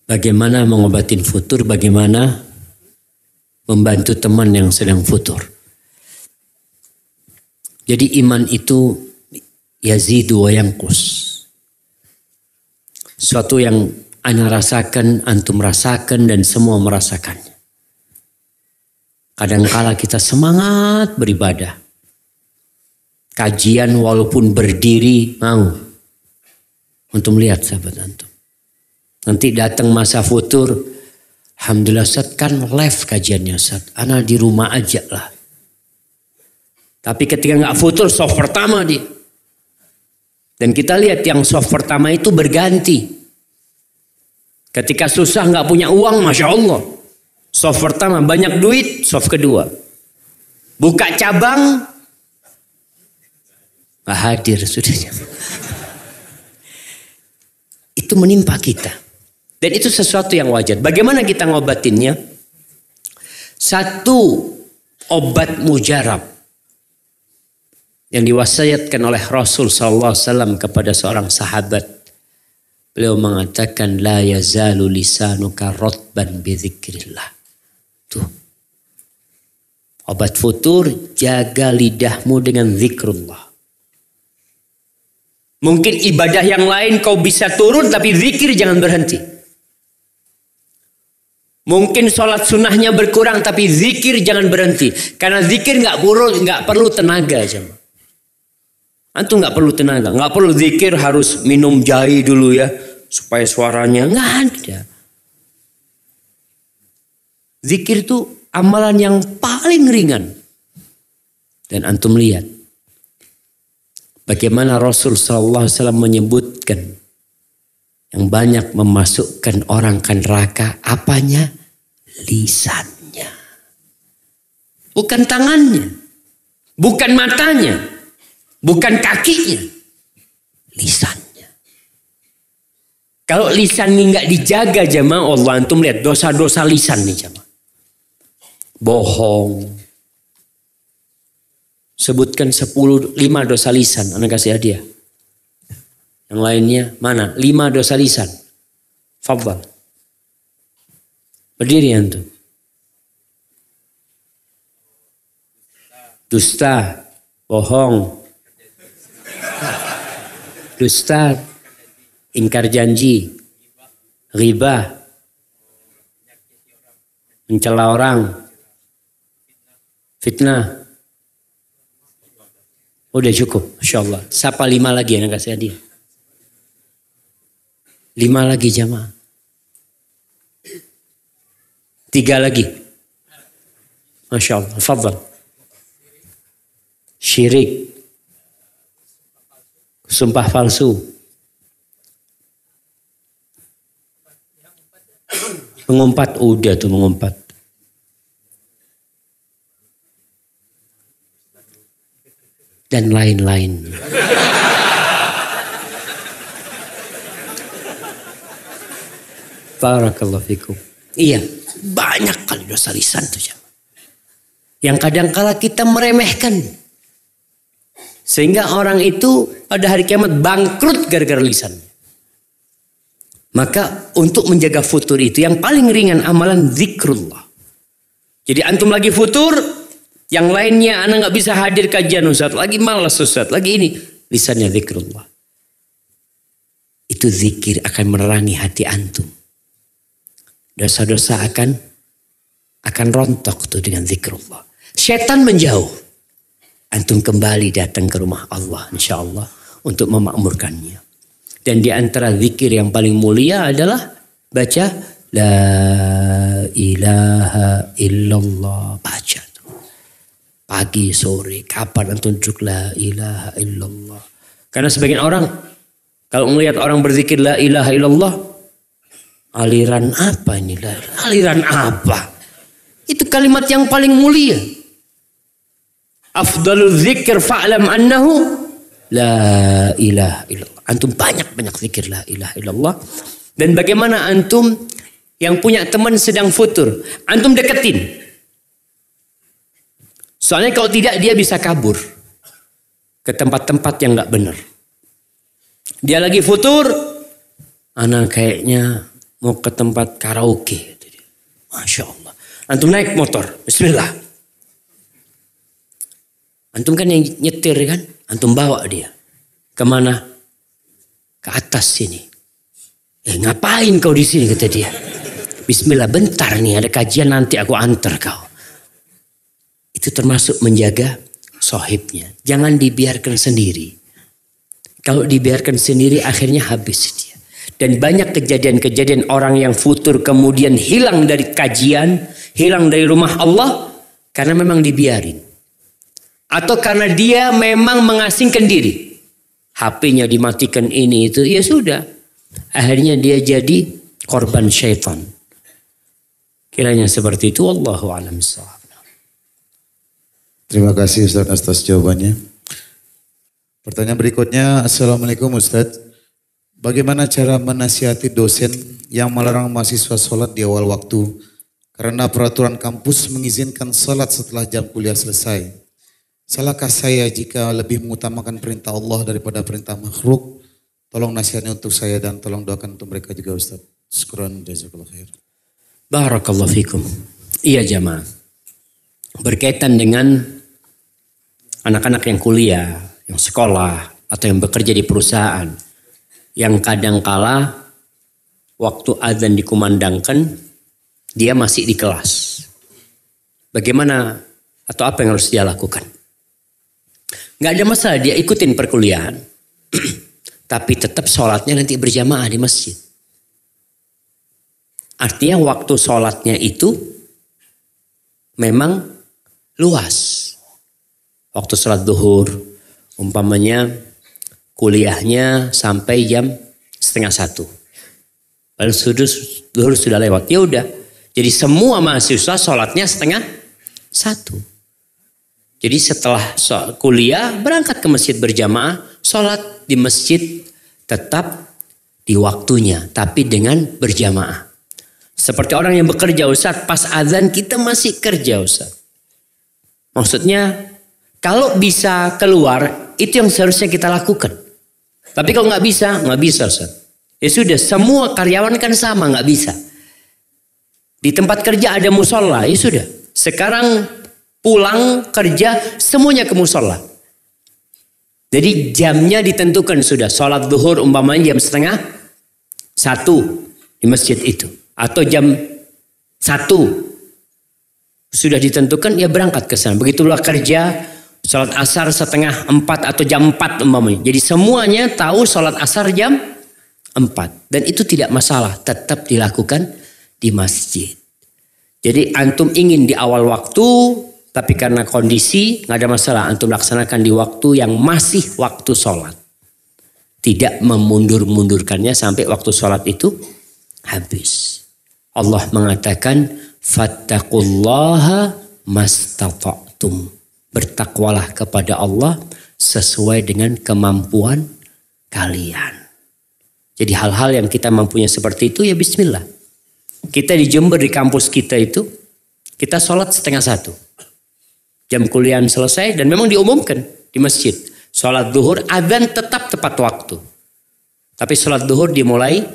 Speaker 1: Bagaimana mengobatin futur, bagaimana membantu teman yang sedang futur. Jadi iman itu yazidu wa yangkus. Suatu yang ana rasakan, antum rasakan dan semua merasakannya. Kadangkala kita semangat beribadah. Kajian walaupun berdiri mau. Untuk melihat sahabat antum. Nanti datang masa futur, Alhamdulillah Ustaz kan live kajiannya Ustaz. Ana di rumah aja lah. Tapi ketika nggak futur soft pertama dia. Dan kita lihat yang soft pertama itu berganti. Ketika susah nggak punya uang, masya Allah. Soft pertama banyak duit, soft kedua. Buka cabang, nggak hadir sudah. Itu menimpa kita. Dan itu sesuatu yang wajar. Bagaimana kita ngobatinnya? Satu obat mujarab yang diwasiatkan oleh Rasul SAW kepada seorang sahabat. Beliau mengatakan la yazalu lisanuka rotban bidzikrillah. Tuh. Obat futur, jaga lidahmu dengan zikrullah. Mungkin ibadah yang lain kau bisa turun tapi zikir jangan berhenti. Mungkin sholat sunnahnya berkurang tapi zikir jangan berhenti. Karena zikir nggak perlu nggak perlu tenaga jemaah. Antum nggak perlu tenaga, nggak perlu zikir harus minum jahe dulu ya supaya suaranya nggak ada. Zikir itu amalan yang paling ringan. Dan antum lihat bagaimana Rasul Sallallahu Alaihi Wasallam menyebutkan yang banyak memasukkan orang ke neraka apanya lisannya, bukan tangannya, bukan matanya, bukan kakinya, lisannya. Kalau lisan ini nggak dijaga jemaah Allah antum lihat dosa-dosa lisan nih jemaah bohong. Sebutkan 10, 5 dosa lisan, anak kasih hadiah. Yang lainnya mana? 5 dosa lisan. Fadal. Berdiri antum. Dusta, bohong. Dusta, ingkar janji, riba, mencela orang, Fitnah. Udah cukup, Masya Allah. Sapa lima lagi yang kasih hadiah. Lima lagi jamaah. Tiga lagi. Masya Allah. Fadal. Syirik. Sumpah palsu. Mengumpat. Udah tuh mengumpat. dan lain-lain. Barakallahu fikum. Iya, banyak kali dosa lisan tuh Yang kadang kala kita meremehkan. Sehingga orang itu pada hari kiamat bangkrut gara-gara lisan. Maka untuk menjaga futur itu yang paling ringan amalan zikrullah. Jadi antum lagi futur, yang lainnya anak nggak bisa hadir kajian Ustaz. Lagi malas Ustaz. Lagi ini. Lisannya zikrullah. Itu zikir akan menerangi hati antum. Dosa-dosa akan akan rontok tuh dengan zikrullah. Setan menjauh. Antum kembali datang ke rumah Allah insya Allah untuk memakmurkannya. Dan di antara zikir yang paling mulia adalah baca La ilaha illallah. Baca pagi sore kapan antum duduk la ilaha illallah karena sebagian orang kalau melihat orang berzikir la ilaha illallah aliran apa ini aliran apa? Itu kalimat yang paling mulia. Afdalul zikir fa'lam annahu la ilaha illallah. Antum banyak banyak zikir la ilaha illallah. Dan bagaimana antum yang punya teman sedang futur? Antum deketin. Soalnya kalau tidak dia bisa kabur ke tempat-tempat yang nggak benar. Dia lagi futur, anak kayaknya mau ke tempat karaoke. Masya Allah. Antum naik motor, Bismillah. Antum kan yang nyetir kan, antum bawa dia. Ke mana? Ke atas sini. Eh ngapain kau di sini kata dia. Bismillah bentar nih ada kajian nanti aku antar kau. Itu termasuk menjaga sohibnya. Jangan dibiarkan sendiri. Kalau dibiarkan sendiri akhirnya habis dia. Dan banyak kejadian-kejadian orang yang futur kemudian hilang dari kajian, hilang dari rumah Allah karena memang dibiarin. Atau karena dia memang mengasingkan diri. HP-nya dimatikan ini itu, ya sudah. Akhirnya dia jadi korban syaitan. Kiranya seperti itu, Allahu a'lam
Speaker 2: Terima kasih Ustaz atas jawabannya. Pertanyaan berikutnya, Assalamualaikum Ustaz. Bagaimana cara menasihati dosen yang melarang mahasiswa sholat di awal waktu karena peraturan kampus mengizinkan sholat setelah jam kuliah selesai. Salahkah saya jika lebih mengutamakan perintah Allah daripada perintah makhluk? Tolong nasihatnya untuk saya dan tolong doakan untuk mereka juga Ustaz. Syukran jazakallah khair.
Speaker 1: Barakallahu fikum. Iya jamaah. berkaitan dengan anak-anak yang kuliah, yang sekolah, atau yang bekerja di perusahaan. Yang kadang kala waktu azan dikumandangkan, dia masih di kelas. Bagaimana atau apa yang harus dia lakukan? Nggak ada masalah, dia ikutin perkuliahan. Tapi tetap sholatnya nanti berjamaah di masjid. Artinya waktu sholatnya itu memang luas. Waktu sholat duhur, umpamanya kuliahnya sampai jam setengah satu. Lalu sudah duhur sudah lewat. Ya udah. Jadi semua mahasiswa sholatnya setengah satu. Jadi setelah kuliah berangkat ke masjid berjamaah, sholat di masjid tetap di waktunya, tapi dengan berjamaah. Seperti orang yang bekerja Ustaz, pas azan kita masih kerja Ustaz. Maksudnya kalau bisa keluar itu yang seharusnya kita lakukan. Tapi kalau nggak bisa, nggak bisa Ustaz. Ya sudah, semua karyawan kan sama, nggak bisa. Di tempat kerja ada musola, ya sudah. Sekarang pulang kerja semuanya ke musola. Jadi jamnya ditentukan sudah. Sholat duhur umpamanya jam setengah satu di masjid itu. Atau jam satu sudah ditentukan ya berangkat ke sana. Begitulah kerja sholat asar setengah empat atau jam empat umpamanya. Jadi semuanya tahu sholat asar jam empat. Dan itu tidak masalah, tetap dilakukan di masjid. Jadi antum ingin di awal waktu, tapi karena kondisi nggak ada masalah, antum laksanakan di waktu yang masih waktu sholat. Tidak memundur-mundurkannya sampai waktu sholat itu habis. Allah mengatakan, Fattakullaha mastata'tum. Bertakwalah kepada Allah sesuai dengan kemampuan kalian. Jadi hal-hal yang kita mampunya seperti itu ya bismillah. Kita di Jember di kampus kita itu, kita sholat setengah satu. Jam kuliah selesai dan memang diumumkan di masjid. Sholat duhur, adzan tetap tepat waktu. Tapi sholat duhur dimulai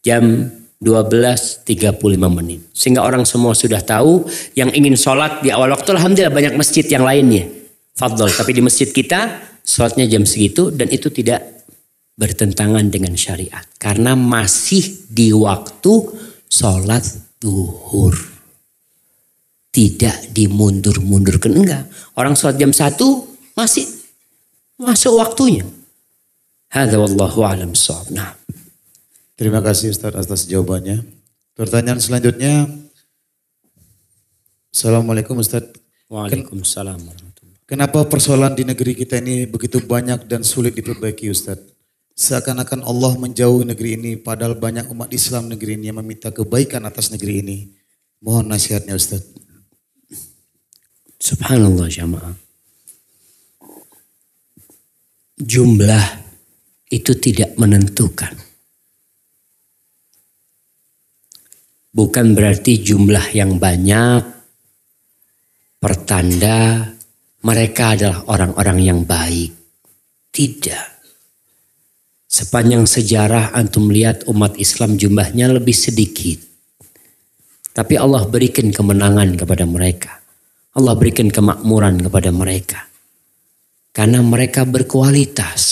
Speaker 1: jam 12.35 menit. Sehingga orang semua sudah tahu yang ingin sholat di awal waktu. Alhamdulillah banyak masjid yang lainnya. Fadol. Tapi di masjid kita sholatnya jam segitu dan itu tidak bertentangan dengan syariat. Karena masih di waktu sholat duhur. Tidak dimundur-mundurkan. Enggak. Orang sholat jam satu masih masuk waktunya. Hadza wallahu alam Nah.
Speaker 2: Terima kasih Ustaz atas jawabannya. Pertanyaan selanjutnya. Assalamualaikum Ustaz.
Speaker 1: Waalaikumsalam.
Speaker 2: Kenapa persoalan di negeri kita ini begitu banyak dan sulit diperbaiki Ustaz? Seakan-akan Allah menjauhi negeri ini padahal banyak umat Islam negeri ini yang meminta kebaikan atas negeri ini. Mohon nasihatnya Ustaz.
Speaker 1: Subhanallah jamaah. Jumlah itu tidak menentukan. Bukan berarti jumlah yang banyak pertanda mereka adalah orang-orang yang baik. Tidak. Sepanjang sejarah antum melihat umat Islam jumlahnya lebih sedikit. Tapi Allah berikan kemenangan kepada mereka. Allah berikan kemakmuran kepada mereka. Karena mereka berkualitas.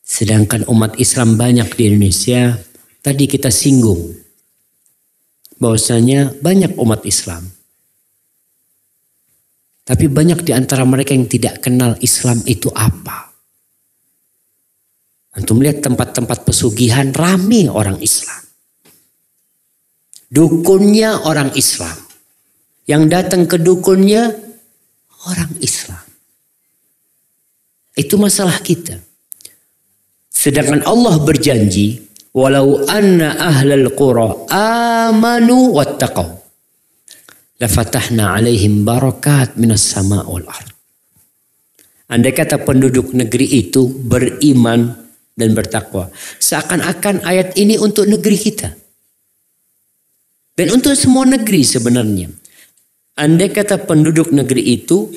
Speaker 1: Sedangkan umat Islam banyak di Indonesia, tadi kita singgung. Bahwasanya banyak umat Islam. Tapi banyak di antara mereka yang tidak kenal Islam itu apa. Antum lihat tempat-tempat pesugihan rame orang Islam. Dukunnya orang Islam. Yang datang ke dukunnya orang Islam. Itu masalah kita. Sedangkan Allah berjanji, walau anna ahlal qura amanu wattaqau lafatahna alaihim barakat minas sama wal ard. Andai kata penduduk negeri itu beriman dan bertakwa. Seakan-akan ayat ini untuk negeri kita. Dan untuk semua negeri sebenarnya. Andai kata penduduk negeri itu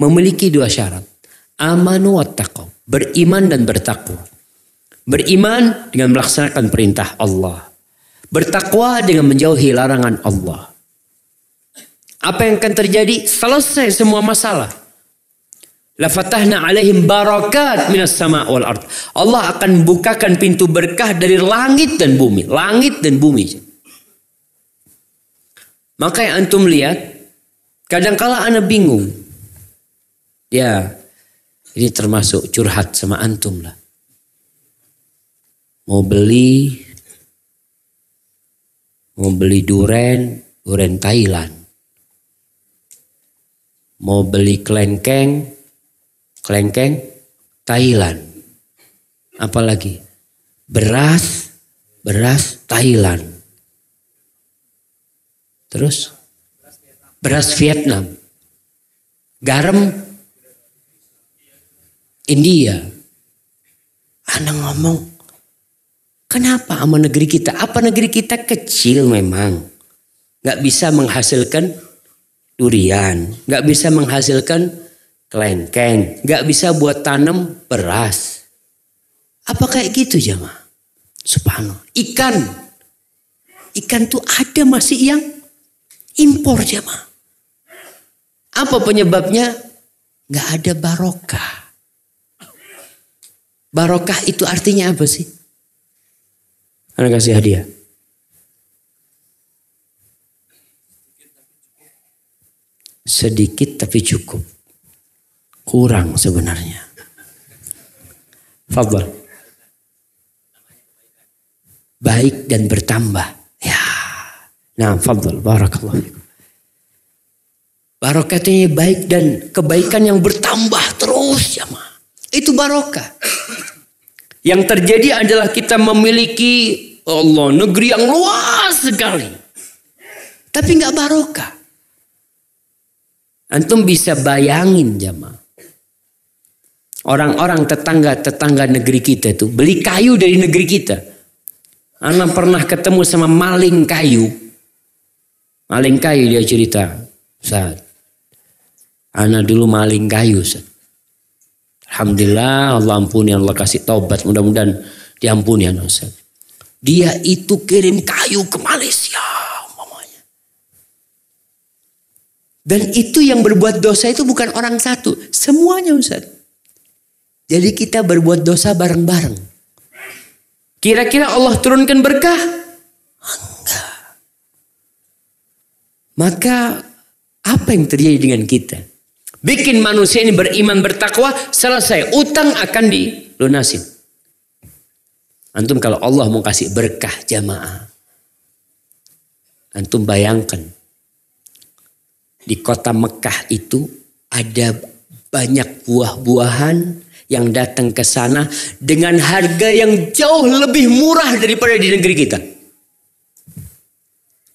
Speaker 1: memiliki dua syarat. Amanu wa. Beriman dan bertakwa. Beriman dengan melaksanakan perintah Allah. Bertakwa dengan menjauhi larangan Allah. Apa yang akan terjadi? Selesai semua masalah. La fatahna alaihim barakat minas sama wal ard. Allah akan bukakan pintu berkah dari langit dan bumi. Langit dan bumi. Maka yang antum lihat, kadangkala ana bingung. Ya, ini termasuk curhat sama antum lah. Mau beli, mau beli duren, duren Thailand. Mau beli kelengkeng, kelengkeng Thailand. Apalagi beras, beras Thailand. Terus beras Vietnam. Garam India. Anda ngomong, kenapa sama negeri kita? Apa negeri kita kecil memang? Gak bisa menghasilkan durian. Gak bisa menghasilkan kelengkeng. Gak bisa buat tanam beras. Apa kayak gitu jamaah? Subhanallah. Ikan. Ikan tuh ada masih yang impor jamaah. Apa penyebabnya? Gak ada barokah. Barokah itu artinya apa sih? Anda kasih hadiah. Sedikit tapi cukup. Kurang sebenarnya. Fadl. Baik dan bertambah. Ya. Nah, fadl. Barakallah. Barokatnya baik dan kebaikan yang bertambah terus ya ma. Itu barokah. Yang terjadi adalah kita memiliki Allah negeri yang luas sekali. Tapi nggak barokah. Antum bisa bayangin jamaah. Orang-orang tetangga-tetangga negeri kita itu beli kayu dari negeri kita. Anak pernah ketemu sama maling kayu. Maling kayu dia cerita. Saat. Anak dulu maling kayu. Saat. Alhamdulillah Allah ampuni Allah kasih taubat. Mudah-mudahan diampuni ya Ustaz. Dia itu kirim kayu ke Malaysia. Mamanya. Dan itu yang berbuat dosa itu bukan orang satu. Semuanya Ustaz. Jadi kita berbuat dosa bareng-bareng. Kira-kira Allah turunkan berkah? Enggak. Maka apa yang terjadi dengan kita? Bikin manusia ini beriman bertakwa, selesai. Utang akan dilunasin. Antum kalau Allah mau kasih berkah jamaah. Antum bayangkan. Di kota Mekah itu ada banyak buah-buahan yang datang ke sana dengan harga yang jauh lebih murah daripada di negeri kita.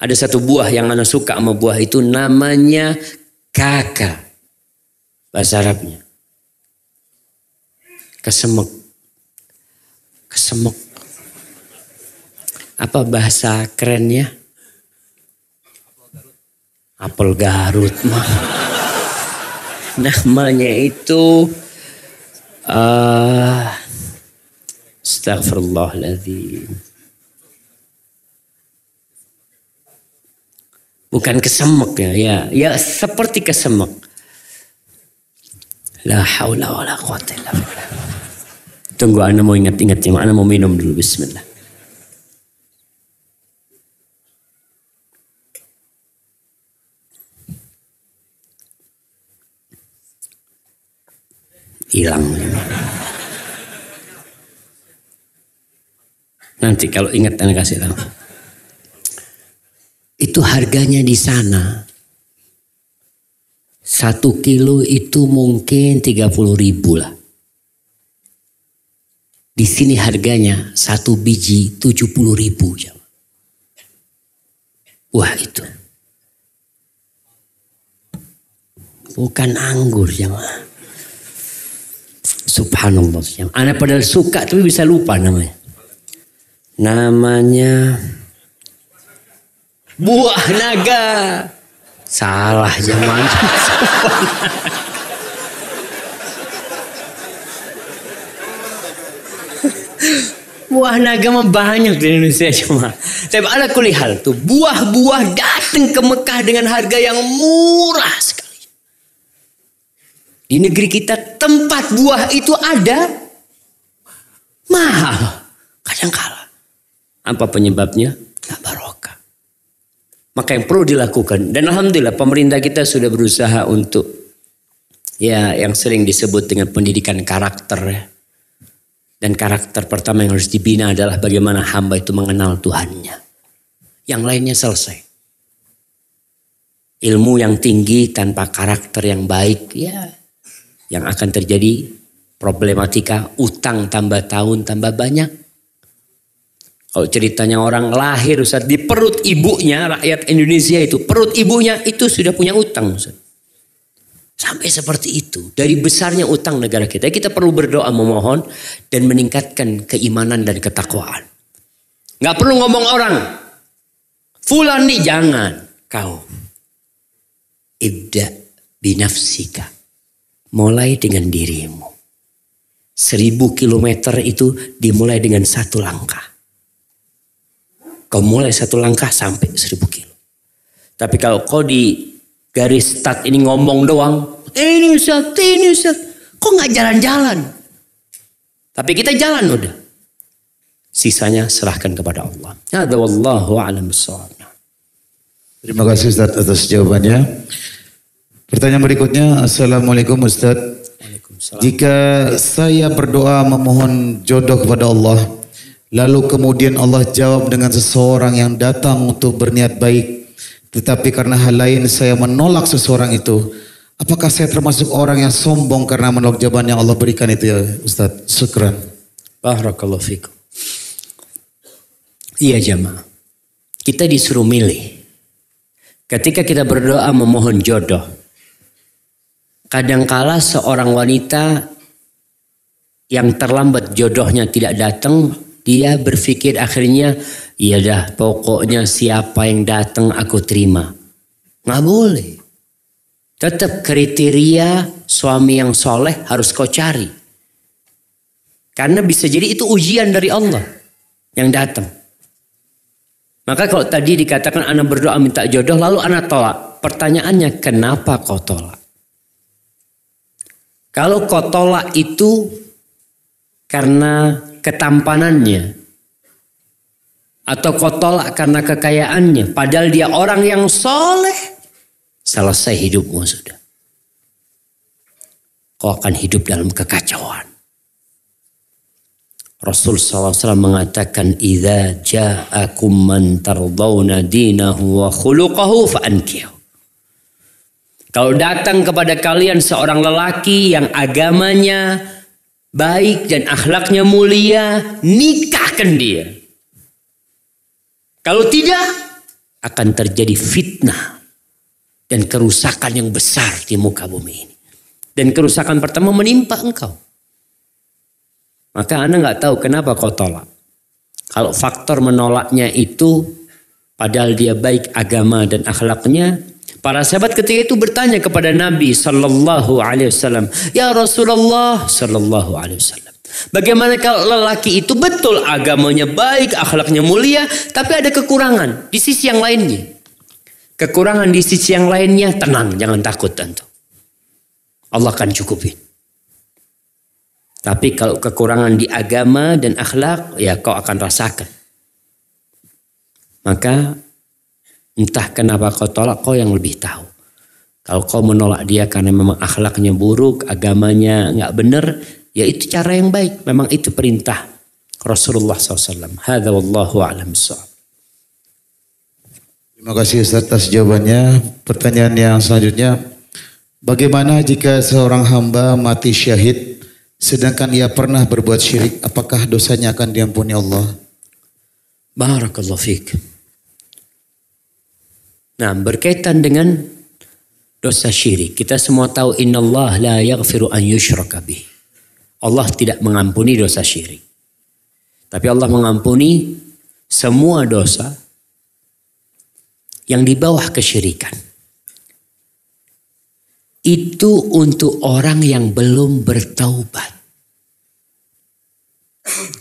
Speaker 1: Ada satu buah yang anak suka sama buah itu namanya kakak bahasa Arabnya. Kesemek. Kesemek. Apa bahasa kerennya? Apel Garut mah. Namanya itu uh, Astagfirullahaladzim. Bukan kesemek ya, ya, ya seperti kesemek. La haula wa la quwata illa billah. Tunggu Anda mau ingat-ingat yang Anda mau minum dulu. Bismillah. Hilang. Nanti kalau ingat Anda kasih tahu. Itu harganya di sana satu kilo itu mungkin 30 ribu lah. Di sini harganya satu biji 70 ribu. Wah itu. Bukan anggur jamaah. Subhanallah. Anak padahal suka tapi bisa lupa namanya. Namanya buah naga. Salah zaman. Buah naga mah banyak di Indonesia cuma. Tapi ala kulihal tuh buah-buah datang ke Mekah dengan harga yang murah sekali. Di negeri kita tempat buah itu ada mahal. Kadang kala. Apa penyebabnya? Gak barokah. Maka yang perlu dilakukan. Dan Alhamdulillah pemerintah kita sudah berusaha untuk ya yang sering disebut dengan pendidikan karakter ya dan karakter pertama yang harus dibina adalah bagaimana hamba itu mengenal Tuhannya. Yang lainnya selesai. Ilmu yang tinggi tanpa karakter yang baik, ya yang akan terjadi problematika utang tambah tahun tambah banyak. Kalau ceritanya orang lahir Ustaz, di perut ibunya rakyat Indonesia itu, perut ibunya itu sudah punya utang Ustaz. Sampai seperti itu. Dari besarnya utang negara kita. Kita perlu berdoa memohon dan meningkatkan keimanan dan ketakwaan. Gak perlu ngomong orang. Fulan jangan. Kau. Ibda binafsika. Mulai dengan dirimu. Seribu kilometer itu dimulai dengan satu langkah. Kau mulai satu langkah sampai seribu kilo. Tapi kalau kau di garis start ini ngomong doang. Ini Ustaz, ini Ustaz. Kok nggak jalan-jalan? Tapi kita jalan udah. Sisanya serahkan kepada Allah. Ada wallahu a'lam
Speaker 2: Terima kasih Ustaz atas jawabannya. Pertanyaan berikutnya, Assalamualaikum Ustaz. Jika saya berdoa memohon jodoh kepada Allah, lalu kemudian Allah jawab dengan seseorang yang datang untuk berniat baik, tetapi karena hal lain saya menolak seseorang itu. Apakah saya termasuk orang yang sombong karena menolak jawaban yang Allah berikan itu ya Ustaz? Syukran.
Speaker 1: Barakallahu fikum. Iya jamaah. Kita disuruh milih. Ketika kita berdoa memohon jodoh. Kadangkala seorang wanita yang terlambat jodohnya tidak datang dia berpikir akhirnya, ya dah pokoknya siapa yang datang aku terima. Nggak boleh. Tetap kriteria suami yang soleh harus kau cari. Karena bisa jadi itu ujian dari Allah yang datang. Maka kalau tadi dikatakan anak berdoa minta jodoh lalu anak tolak. Pertanyaannya kenapa kau tolak? Kalau kau tolak itu karena ketampanannya atau kau tolak karena kekayaannya. Padahal dia orang yang soleh. Selesai hidupmu sudah. Kau akan hidup dalam kekacauan. Rasul SAW mengatakan idza ja'akum man tardawna dinahu wa khuluquhu fa'ankihu kalau datang kepada kalian seorang lelaki yang agamanya baik dan akhlaknya mulia, nikahkan dia. Kalau tidak, akan terjadi fitnah dan kerusakan yang besar di muka bumi ini. Dan kerusakan pertama menimpa engkau. Maka Anda nggak tahu kenapa kau tolak. Kalau faktor menolaknya itu padahal dia baik agama dan akhlaknya, Para sahabat ketika itu bertanya kepada Nabi Sallallahu Alaihi Wasallam, Ya Rasulullah Sallallahu Alaihi Wasallam. Bagaimana kalau lelaki itu betul agamanya baik, akhlaknya mulia, tapi ada kekurangan di sisi yang lainnya. Kekurangan di sisi yang lainnya, tenang, jangan takut tentu. Allah akan cukupi. Tapi kalau kekurangan di agama dan akhlak, ya kau akan rasakan. Maka Entah kenapa kau tolak, kau yang lebih tahu. Kalau kau menolak dia karena memang akhlaknya buruk, agamanya nggak benar, ya itu cara yang baik. Memang itu perintah Rasulullah SAW. Hada wallahu a'lam
Speaker 2: Terima kasih Ustaz atas jawabannya. Pertanyaan yang selanjutnya, bagaimana jika seorang hamba mati syahid sedangkan ia pernah berbuat syirik, apakah dosanya akan diampuni Allah?
Speaker 1: Barakallahu fiqh. Nah, berkaitan dengan dosa syirik. Kita semua tahu Allah la yaghfiru an yushraka bih. Allah tidak mengampuni dosa syirik. Tapi Allah mengampuni semua dosa yang di bawah kesyirikan. Itu untuk orang yang belum bertaubat.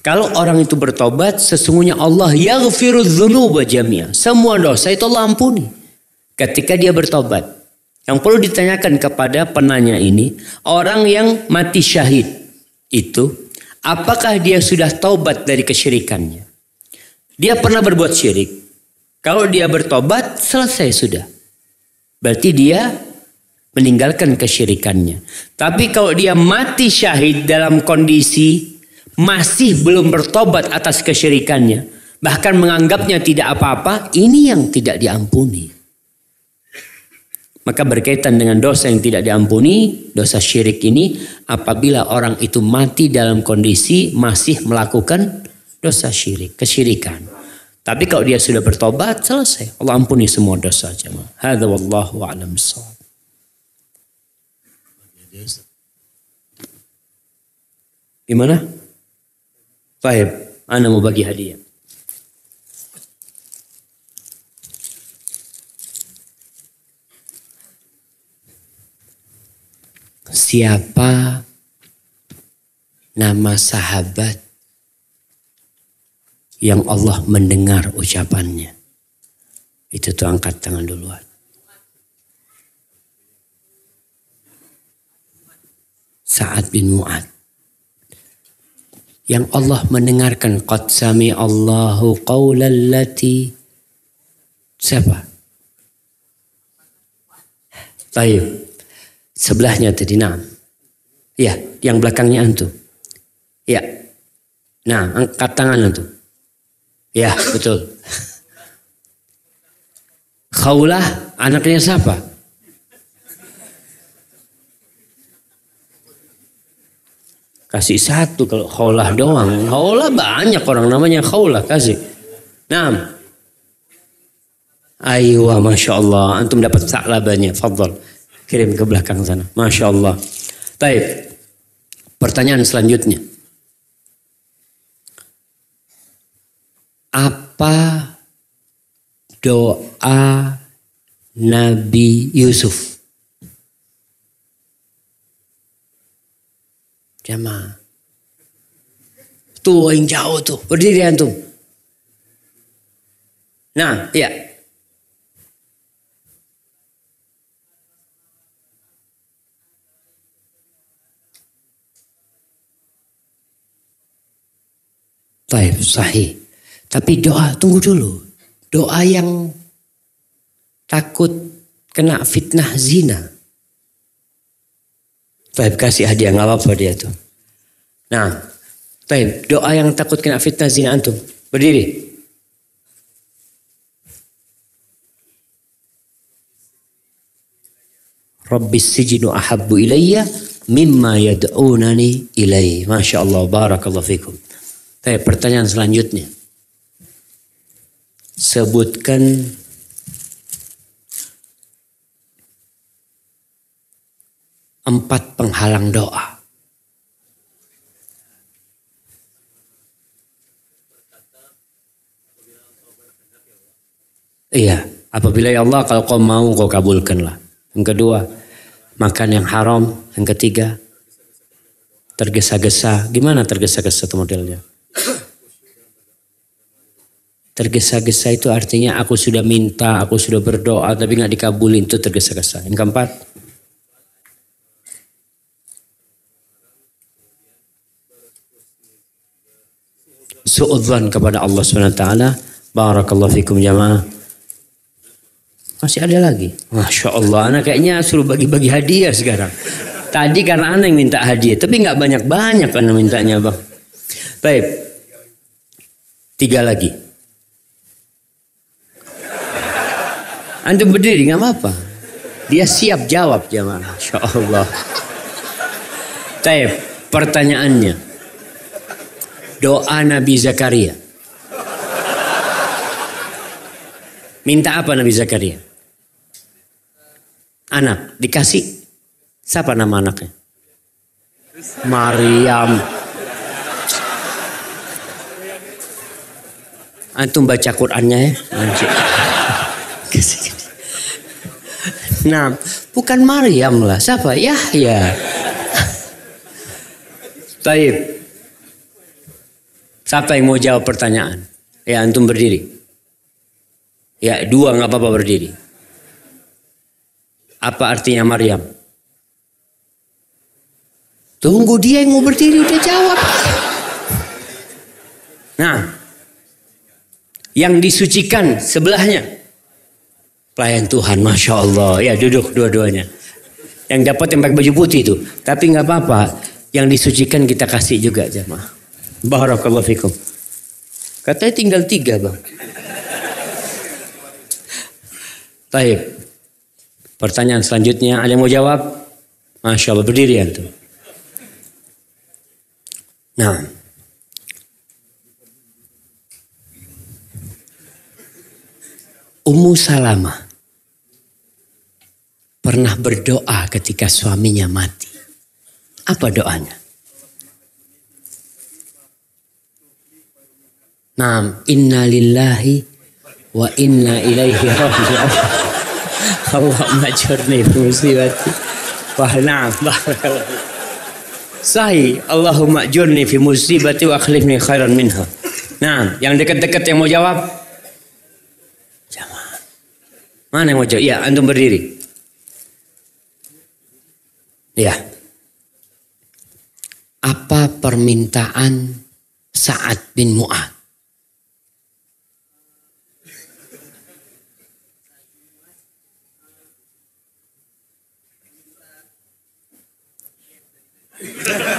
Speaker 1: Kalau orang itu bertobat, sesungguhnya Allah yaghfiru dzunuba jami'a. Semua dosa itu Allah ampuni. Ketika dia bertobat. Yang perlu ditanyakan kepada penanya ini, orang yang mati syahid itu, apakah dia sudah taubat dari kesyirikannya? Dia pernah berbuat syirik. Kalau dia bertobat, selesai sudah. Berarti dia meninggalkan kesyirikannya. Tapi kalau dia mati syahid dalam kondisi masih belum bertobat atas kesyirikannya, bahkan menganggapnya tidak apa-apa, ini yang tidak diampuni. Maka berkaitan dengan dosa yang tidak diampuni, dosa syirik ini apabila orang itu mati dalam kondisi masih melakukan dosa syirik, kesyirikan. Tapi kalau dia sudah bertobat, selesai. Allah ampuni semua dosa jemaah. Hadza wallahu a'lam Gimana? Baik, Anda mau bagi hadiah. Siapa nama sahabat yang Allah mendengar ucapannya? Itu tuh angkat tangan duluan. Sa'ad bin Mu'ad yang Allah mendengarkan qad sami Allahu qaulal lati siapa? Baik. Sebelahnya tadi nah. Ya, yang belakangnya antum. Ya. Nah, angkat tangan antum. Ya, betul. Khaulah anaknya siapa? Kasih satu kalau khaulah doang. Khaulah banyak orang namanya khaulah kasih. Nah. Ayo, Masya Allah. Antum dapat saklabanya. Fadol. Kirim ke belakang sana. Masya Allah. Baik. Pertanyaan selanjutnya. Apa doa Nabi Yusuf? Jamaah. Tuh yang jauh tuh. Berdiri antum. Nah, iya. Baik, sahih. Tapi doa, tunggu dulu. Doa yang takut kena fitnah zina. Taib kasih hadiah nggak apa-apa dia tuh. Nah, Taib doa yang takut kena fitnah zina antum. Berdiri. Rabbis sijinu ahabbu ilayya mimma yad'unani ilai. Masya Allah, barakallahu fikum. Taib pertanyaan selanjutnya. Sebutkan empat penghalang doa. Iya, apabila ya Allah kalau kau mau kau kabulkanlah. Yang kedua, makan yang haram. Yang ketiga, tergesa-gesa. Gimana tergesa-gesa itu modelnya? Tergesa-gesa itu artinya aku sudah minta, aku sudah berdoa tapi nggak dikabulin itu tergesa-gesa. Yang keempat, suudzon kepada Allah SWT. Barakallahu fikum jamaah. Masih ada lagi. Masya Allah, anak kayaknya suruh bagi-bagi hadiah sekarang. Tadi karena anak yang minta hadiah, tapi nggak banyak-banyak karena mintanya bang. Baik, tiga lagi. Antum berdiri nggak apa-apa. Dia siap jawab jamaah. Masya Allah. Baik, pertanyaannya doa Nabi Zakaria. Minta apa Nabi Zakaria? Anak, dikasih. Siapa nama anaknya? Maryam. Antum baca Qurannya ya. Nah, bukan Maryam lah. Siapa? Yahya. Taib. Siapa yang mau jawab pertanyaan? Ya antum berdiri. Ya dua nggak apa-apa berdiri. Apa artinya Maryam? Tunggu dia yang mau berdiri udah jawab. Nah, yang disucikan sebelahnya. Pelayan Tuhan, Masya Allah. Ya duduk dua-duanya. Yang dapat yang pakai baju putih itu. Tapi nggak apa-apa. Yang disucikan kita kasih juga jemaah. Barakallahu fikum. Katanya tinggal tiga bang. Baik. Pertanyaan selanjutnya, ada yang mau jawab? Masya Allah, berdiri antum. Nah. Ummu Salamah pernah berdoa ketika suaminya mati. Apa doanya? Naam, inna lillahi wa inna ilaihi raji'un. Allahumma ajurni fi musibati. Wah, naam. Sahih, Allahumma ajurni fi musibati wa akhlifni khairan minha. Nah, yang dekat-dekat yang mau jawab? Mana yang mau jawab? Ya, antum berdiri. Ya. Apa permintaan Sa'ad bin Mu'ad?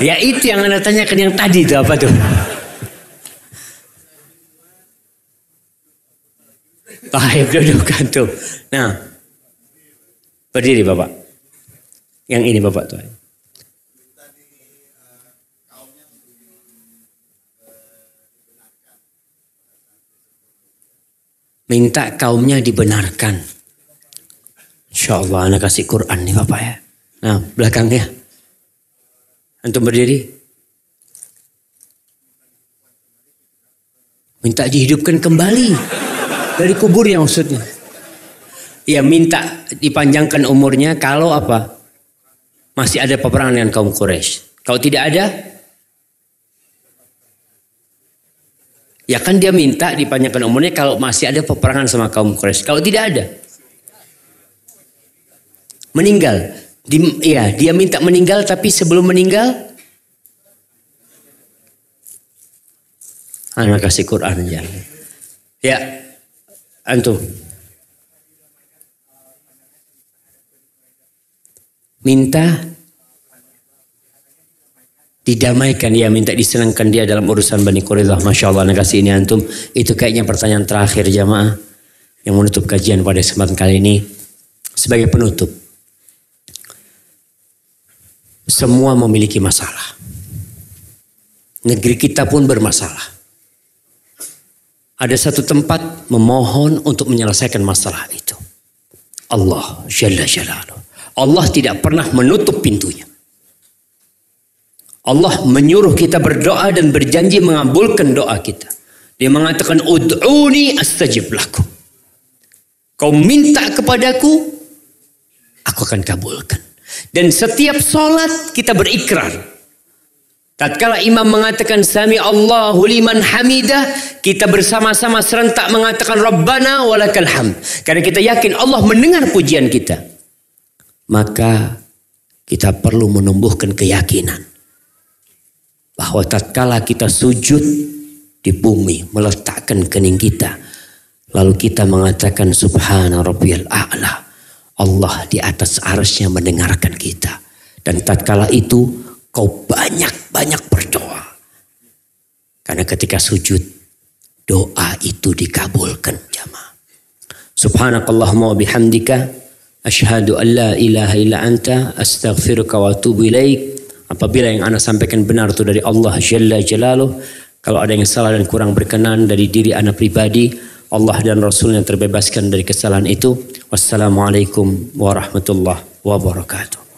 Speaker 1: Ya itu yang anda tanyakan yang tadi itu apa tuh? Baik duduk tuh. Nah, berdiri bapak. Yang ini bapak tuh. Minta kaumnya dibenarkan. Insya Allah anak kasih Quran nih bapak ya. Nah belakangnya. Antum berdiri. Minta dihidupkan kembali. Dari kuburnya maksudnya. Ya minta dipanjangkan umurnya kalau apa? Masih ada peperangan dengan kaum Quraisy. Kalau tidak ada, ya kan dia minta dipanjangkan umurnya kalau masih ada peperangan sama kaum Quraisy. Kalau tidak ada, meninggal. Di, ya, dia minta meninggal tapi sebelum meninggal anak kasih Quran ya. Ya, antum. Minta didamaikan ya minta disenangkan dia dalam urusan Bani Quraidah Masya Allah kasih ini antum itu kayaknya pertanyaan terakhir jamaah yang menutup kajian pada kesempatan kali ini sebagai penutup semua memiliki masalah. Negeri kita pun bermasalah. Ada satu tempat memohon untuk menyelesaikan masalah itu. Allah Jalla Jalaluh. Allah tidak pernah menutup pintunya. Allah menyuruh kita berdoa dan berjanji mengabulkan doa kita. Dia mengatakan ud'uni astajib lakum. Kau minta kepadaku, aku akan kabulkan. Dan setiap sholat kita berikrar. Tatkala imam mengatakan sami Allahu liman hamidah, kita bersama-sama serentak mengatakan Rabbana walakal hamd. Karena kita yakin Allah mendengar pujian kita. Maka kita perlu menumbuhkan keyakinan bahwa tatkala kita sujud di bumi meletakkan kening kita lalu kita mengatakan subhana rabbiyal a'la Allah di atas arasnya mendengarkan kita. Dan tatkala itu kau banyak-banyak berdoa. Karena ketika sujud doa itu dikabulkan jamaah. Subhanakallahumma bihamdika asyhadu an la ilaha illa anta astaghfiruka wa atubu ilaik. Apabila yang anda sampaikan benar itu dari Allah Jalla Jalaluh. Kalau ada yang salah dan kurang berkenan dari diri anda pribadi, Allah dan Rasul yang terbebaskan dari kesalahan itu. Wassalamualaikum warahmatullahi wabarakatuh.